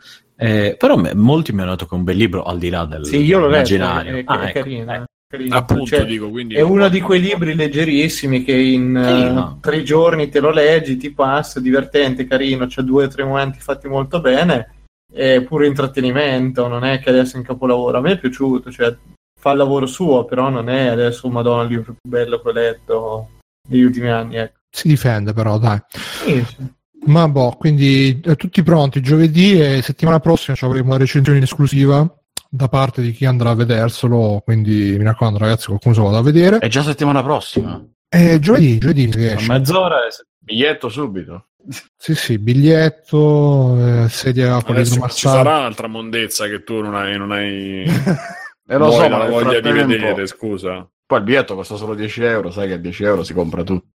Eh, però me- molti mi hanno detto che è un bel libro al di là del Sì, io l'ho letto, immaginario. è, è, Ah, è ecco, carino, eh. è carino. Appunto, Cioè, dico, quindi È uno di quei libri leggerissimi che in Sì, no. tre giorni te lo leggi, ti passa, divertente, carino, c'è due o tre momenti fatti molto bene, è pure intrattenimento, non è che adesso è un capolavoro. A me è piaciuto, cioè fa il lavoro suo, però non è adesso, madonna, il libro più bello che ho letto negli ultimi anni. Ecco. Si difende però, dai. Sì, sì. Ma boh, quindi eh, tutti pronti, giovedì e settimana prossima ci avremo una recensione in esclusiva da parte di chi andrà a vederselo, quindi mi raccomando ragazzi, qualcuno se lo vada a vedere. È già settimana prossima. Eh, giovedì, giovedì si A esce. mezz'ora Biglietto subito. Sì, sì, biglietto, eh, sedia con adesso ci l'idromassaggio. sarà un'altra mondezza che tu non hai, non hai E lo vuoi so, la ma nel voglia di vedere, scusa. Poi il biglietto costa solo 10 euro, sai che a 10 euro si compra tutto.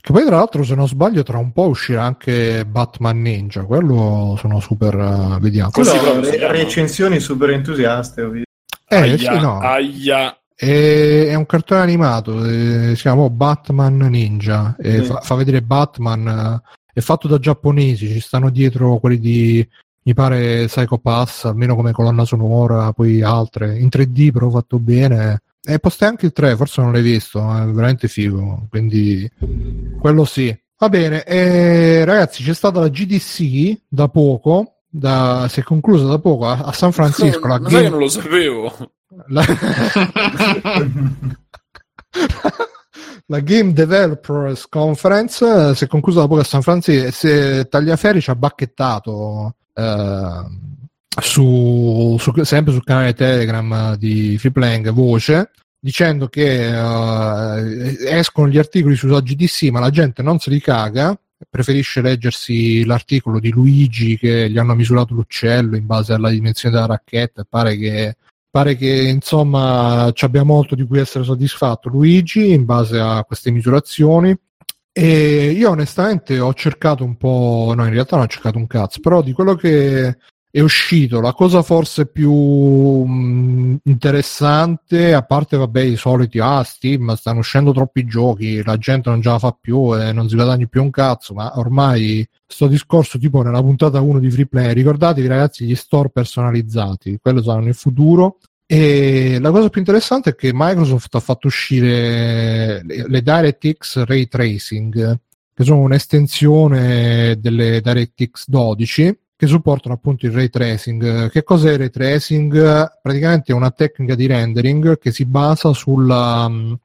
Che poi tra l'altro se non sbaglio tra un po' uscirà anche Batman Ninja, quello sono super... Uh, vediamo. Così re- chiama. recensioni super entusiaste. ho visto. Eh aia, sì, no. aia. È, è un cartone animato, eh, si chiama Batman Ninja, e Sì. fa, fa vedere Batman, eh, è fatto da giapponesi, ci stanno dietro quelli di, mi pare, Psycho Pass, almeno come colonna sonora, poi altre, in 3D però fatto bene. E posta anche il 3, forse non l'hai visto, è veramente figo, quindi quello sì. Va bene, e, ragazzi, c'è stata la GDC da poco, da- si è conclusa da poco a, a San Francisco, la Game- non lo sapevo. la... la Game Developers Conference eh, si è conclusa da poco a San Francisco e se Tagliaferri ci ha bacchettato eh, su, su- sempre sul canale Telegram di Freeplaying Voce dicendo che eh, escono gli articoli sulla GDC ma la gente non se li caga preferisce leggersi l'articolo di Luigi che gli hanno misurato l'uccello in base alla dimensione della racchetta pare che pare che insomma ci abbia molto di cui essere soddisfatto Luigi in base a queste misurazioni. E io onestamente ho cercato un po' no in realtà non ho cercato un cazzo però di quello che è uscito. La cosa forse più mh, interessante a parte vabbè i soliti ah Steam stanno uscendo troppi giochi la gente non ce la fa più e non si guadagna più un cazzo ma ormai sto discorso tipo nella puntata 1 di Free Play ricordatevi ragazzi gli store personalizzati quello saranno il futuro. E la cosa più interessante è che Microsoft ha fatto uscire le, le DirectX Ray Tracing che sono un'estensione delle DirectX 12 che supportano appunto il ray tracing. Che cos'è il ray tracing? Praticamente è una tecnica di rendering che si basa sulla, mh,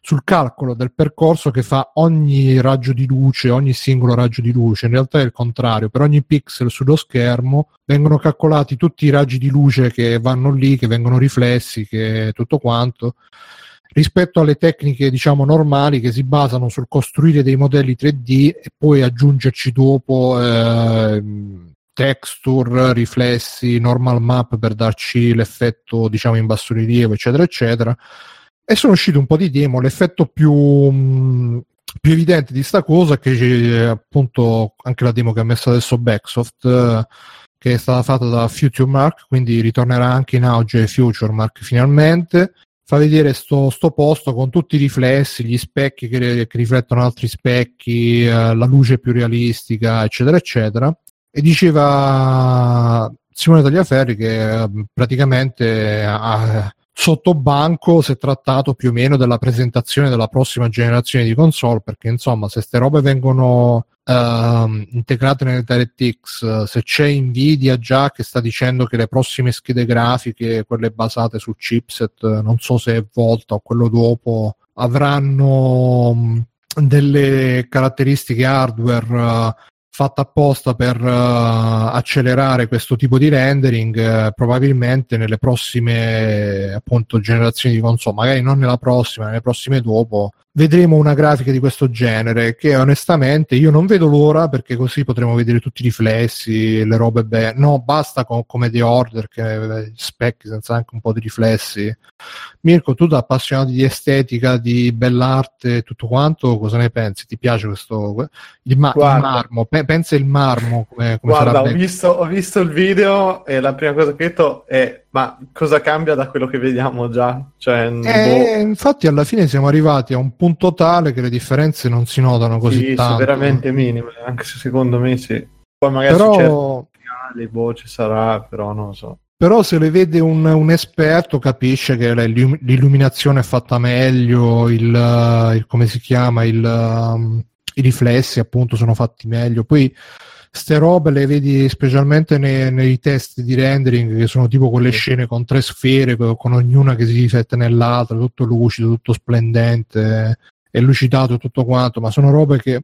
sul calcolo del percorso che fa ogni raggio di luce, ogni singolo raggio di luce. In realtà è il contrario, per ogni pixel sullo schermo vengono calcolati tutti i raggi di luce che vanno lì, che vengono riflessi, che tutto quanto rispetto alle tecniche diciamo normali che si basano sul costruire dei modelli 3D e poi aggiungerci dopo ehm, texture, riflessi, normal map per darci l'effetto diciamo in bassorilievo eccetera eccetera e sono uscite un po' di demo l'effetto più, mh, più evidente di sta cosa che c'è appunto anche la demo che ha messo adesso Backsoft eh, che è stata fatta da Future Mark quindi ritornerà anche in auge Future Mark finalmente fa vedere sto, sto posto con tutti i riflessi, gli specchi che, che riflettono altri specchi, eh, la luce più realistica, eccetera, eccetera. E diceva Simone Tagliaferri che eh, praticamente eh, sotto banco si è trattato più o meno della presentazione della prossima generazione di console, perché insomma se ste robe vengono ehm, integrate nelle DirectX, se c'è Nvidia già che sta dicendo che le prossime schede grafiche, quelle basate su chipset, non so se è Volta o quello dopo, avranno delle caratteristiche hardware eh, fatte apposta per eh, accelerare questo tipo di rendering, eh, probabilmente nelle prossime appunto generazioni di console, magari non nella prossima, nelle prossime dopo, vedremo una grafica di questo genere che onestamente io non vedo l'ora perché così potremo vedere tutti i riflessi, le robe belle. No, basta con, come The Order che eh, specchi senza anche un po' di riflessi. Mirko, tu da appassionato di estetica, di bell'arte e tutto quanto, cosa ne pensi? Ti piace questo il, ma- il marmo? Pe- pensa il marmo come, come Guarda, ho visto, ho visto il video e la prima cosa che ho detto è ma cosa cambia da quello che vediamo già? Cioè, boh, Eh, infatti alla fine siamo arrivati a un punto tale che le differenze non si notano così sì, sono tanto. veramente minime, anche se secondo me sì. Poi magari Però, canali, boh, ci sarà, però non lo so. però se le vede un, un esperto capisce che l'illuminazione è fatta meglio, il, il- come si chiama, il, um, i riflessi appunto sono fatti meglio. Poi ste robe le vedi specialmente nei, nei test di rendering che sono tipo quelle scene con tre sfere con, ognuna che si riflette nell'altra, tutto lucido, tutto splendente e lucidato e tutto quanto, ma sono robe che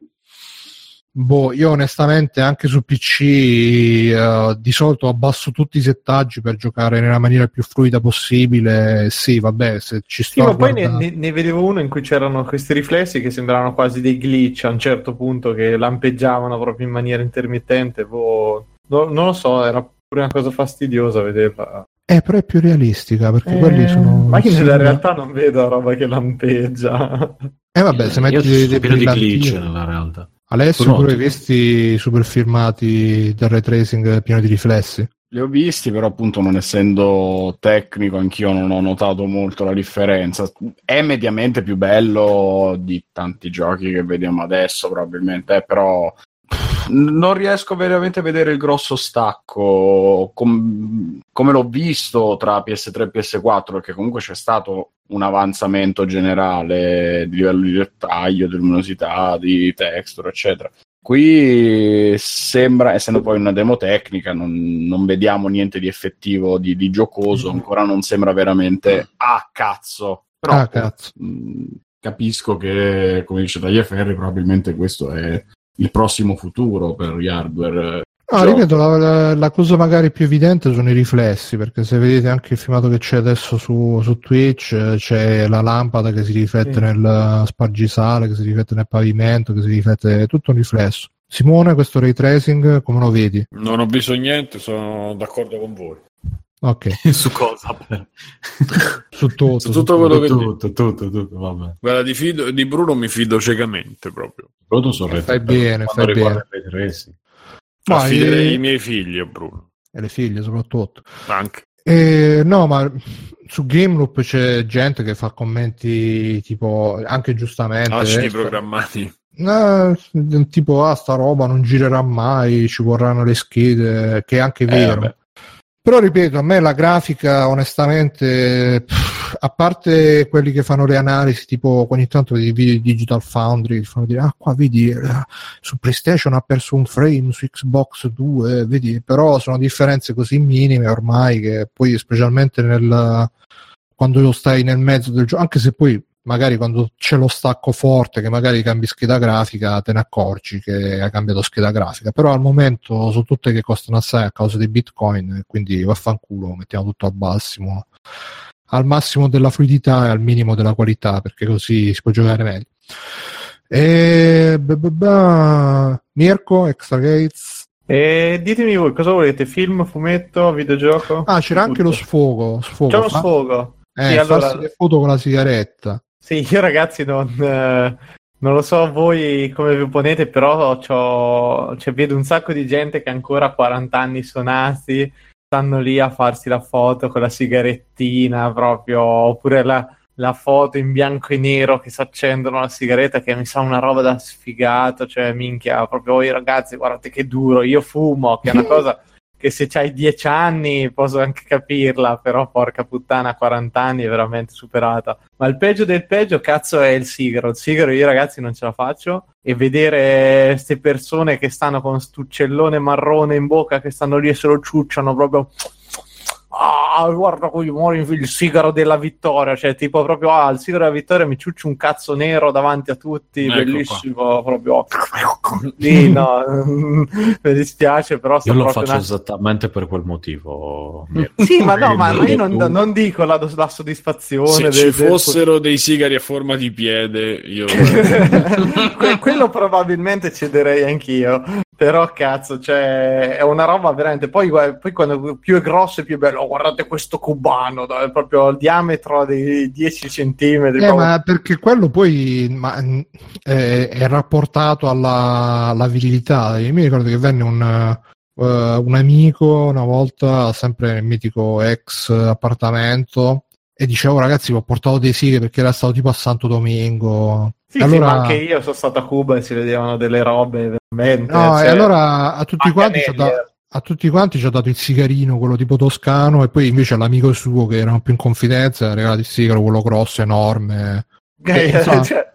Boh, io onestamente anche su PC eh, di solito abbasso tutti i settaggi per giocare nella maniera più fluida possibile. Sì, vabbè, se ci Sì, sto a ma poi ne, guardare- ne- ne vedevo uno in cui c'erano questi riflessi che sembravano quasi dei glitch a un certo punto che lampeggiavano proprio in maniera intermittente. boh, no- non lo so, era pure una cosa fastidiosa vederla. Eh, però è più realistica perché Eh, quelli sono. Ma io sì, nella realtà non vedo roba che lampeggia. Eh, vabbè, se metti sono dei, dei pieno di glitch nella realtà. Alessio, pure hai visti i super filmati del ray tracing pieno di riflessi? Li ho visti, però appunto non essendo tecnico anch'io non ho notato molto la differenza. È mediamente più bello di tanti giochi che vediamo adesso probabilmente, eh, però non riesco veramente a vedere il grosso stacco com- come l'ho visto tra PS3 e PS4, perché comunque c'è stato un avanzamento generale di livello di dettaglio, di luminosità, di texture, eccetera. Qui sembra, essendo poi una demo tecnica, non, non vediamo niente di effettivo, di, di giocoso, ancora non sembra veramente ah cazzo. Però Ah, cazzo. mh, capisco che, come dice Tagliaferri, probabilmente questo è il prossimo futuro per gli hardware. No, Gioco. ripeto, la, la- la cosa magari più evidente sono i riflessi, perché se vedete anche il filmato che c'è adesso su, su Twitch, eh, c'è la lampada che si riflette Sì. nel spargisale, che si riflette nel pavimento, che si riflette è tutto un riflesso. Simone, questo ray tracing, come lo vedi? Non ho visto niente, sono d'accordo con voi. Ok, Su cosa? su tutto. Su tutto quello che tutto, tutto, tutto, vabbè. Guarda, di, fido- di Bruno mi fido ciecamente proprio. Prodotto sono Fai retro- bene, fai ray tracing. Ma Affiderei i- i miei figli a Bruno. E le figlie soprattutto. Anche. Eh, no, ma su Gameloop c'è gente che fa commenti tipo, anche giustamente, Ascii eh, programmati. eh, tipo, ah, sta roba non girerà mai, ci vorranno le schede, che è anche vero. vabbè. Però ripeto, a me la grafica, onestamente, pff, a parte quelli che fanno le analisi, tipo ogni tanto vedi video di Digital Foundry, fanno dire, ah, qua vedi, eh, su PlayStation ha perso un frame, su Xbox 2, vedi, però sono differenze così minime ormai che poi, specialmente nel, quando lo stai nel mezzo del gioco, anche se poi magari quando c'è lo stacco forte che magari cambi scheda grafica te ne accorgi che hai cambiato scheda grafica. Però al momento sono tutte che costano assai a causa dei bitcoin quindi vaffanculo mettiamo tutto al massimo al massimo della fluidità e al minimo della qualità perché così si può giocare meglio. E Mirko Extra Gates. E ditemi voi cosa volete: film, fumetto, videogioco? ah c'era anche lo sfogo, sfogo C'è uno fa- sfogo. eh, Sì, allora- farsi le foto con la sigaretta Sì, io ragazzi non, eh, non lo so voi come vi ponete, però c'ho, cioè, vedo un sacco di gente che ancora a 40 anni sonati stanno lì a farsi la foto con la sigarettina proprio, oppure la, la foto in bianco e nero che si accendono la sigaretta che mi sa una roba da sfigato, cioè minchia, proprio "Oi, ragazzi guardate che duro, io fumo, che è una cosa che se c'hai 10 anni posso anche capirla, però porca puttana, a 40 anni è veramente superata. Ma il peggio del peggio, cazzo, è il sigaro. Il sigaro io ragazzi non ce la faccio e vedere queste persone che stanno con stuccellone marrone in bocca, che stanno lì e se lo ciucciano proprio... Ah, guarda come muore il sigaro della vittoria, cioè tipo proprio ah, il sigaro della vittoria mi ciuccio un cazzo nero davanti a tutti, Ecco bellissimo, proprio Sì, no, mi dispiace, però Io lo faccio una- esattamente per quel motivo. Sì, ma no, ma, io non, non dico la, la soddisfazione Se del- ci del- fossero dei sigari a forma di piede, io... Que- quello probabilmente cederei anch'io. Però cazzo, cioè, è una roba veramente. Poi, poi quando più è grosso e più è bello, oh, guardate questo cubano, dai, proprio il diametro dei 10 centimetri. Eh, proprio- ma perché quello poi ma, è, è rapportato alla, alla virilità. Io mi ricordo che venne un, eh, un amico una volta, sempre nel mitico ex appartamento, e dicevo ragazzi, vi ho portato dei sigari perché era stato tipo a Santo Domingo. Sì, E sì, allora, ma anche io sono stato a Cuba e si vedevano delle robe veramente. no, cioè, e allora a tutti, quanti ci ha Amelia. da- a tutti quanti ci ha dato il sigarino, quello tipo toscano, e poi invece all'amico suo che erano più in confidenza ha regalato il sigaro, quello grosso, enorme. Eh, insomma, cioè,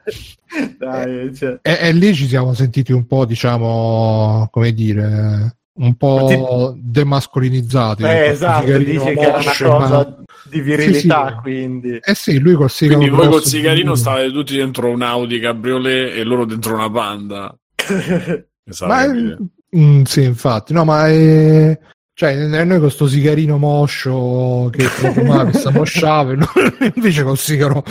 dai, cioè. E, e lì ci siamo sentiti un po', diciamo, come dire, un po' demascolinizzati. Eh, esatto, sigarino dici che era una cosa ma- di virilità, Sì, sì. quindi. Eh sì, lui col sigaro Quindi voi col sigarino stavate tutti dentro un Audi Cabriolet e loro dentro una Panda. Esatto, Ma, mm, sì, infatti, no, ma è... Cioè, noi con sto sigarino moscio che profumavi, sta mosciava, invece col sigaro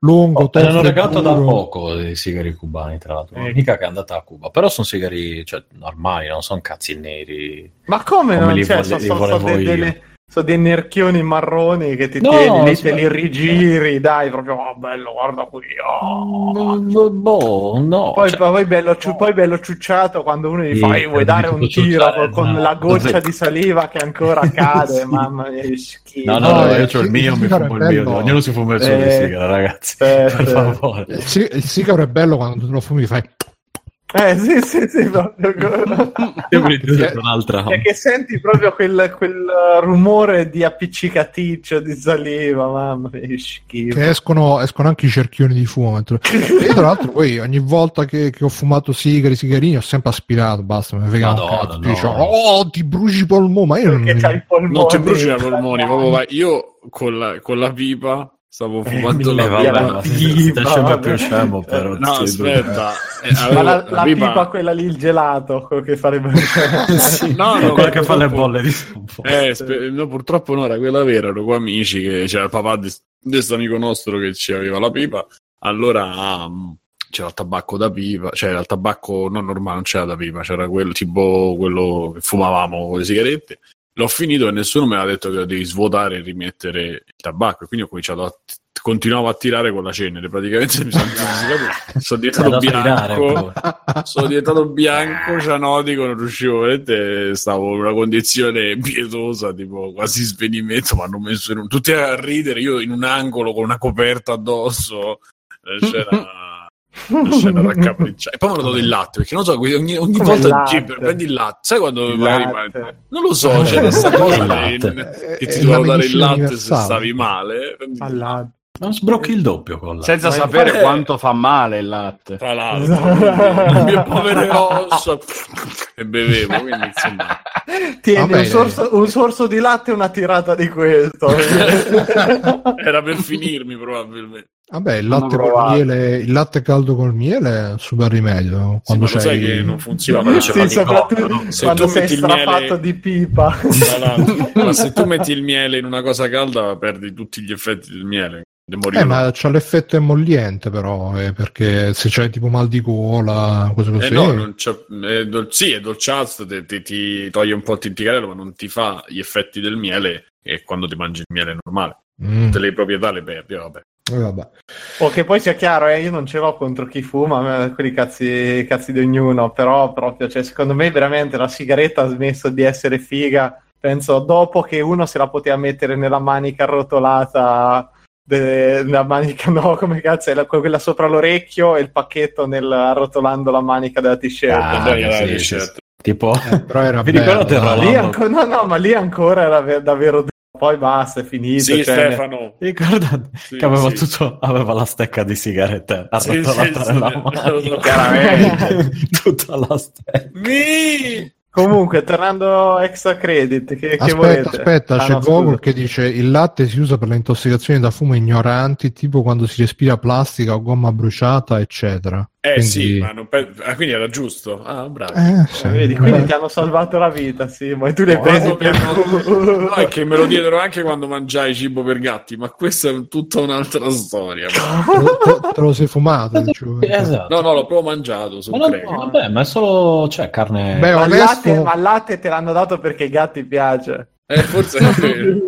lungo, Oh, te ne hanno tosto e regalato da poco dei sigari cubani, tra l'altro. Eh. Mica che è andata a Cuba, però sono sigari cioè, normali, non sono cazzi neri. Ma come, Come non li cioè, vole- so- li so- so volevo de- io. delle, sono dei nerchioni marroni che ti No, tieni lì, te li rigiri, dai, proprio, oh, bello, guarda qui. oh. Boh, no. Poi, cioè, poi bello, ciu- poi bello ciucciato quando uno gli fa, Sì, "Eh, vuoi dare un tiro ciucciato, con, con la goccia di saliva che ancora cade, Sì. mamma mia, che schifo. No, no, No, no, eh, io c'ho il mio, il mi fumo il mio. Ognuno si fuma il suo Eh, di sigara, ragazzi. eh, per favore. Il sigaro è bello quando tu lo fumi fai Eh, sì, sì, sì, proprio. Io ricordo un'altra. E che senti proprio quel, quel rumore di appiccicaticcio di saliva, mamma mia, che schifo. che escono, escono anche i cerchioni di fumo. mentre- E tra l'altro poi ogni volta che, che ho fumato sigari, sigarini, ho sempre aspirato, basta, mi frega un Madonna, cazzo. no. Dice, oh, ti bruci i polmoni, ma io non... Perché c'hai i polmoni. Non ti bruci i polmoni, proprio vai. Io con la, con la pipa stavo fumando mille la pipa. la pipa, sempre vabbè. più scemo, però. No, sì, aspetta. eh, Ma avevo la, la pipa... pipa- quella lì, il gelato, quello che farebbe... sì, No, no, quella che fa le bolle di stampo. Eh, spe- no, purtroppo no, era quella vera, ero con amici che c'era il papà di questo amico nostro che ci aveva la pipa. Allora mh, c'era il tabacco da pipa, cioè il tabacco non normale, non c'era da pipa, c'era quello tipo quello che fumavamo con le sigarette. L'ho finito e nessuno mi aveva detto che lo devi svuotare e rimettere il tabacco. E quindi ho cominciato a continuavo a tirare con la cenere. Praticamente mi sono, sono diventato bianco. sono diventato bianco, cianotico, non riuscivo veramente. Stavo in una condizione pietosa, tipo quasi svenimento. Mi hanno messo in un, tutti a ridere. Io in un angolo con una coperta addosso. eh, C'era. una scena raccapricciata. E poi mi hanno dato il latte perché non so, ogni, ogni volta latte? Gibber, prendi il latte, sai quando Il magari latte. non lo so, c'è questa cosa Il che, latte. che È ti dovevano dare il latte se stavi male. Alla- Non sbrocchi il doppio con la. Senza Ma sapere infatti- quanto fa male il latte. Tra l'altro, quindi, le mie povere ossa e bevevo, quindi insomma. Tieni un, sorso, un sorso di latte e una tirata di questo. Era per finirmi probabilmente. Vabbè, il latte, miele, il latte caldo col miele è un super rimedio. Sì, Quando ma lo sai che non funziona. sì, perché- soprattutto Se quando tu sei metti il strafatto miele- di pipa. L'altro, ma se tu metti il miele in una cosa calda perdi tutti gli effetti del miele. Eh, ma c'ha l'effetto emolliente però, eh, perché se c'hai tipo mal di gola, cose così... Eh no, non c'è, è dol- sì, è dolciastro, ti, ti- ti toglie un po' il tinticarello, ma non ti fa gli effetti del miele e quando ti mangi il miele normale. Mm, Tutte le proprietà le perdi, vabbè. Eh, vabbè. O che poi sia chiaro, eh, io non ce l'ho contro chi fuma, quelli cazzi, cazzi di ognuno, però proprio, cioè, secondo me veramente la sigaretta ha smesso di essere figa, penso, dopo che uno se la poteva mettere nella manica arrotolata, de- nella manica, no, come cazzo, è la- quella sopra l'orecchio e il pacchetto nel, arrotolando la manica della t-shirt. Ah, Dai, dai, sì, certo. Tipo, Eh, però era Vi bello? Lì anco- no, no, ma lì ancora era ve- davvero poi basta, è finito. Sì, cioè, Stefano. ricordate Sì, che aveva sì. tutto, aveva la stecca di sigarette Sì, arrotolata sì, nella sì, mano. Chiaramente. tutta la stecca. Mi! Comunque, tornando extra credit, che, che Aspetta, volete? aspetta, Ah, c'è no, Google scusa. che dice il latte si usa per le intossicazioni da fumo ignoranti, tipo quando si respira plastica o gomma bruciata, eccetera. Eh Quindi- sì, ma non pe- ah, quindi era giusto. Ah, bravo. Eh, sì. Eh, vedi, quindi ti hanno salvato la vita, sì, ma tu le hai No, presi no, per No, è che me lo diedero anche quando mangiai cibo per gatti, ma questa è tutta un'altra storia. te, te- te lo sei fumato? dicevo. Esatto. No, no, l'ho proprio mangiato, Ma no, cracker. no, vabbè, ma è solo cioè, carne. Beh, Ma il, onesto, latte, ma latte te l'hanno dato perché ai gatti piace. Eh, forse è vero.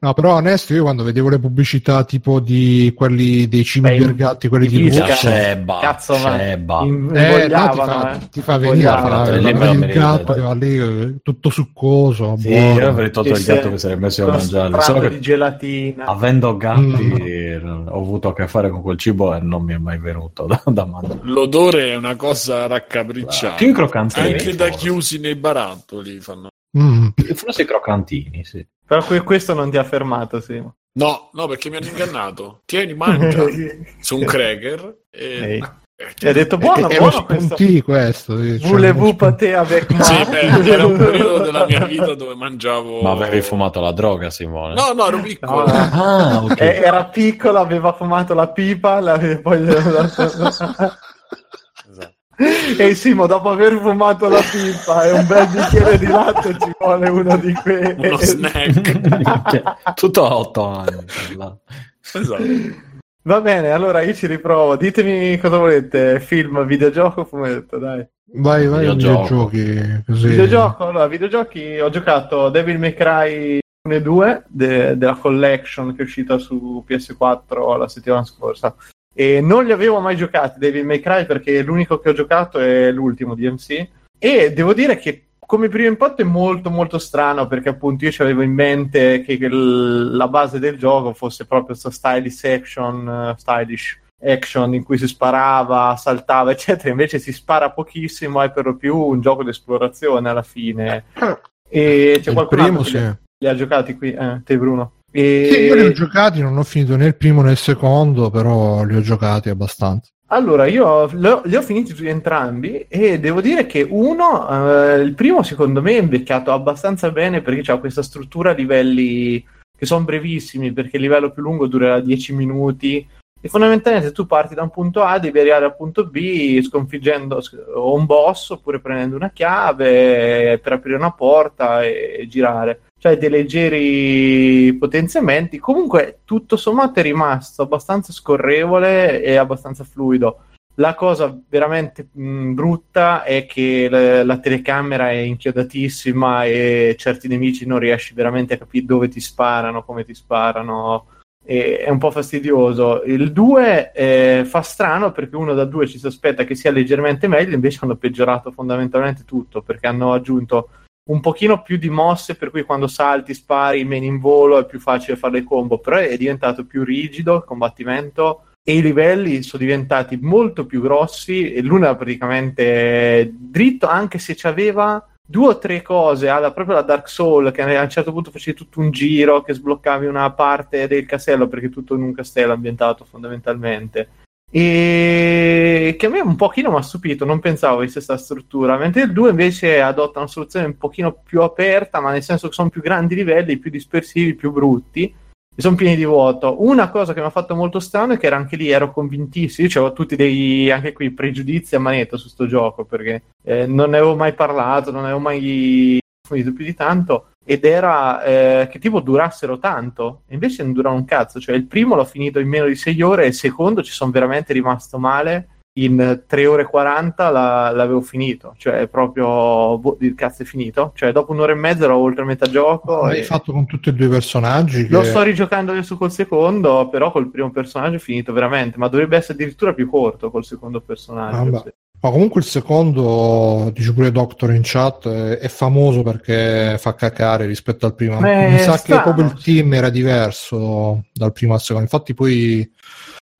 no, però onesto, io quando vedevo le pubblicità tipo di quelli dei cibi per gatti, quelli di di lusso, Sceba, Cazzo, in- Eh, no, ti, fa, eh. ti fa venire fa- Lì vedi me lo il gatto va lì eh, tutto succoso Sì, buono. io avrei tolto il gatto che sarebbe messo a mangiare. Solo di che gelatina. avendo gatti ho avuto a che fare con quel cibo e non mi è mai venuto da, da mangiare. L'odore è una cosa raccapricciata. Più i croccantini. Anche da chiusi nei barattoli fanno. Mm. Forse i croccantini, sì. Però que- questo non ti ha fermato, sì. No, no, perché mi hanno ingannato. Tieni, mangia. Su un cracker. E... Ehi. Eh, E ha detto È, buono, è buono questo. questo. cioè, spunti. pâté avec moi? Sì, beh, era un periodo della mia vita dove mangiavo. Ma avevi fumato la droga, Simone? No, no, ero piccolo. No. Ah, ok. Eh, Era piccolo, aveva fumato la pipa, poi. E Simo, dopo aver fumato la pipa e un bel bicchiere di latte ci vuole uno di quelli. Uno snack. Tutto a otto anni. là. Esatto. Va bene, allora io ci riprovo. Ditemi cosa volete, film, videogioco, fumetto, dai. Vai, vai, Videogioco. videogiochi. Così. Videogioco, allora, videogiochi ho giocato Devil May Cry Dune 2 de- della collection che è uscita su PS4 la settimana scorsa. E non li avevo mai giocati Devil May Cry perché l'unico che ho giocato è l'ultimo DMC. E devo dire che come primo impatto è molto molto strano perché appunto io avevo in mente che il- la base del gioco fosse proprio questa stylish action, eh, stylish action in cui si sparava, saltava, eccetera. Invece si spara pochissimo, è per lo più un gioco di esplorazione alla fine. E c'è il qualcun primo, altro che sì. li, li ha giocati qui, eh, te Bruno. E... Sì, io li ho giocati, non ho finito né il primo né il secondo, però li ho giocati abbastanza. Allora, io li ho, finiti tutti entrambi e devo dire che uno, eh, il primo secondo me è invecchiato abbastanza bene perché ha questa struttura a livelli che sono brevissimi perché il livello più lungo durerà 10 minuti e fondamentalmente tu parti da un punto A, devi arrivare al punto B sconfiggendo un boss oppure prendendo una chiave per aprire una porta e, e girare. Cioè dei leggeri potenziamenti. Comunque tutto sommato è rimasto abbastanza scorrevole e abbastanza fluido. La cosa veramente mh, brutta è che la, la telecamera è inchiodatissima e certi nemici non riesci veramente a capire dove ti sparano, come ti sparano. E è un po' fastidioso. Il 2 eh, fa strano perché uno da 2 ci si aspetta che sia leggermente meglio, invece hanno peggiorato fondamentalmente tutto perché hanno aggiunto un pochino più di mosse per cui quando salti, spari, meno in volo è più facile fare le combo, però è diventato più rigido il combattimento e i livelli sono diventati molto più grossi e l'una praticamente dritto anche se c'aveva due o tre cose alla proprio la Dark Soul che a un certo punto facevi tutto un giro che sbloccavi una parte del castello perché tutto in un castello ambientato fondamentalmente e che a me un pochino mi ha stupito, non pensavo avesse questa struttura, mentre il 2 invece adotta una soluzione un pochino più aperta, ma nel senso che sono più grandi livelli, più dispersivi, più brutti e sono pieni di vuoto. Una cosa che mi ha fatto molto strano è che era anche lì ero convintissimo, io avevo tutti dei anche qui pregiudizi a manetta su sto gioco perché eh, non ne avevo mai parlato, non ne avevo mai approfondito più di tanto ed era eh, che tipo durassero tanto e invece non durano un cazzo cioè il primo l'ho finito in meno di 6 ore e il secondo ci sono veramente rimasto male in 3 ore e 40 la- l'avevo finito cioè proprio boh, il cazzo è finito cioè dopo un'ora e mezza ero oltre metà gioco L'hai e- fatto con tutti e due i personaggi. lo che- sto rigiocando adesso col secondo però col primo personaggio è finito veramente ma dovrebbe essere addirittura più corto col secondo personaggio Vabbè. sì. Ma comunque il secondo, dice pure Doctor in chat, è, famoso perché fa cacare rispetto al primo. Eh, mi sa strano. che proprio il team era diverso dal primo al secondo. Infatti poi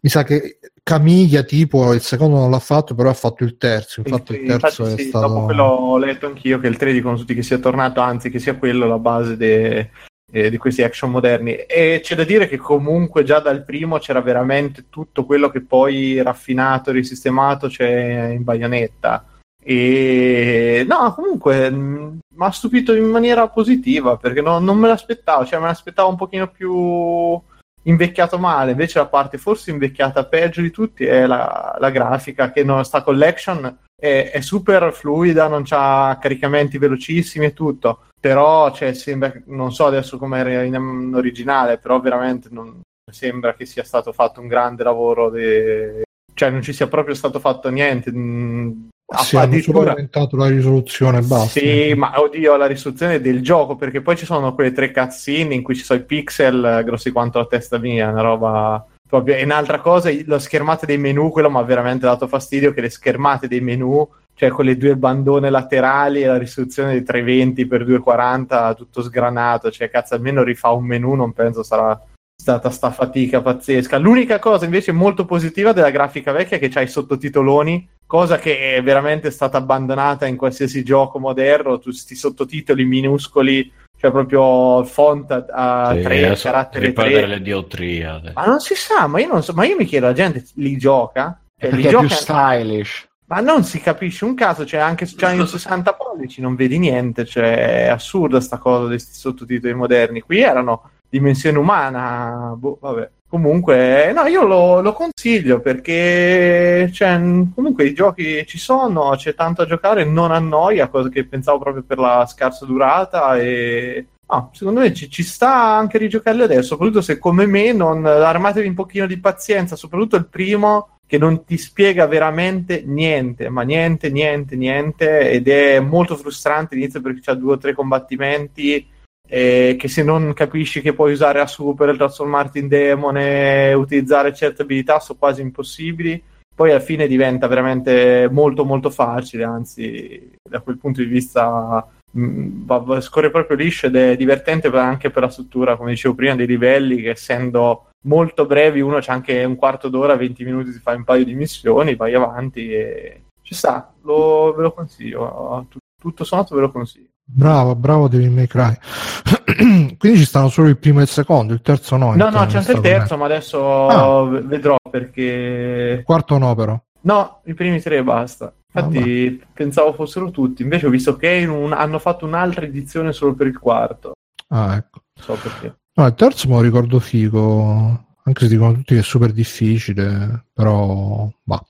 mi sa che Camiglia tipo il secondo non l'ha fatto, però ha fatto il terzo. Infatti il, Il- terzo infatti è sì, stato... dopo quello ho letto anch'io che il 3 dicono tutti che sia tornato, anzi che sia quello la base de- eh, di questi action moderni. E c'è da dire che comunque già dal primo c'era veramente tutto quello che poi raffinato e risistemato c'è in Bayonetta. E no, comunque mi ha stupito in maniera positiva perché no- non me l'aspettavo, cioè me l'aspettavo un pochino più invecchiato male, invece la parte forse invecchiata peggio di tutti è la, la grafica che non sta collection è, è super fluida, non ha caricamenti velocissimi e tutto, però cioè, sembra, non so adesso com'era in, in originale, però veramente non sembra che sia stato fatto un grande lavoro, de- cioè non ci sia proprio stato fatto niente. mh, Sì, hanno solo addirittura- aumentato la risoluzione basta. sì, ma oddio, la risoluzione del gioco, perché poi ci sono quelle tre cutscene in cui ci sono i pixel grossi quanto la testa mia, una roba proprio. E un'altra cosa, la schermata dei menu, quello mi ha veramente dato fastidio che le schermate dei menu, cioè con le due bandone laterali e la risoluzione di 320 x 240, tutto sgranato, cioè cazzo, almeno rifà un menu, non penso sarà stata sta fatica pazzesca. L'unica cosa invece molto positiva della grafica vecchia è che c'ha i sottotitoloni, cosa che è veramente stata abbandonata in qualsiasi gioco moderno, tutti questi sottotitoli minuscoli, cioè proprio font a, a Sì, 3, adesso carattere riperdere 3. le diottrie. Ma non si sa, ma io non so, ma io mi chiedo, la gente li gioca? Cioè, li è più gioca stylish. Ma non si capisce un caso, cioè anche se c'hai un 60 pollici non vedi niente, cioè è assurda sta cosa questi sottotitoli moderni. Qui erano dimensione umana, boh, vabbè. Comunque, no, io lo, lo consiglio perché cioè, comunque i giochi ci sono, c'è tanto a giocare, non annoia, cosa che pensavo proprio per la scarsa durata e no, secondo me ci, ci sta anche rigiocarli adesso, soprattutto se come me non armatevi un pochino di pazienza, soprattutto il primo che non ti spiega veramente niente, ma niente, niente, niente, ed è molto frustrante all'inizio perché c'ha due o tre combattimenti e che se non capisci che puoi usare a super, trasformarti in demone, utilizzare certe abilità sono quasi impossibili. Poi alla fine diventa veramente molto molto facile, anzi da quel punto di vista mh, va- scorre proprio liscio ed è divertente anche per la struttura, come dicevo prima, dei livelli che essendo molto brevi, uno c'ha anche un quarto d'ora, 20 minuti, si fa un paio di missioni, vai avanti e ci sta, lo, ve lo consiglio, Tut- tutto sommato ve lo consiglio. Bravo, bravo Devil May Cry. Quindi ci stanno solo il primo e il secondo, il terzo no. No, no, c'è anche il terzo, ma adesso Ah. vedrò perché... Il quarto no però. No, i primi tre basta. Infatti pensavo fossero tutti, invece ho visto che un- hanno fatto un'altra edizione solo per il quarto. Ah, ecco. Non so perché. No, il terzo me lo ricordo figo, anche se dicono tutti che è super difficile, però va.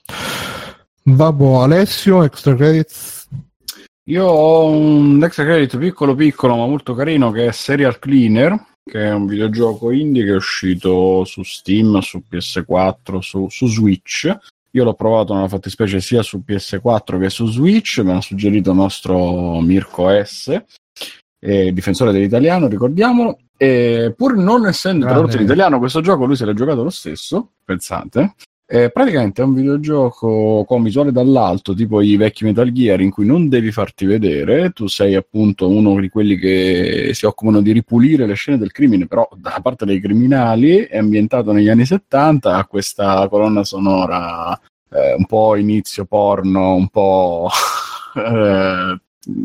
Vabbè, Alessio, extra credits. Io ho un extra credit piccolo piccolo ma molto carino che è Serial Cleaner, che è un videogioco indie che è uscito su Steam, su PS4, su, su Switch. Io l'ho provato nella fattispecie sia su PS4 che su Switch, me l'ha suggerito il nostro Mirko S, eh, difensore dell'italiano, ricordiamolo. E pur non essendo Grande. tradotto in italiano questo gioco, lui se l'ha giocato lo stesso, pensate. Eh, praticamente è un videogioco con visuale dall'alto, tipo i vecchi Metal Gear, in cui non devi farti vedere, tu sei appunto uno di quelli che si occupano di ripulire le scene del crimine, però da parte dei criminali, è ambientato negli anni 70, ha questa colonna sonora eh, un po' inizio porno, un po' eh,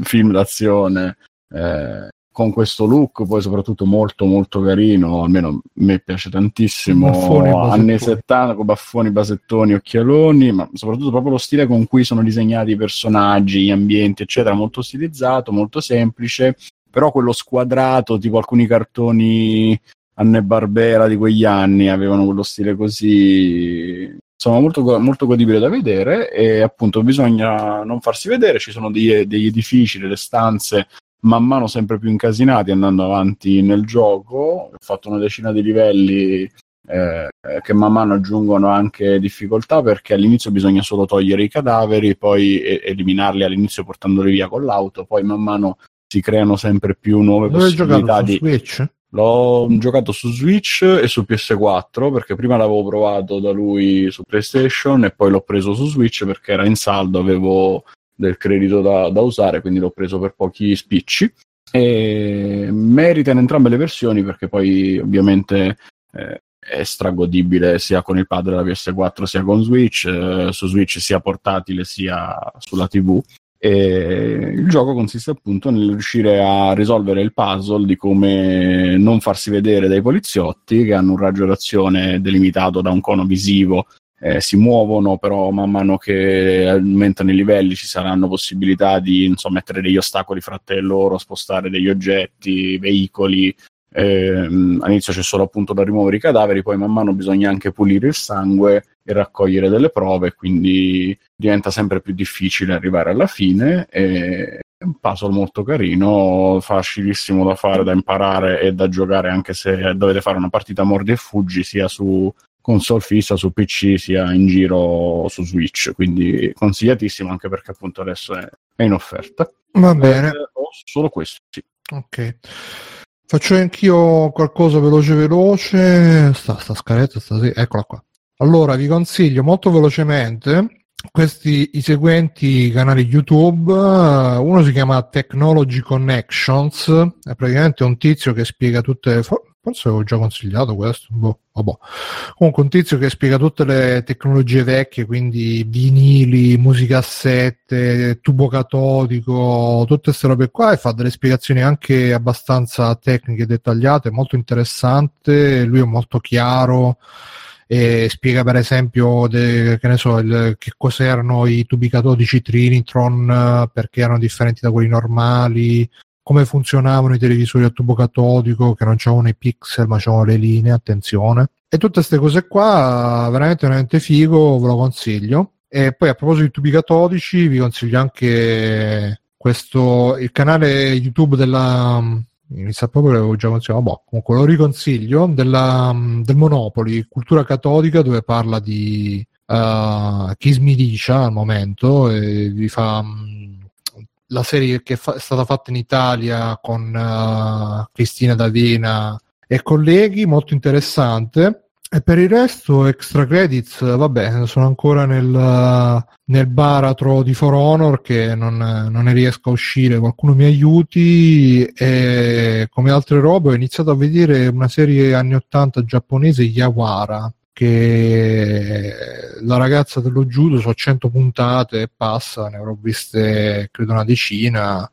film d'azione. eh, con questo look, poi soprattutto molto molto carino, almeno a me piace tantissimo, Baffoni, anni basettoni. 70 con baffoni, basettoni, occhialoni, ma soprattutto proprio lo stile con cui sono disegnati i personaggi, gli ambienti, eccetera, molto stilizzato, molto semplice, però quello squadrato, tipo alcuni cartoni Anne Barbera di quegli anni avevano quello stile così insomma molto, molto godibile da vedere e appunto bisogna non farsi vedere ci sono degli, degli edifici, delle stanze man mano sempre più incasinati andando avanti nel gioco ho fatto una decina di livelli eh, che man mano aggiungono anche difficoltà perché all'inizio bisogna solo togliere i cadaveri poi e- eliminarli all'inizio portandoli via con l'auto poi man mano si creano sempre più nuove Dove possibilità su di Switch? L'ho giocato su Switch e su PS4 perché prima l'avevo provato da lui su PlayStation e poi l'ho preso su Switch perché era in saldo, avevo del credito da, da usare, quindi l'ho preso per pochi spicci. E merita in entrambe le versioni perché poi ovviamente eh, è stragodibile sia con il pad della PS4 sia con Switch, eh, su Switch sia portatile sia sulla TV. E il gioco consiste appunto nel riuscire a risolvere il puzzle di come non farsi vedere dai poliziotti che hanno un raggio d'azione delimitato da un cono visivo. Eh, si muovono, però man mano che aumentano i livelli ci saranno possibilità di so, mettere degli ostacoli fra te e loro, spostare degli oggetti, veicoli. Ehm, all'inizio c'è solo appunto da rimuovere i cadaveri, poi man mano bisogna anche pulire il sangue e raccogliere delle prove, quindi diventa sempre più difficile arrivare alla fine. E è un puzzle molto carino, facilissimo da fare, da imparare e da giocare anche se dovete fare una partita mordi e fuggi sia su console fissa, su PC, sia in giro su Switch. Quindi consigliatissimo anche perché appunto adesso è, è in offerta. Va bene, Eh, ho solo questo, sì. ok. Faccio anch'io qualcosa veloce veloce. Sta, sta scaletta, sta, sì, eccola qua. Allora, vi consiglio molto velocemente questi i seguenti canali YouTube. Uno si chiama Technology Connections, è praticamente un tizio che spiega tutte. for- Forse avevo già consigliato questo. Boh, vabbè. Comunque, un tizio che spiega tutte le tecnologie vecchie, quindi vinili, musicassette, tubo catodico, tutte queste robe qua, e fa delle spiegazioni anche abbastanza tecniche e dettagliate, molto interessante. Lui è molto chiaro e spiega per esempio de- che so il- che cos'erano i tubi catodici Trinitron eh, perché erano differenti da quelli normali come funzionavano i televisori a tubo catodico che non c'erano i pixel ma c'erano le linee attenzione. E tutte queste cose qua veramente veramente figo ve lo consiglio. E poi a proposito di tubi catodici vi consiglio anche questo il canale youtube della mi sa proprio che l'avevo già consigliato, boh, comunque lo riconsiglio, della, del Monopoli, cultura catodica, dove parla di uh, Kismiricia al momento, e vi fa, mh, la serie che fa- è stata fatta in Italia con uh, Cristina D'Avena e colleghi, molto interessante. E per il resto, extra credits, vabbè, sono ancora nel, nel baratro di For Honor che non, non, ne riesco a uscire, qualcuno mi aiuti. E come altre robe, ho iniziato a vedere una serie anni 80 giapponese, Yawara, che la ragazza dello judo so 100 puntate e passa, ne avrò viste credo una decina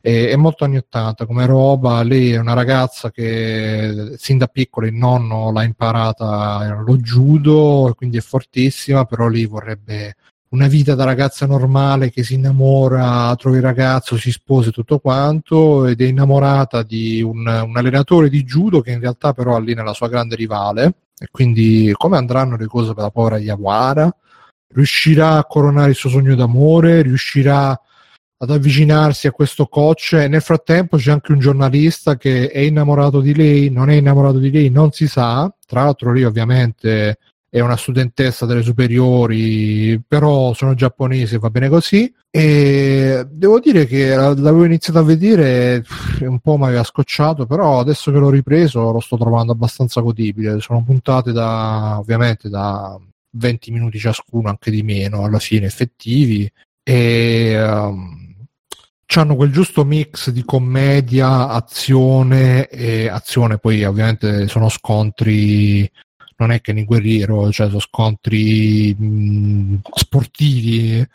è, è, molto anni 80 come roba. Lei è una ragazza che sin da piccola il nonno l'ha imparata lo judo, quindi è fortissima, però lei vorrebbe una vita da ragazza normale che si innamora, trova il ragazzo, si sposa e tutto quanto ed è innamorata di un, un, allenatore di judo che in realtà però allena la sua grande rivale e quindi come andranno le cose per la povera Yawara? Riuscirà a coronare il suo sogno d'amore? Riuscirà ad avvicinarsi a questo coach e nel frattempo c'è anche un giornalista che è innamorato di lei, non è innamorato di lei, non si sa. Tra l'altro lei ovviamente è una studentessa delle superiori, però sono giapponese, va bene così. E devo dire che l'avevo iniziato a vedere un po' mi aveva scocciato, però adesso che l'ho ripreso lo sto trovando abbastanza godibile. Sono puntate da ovviamente da 20 minuti ciascuno, anche di meno alla fine effettivi. E um, hanno quel giusto mix di commedia, azione e azione, poi ovviamente sono scontri, non è che nei guerriero, cioè sono scontri mh, sportivi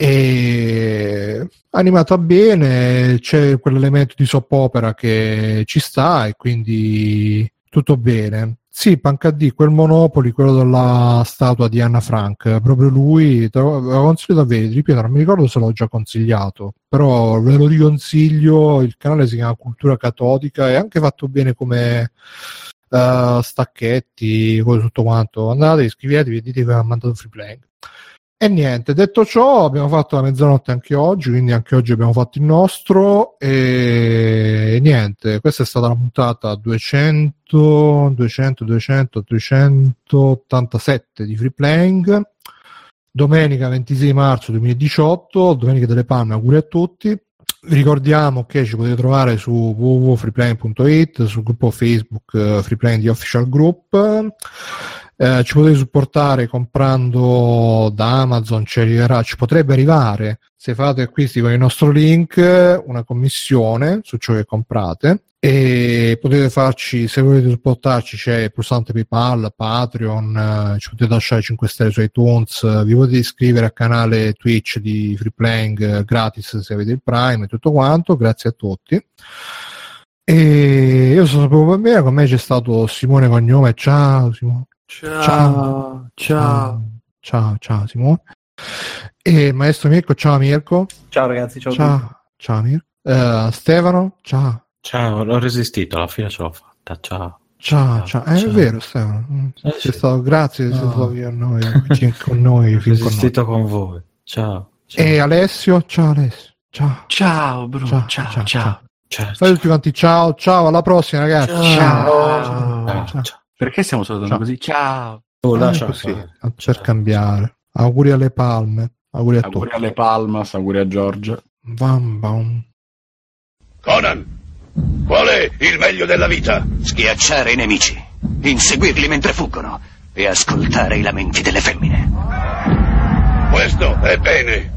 e animata bene, c'è quell'elemento di soap opera che ci sta e quindi tutto bene. Sì, Pancadì, quel Monopoli, quello della statua di Anna Frank, proprio lui, te lo consiglio da vedere, ripeto, non mi ricordo se l'ho già consigliato, però ve lo riconsiglio, il canale si chiama Cultura Catodica, è anche fatto bene come uh, stacchetti, tutto quanto, andate, iscrivetevi e dite che ha mandato free playing. E niente, detto ciò, abbiamo fatto la mezzanotte anche oggi, quindi anche oggi abbiamo fatto il nostro. E niente, questa è stata la puntata 200, 200, 200, 387 di Free Playing. Domenica 26 marzo 2018, Domenica delle Palme, auguri a tutti. Ricordiamo che ci potete trovare su www.freeplaying.it, sul gruppo Facebook uh, Freeplaying di Official Group eh, ci potete supportare comprando da Amazon, ci arriverà, ci potrebbe arrivare. Se fate acquisti con il nostro link una commissione su ciò che comprate e potete farci se volete supportarci c'è il pulsante PayPal, Patreon eh, ci potete lasciare 5 stelle su iTunes vi potete iscrivere al canale Twitch di Free Playing eh, gratis se avete il Prime e tutto quanto grazie a tutti. E io sono proprio bambino con me c'è stato Simone Cognome ciao Simone Ciao, ciao, ciao, ciao, Simone. E maestro Mirko, ciao Mirko. Ciao ragazzi, ciao. Ciao, ciao Mirko. Uh, Stefano, ciao. Ciao, l'ho resistito, alla fine ce l'ho fatta. Ciao. Ciao, ciao. Eh, è vero, Stefano. Mm, eh, sei stato, grazie, no. sei stato qui a noi, con noi. Ho resistito con, con voi. Ciao, ciao. E Alessio, ciao Alessio. Ciao. Ciao, Bruno. Ciao, ciao. ciao. ciao. ciao. Fai tutti quanti ciao, ciao, alla prossima ragazzi. ciao. ciao. ciao. Perché stiamo salutando Ciao. così? Ciao. Oh, lascia così, per cambiare. Auguri alle palme. Auguri a auguri tutti. alle Palmas, auguri a Giorgia. Bam, bam. Conan, qual è il meglio della vita? Schiacciare i nemici, inseguirli mentre fuggono e ascoltare i lamenti delle femmine. Questo è bene.